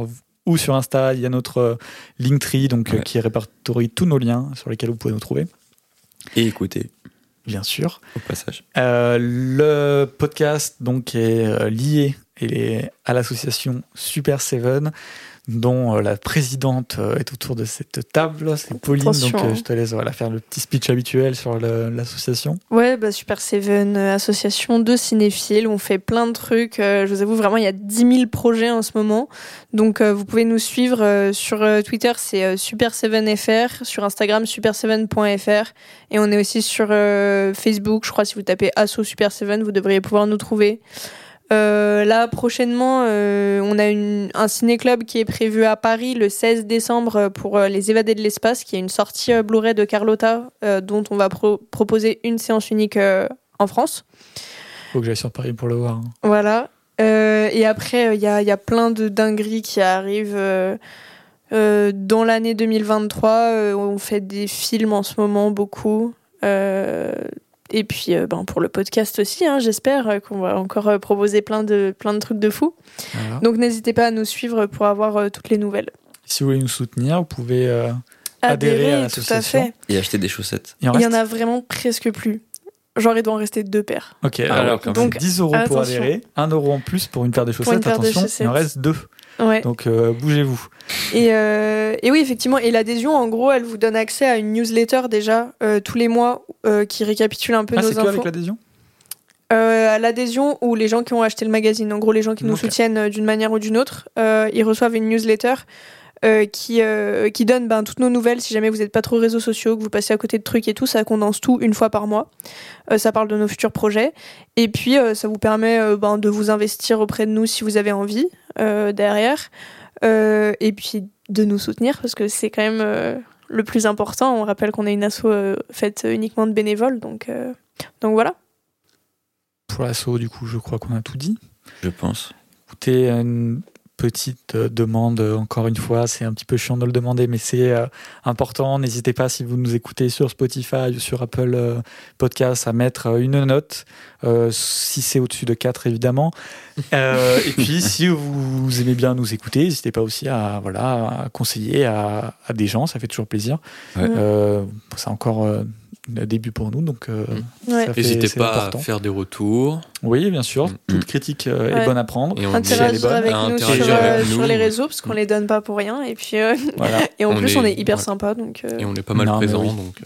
ou sur Insta, il y a notre euh, Linktree donc, euh, Ouais. qui répertorie tous nos liens sur lesquels vous pouvez nous trouver, Et écoutez, bien sûr. au passage. Euh, le podcast donc est lié est à l'association Super Seven dont euh, la présidente euh, est autour de cette table, c'est Pauline, Attention, donc euh, hein. je te laisse voilà, faire le petit speech habituel sur l'association. Ouais, bah Super Seven, association de cinéphiles, on fait plein de trucs. je vous avoue, vraiment, il y a 10 000 projets en ce moment. Donc, vous pouvez nous suivre sur Twitter, c'est euh, Super7fr, sur Instagram, super7.fr. Et on est aussi sur Facebook, je crois, si vous tapez Asso Super 7, vous devriez pouvoir nous trouver. Euh, là, prochainement, euh, on a une, un ciné-club qui est prévu à Paris le 16 décembre pour euh, Les Évadés de l'espace, qui est une sortie Blu-ray de Carlotta, dont on va pro- proposer une séance unique en France. Faut que j'aille sur Paris pour le voir. hein. Voilà. Et après, il y a, y a plein de dingueries qui arrivent. dans l'année 2023, euh, on fait des films en ce moment, beaucoup. Et puis, euh, ben, pour le podcast aussi, hein, j'espère euh, qu'on va encore euh, proposer plein de, plein de trucs de fous. Voilà. Donc, n'hésitez pas à nous suivre pour avoir euh, toutes les nouvelles. Si vous voulez nous soutenir, vous pouvez euh, Adhérer à tout à l'association. fait. Et acheter des chaussettes. Il en Il y reste en a vraiment presque plus. Genre, il doit en rester deux paires. Ok, Ah alors quand donc même. 10 euros pour attention. adhérer, 1 euro en plus pour une paire de chaussettes. de Attention, il en reste deux. Ouais. Donc euh, bougez-vous. Et, euh, et oui, effectivement, et l'adhésion, en gros, elle vous donne accès à une newsletter déjà euh, tous les mois qui récapitule un peu Ah, nos c'est infos. avec l'adhésion? À l'adhésion ou les gens qui ont acheté le magazine. En gros, les gens qui nous soutiennent d'une manière ou d'une autre, ils reçoivent une newsletter euh, qui, euh, qui donne ben, toutes nos nouvelles. Si jamais vous n'êtes pas trop réseaux sociaux, que vous passez à côté de trucs et tout, ça condense tout une fois par mois. Euh, ça parle de nos futurs projets. Et puis, euh, ça vous permet euh, ben, de vous investir auprès de nous si vous avez envie euh, derrière. Euh, et puis, de nous soutenir parce que c'est quand même euh, le plus important. On rappelle qu'on est une asso euh, faite uniquement de bénévoles. Donc, euh, donc voilà. Pour l'assaut, du coup, je crois qu'on a tout dit. Je pense. Écoutez, une petite euh, demande, euh, encore une fois, c'est un petit peu chiant de le demander, mais c'est euh, important. N'hésitez pas, si vous nous écoutez sur Spotify ou sur Apple Podcasts, à mettre une note, si c'est au-dessus de 4, évidemment. Et puis, si vous aimez bien nous écouter, n'hésitez pas aussi à, voilà, à conseiller à, à des gens, ça fait toujours plaisir. Ouais. C'est encore le début pour nous, donc euh, Ouais. fait- N'hésitez pas important. à faire des retours. Oui, bien sûr, Mm. toute critique euh, est Ouais. bonne à prendre. Et on interagir est bonne, avec nous sur, euh, sur les réseaux parce qu'on les donne pas pour rien et puis euh, Voilà. et en On plus est- on est hyper ouais. sympa donc euh, Et on est pas mal Non, présent. oui. Donc,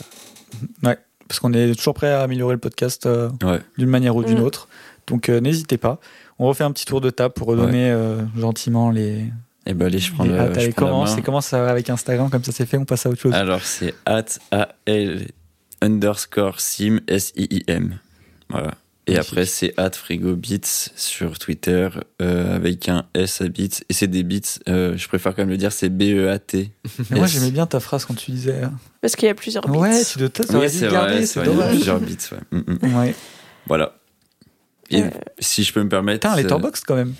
euh, parce qu'on est toujours prêt à améliorer le podcast euh, Ouais. d'une manière ou d'une Mm. autre. Donc euh, n'hésitez pas. On refait un petit tour de table pour redonner euh, gentiment les. Et ben allez, je prends le. je Allez, prends la comment, main. ça va avec Instagram Comme ça c'est fait, on passe à autre chose. Alors c'est at AL underscore sim S-I-I-M. Voilà. Et après c'est at frigobits sur Twitter euh, avec un S à bits. Et c'est des bits, euh, je préfère quand même le dire, c'est B-E-A-T. Mais moi j'aimais bien ta phrase quand tu disais. euh, parce qu'il y a plusieurs bits. Ouais, tu dois Oui, c'est vrai, c'est c'est vrai, il y a dommage. plusieurs bits. Ouais. Mm, mm. Ouais. Voilà. Et Euh, si je peux me permettre. Putain, un euh, letterbox quand même.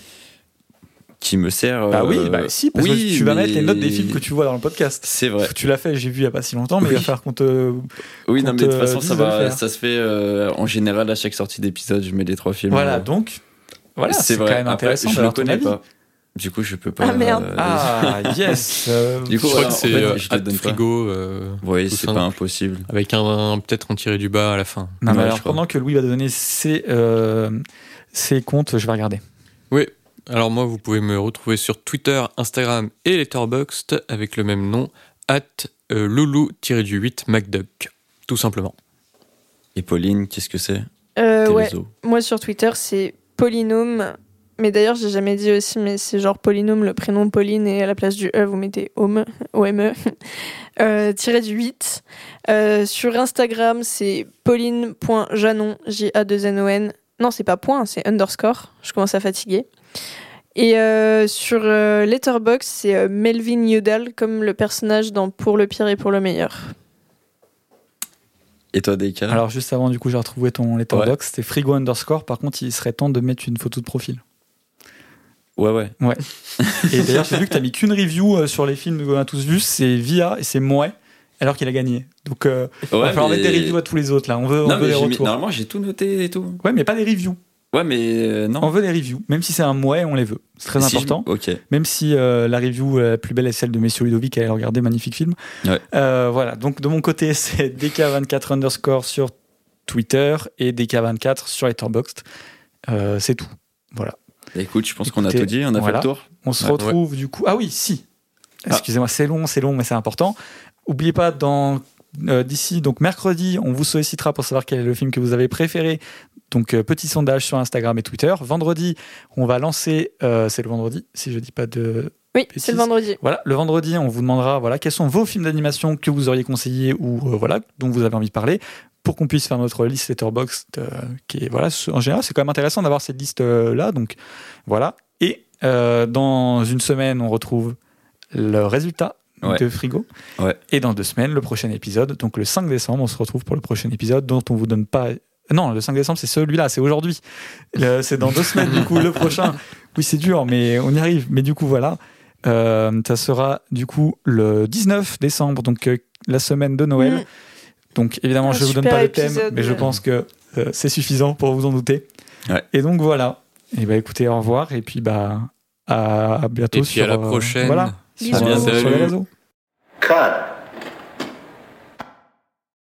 Qui me sert. Bah euh, oui, bah si, parce oui, que tu vas mais- mettre les notes des films que tu vois dans le podcast. C'est vrai. Tu l'as fait, j'ai vu il y a pas si longtemps, mais il va Oui. falloir qu'on te. Oui, non, mais de toute te façon, ça, va, faire. ça se fait euh, en général à chaque sortie d'épisode. Je mets les trois films. Voilà, euh, donc. Voilà, c'est quand même Après, intéressant je ton connais pas. Du coup, je peux pas. Ah, merde. euh, Ah, yes euh, Du je coup, crois voilà, que en c'est fait, euh, je frigo euh, Oui, tout c'est pas impossible. avec un, un- peut-être un tiré du bas à la fin. Non, mais alors je crois. pendant que Louis va donner ses, euh, ses comptes, je vais regarder. Oui. Alors moi, vous pouvez me retrouver sur Twitter, Instagram et Letterboxd avec le même nom, at euh, loulou-8 MacDuck, tout simplement. Et Pauline, qu'est-ce que c'est? Euh, ouais, moi sur Twitter c'est polynôme. Mais d'ailleurs, j'ai jamais dit aussi, mais c'est genre polynôme, le prénom Pauline, et à la place du E, vous mettez OME, OME, euh, tiré du 8. Euh, sur Instagram, c'est pauline.janon, J-A-2-N-O-N. Non, c'est pas point, c'est underscore. Je commence à fatiguer. Et euh, sur euh, Letterboxd, c'est euh, Melvin Udall, comme le personnage dans Pour le pire et pour le meilleur. Et toi, Deka Alors, juste avant, du coup, j'ai retrouvé ton letterbox. C'était frigo underscore. Par contre, il serait temps de mettre une photo de profil. Ouais, ouais. Et d'ailleurs, j'ai vu que t'as mis qu'une review euh, sur les films qu'on a tous vus. C'est Via et c'est Mouais. alors qu'il a gagné. Donc, euh, il Ouais, va falloir mais- mettre des reviews à tous les autres là. On veut, on Non, veut mais les j'ai mis- retours. normalement, j'ai tout noté et tout. Ouais, mais pas des reviews. Ouais, mais euh, non. On veut des reviews. Même si c'est un mouet, on les veut. C'est très Si je- important. Ok. Même si euh, la review euh, la plus belle est celle de Messieurs Ludovic, allez le regarder, magnifique film. Ouais. Euh, voilà, donc de mon côté, c'est DK24 underscore sur Twitter et DK24 sur Letterboxd. C'est tout. Voilà. Écoute, je pense qu'on a tout dit. On a voilà. fait le tour. On se Ouais. retrouve du coup. Ah oui, si. Ah. Excusez-moi, c'est long, c'est long, mais c'est important. Oubliez pas, dans euh, d'ici donc mercredi, on vous sollicitera pour savoir quel est le film que vous avez préféré. Donc euh, petit sondage sur Instagram et Twitter. Vendredi, on va lancer. euh, c'est le vendredi, si je dis pas de Oui, c'est le vendredi. Voilà, le vendredi, on vous demandera voilà, quels sont vos films d'animation que vous auriez conseillés ou euh, voilà, dont vous avez envie de parler pour qu'on puisse faire notre liste Letterboxd euh, qui est voilà, en général, c'est quand même intéressant d'avoir cette liste euh, là donc voilà. Et dans une semaine, on retrouve le résultat Ouais. de Frigo. Ouais. Et dans deux semaines, le prochain épisode, donc le 5 décembre, on se retrouve pour le prochain épisode dont on vous donne pas non, le 5 décembre, c'est celui-là, c'est aujourd'hui. C'est dans deux semaines, du coup, le prochain. Oui, c'est dur, mais on y arrive. Mais du coup, voilà. Euh, ça sera du coup le 19 décembre, donc euh, la semaine de Noël. Mm. Donc évidemment, Un je vous donne pas le thème, mais je pense que euh, c'est suffisant pour vous en douter. Ouais. Et donc voilà. Et bah écoutez, au revoir et puis bah à, à bientôt Et puis sur à la euh, prochaine. voilà, Bisous. sur, les réseaux. Cut.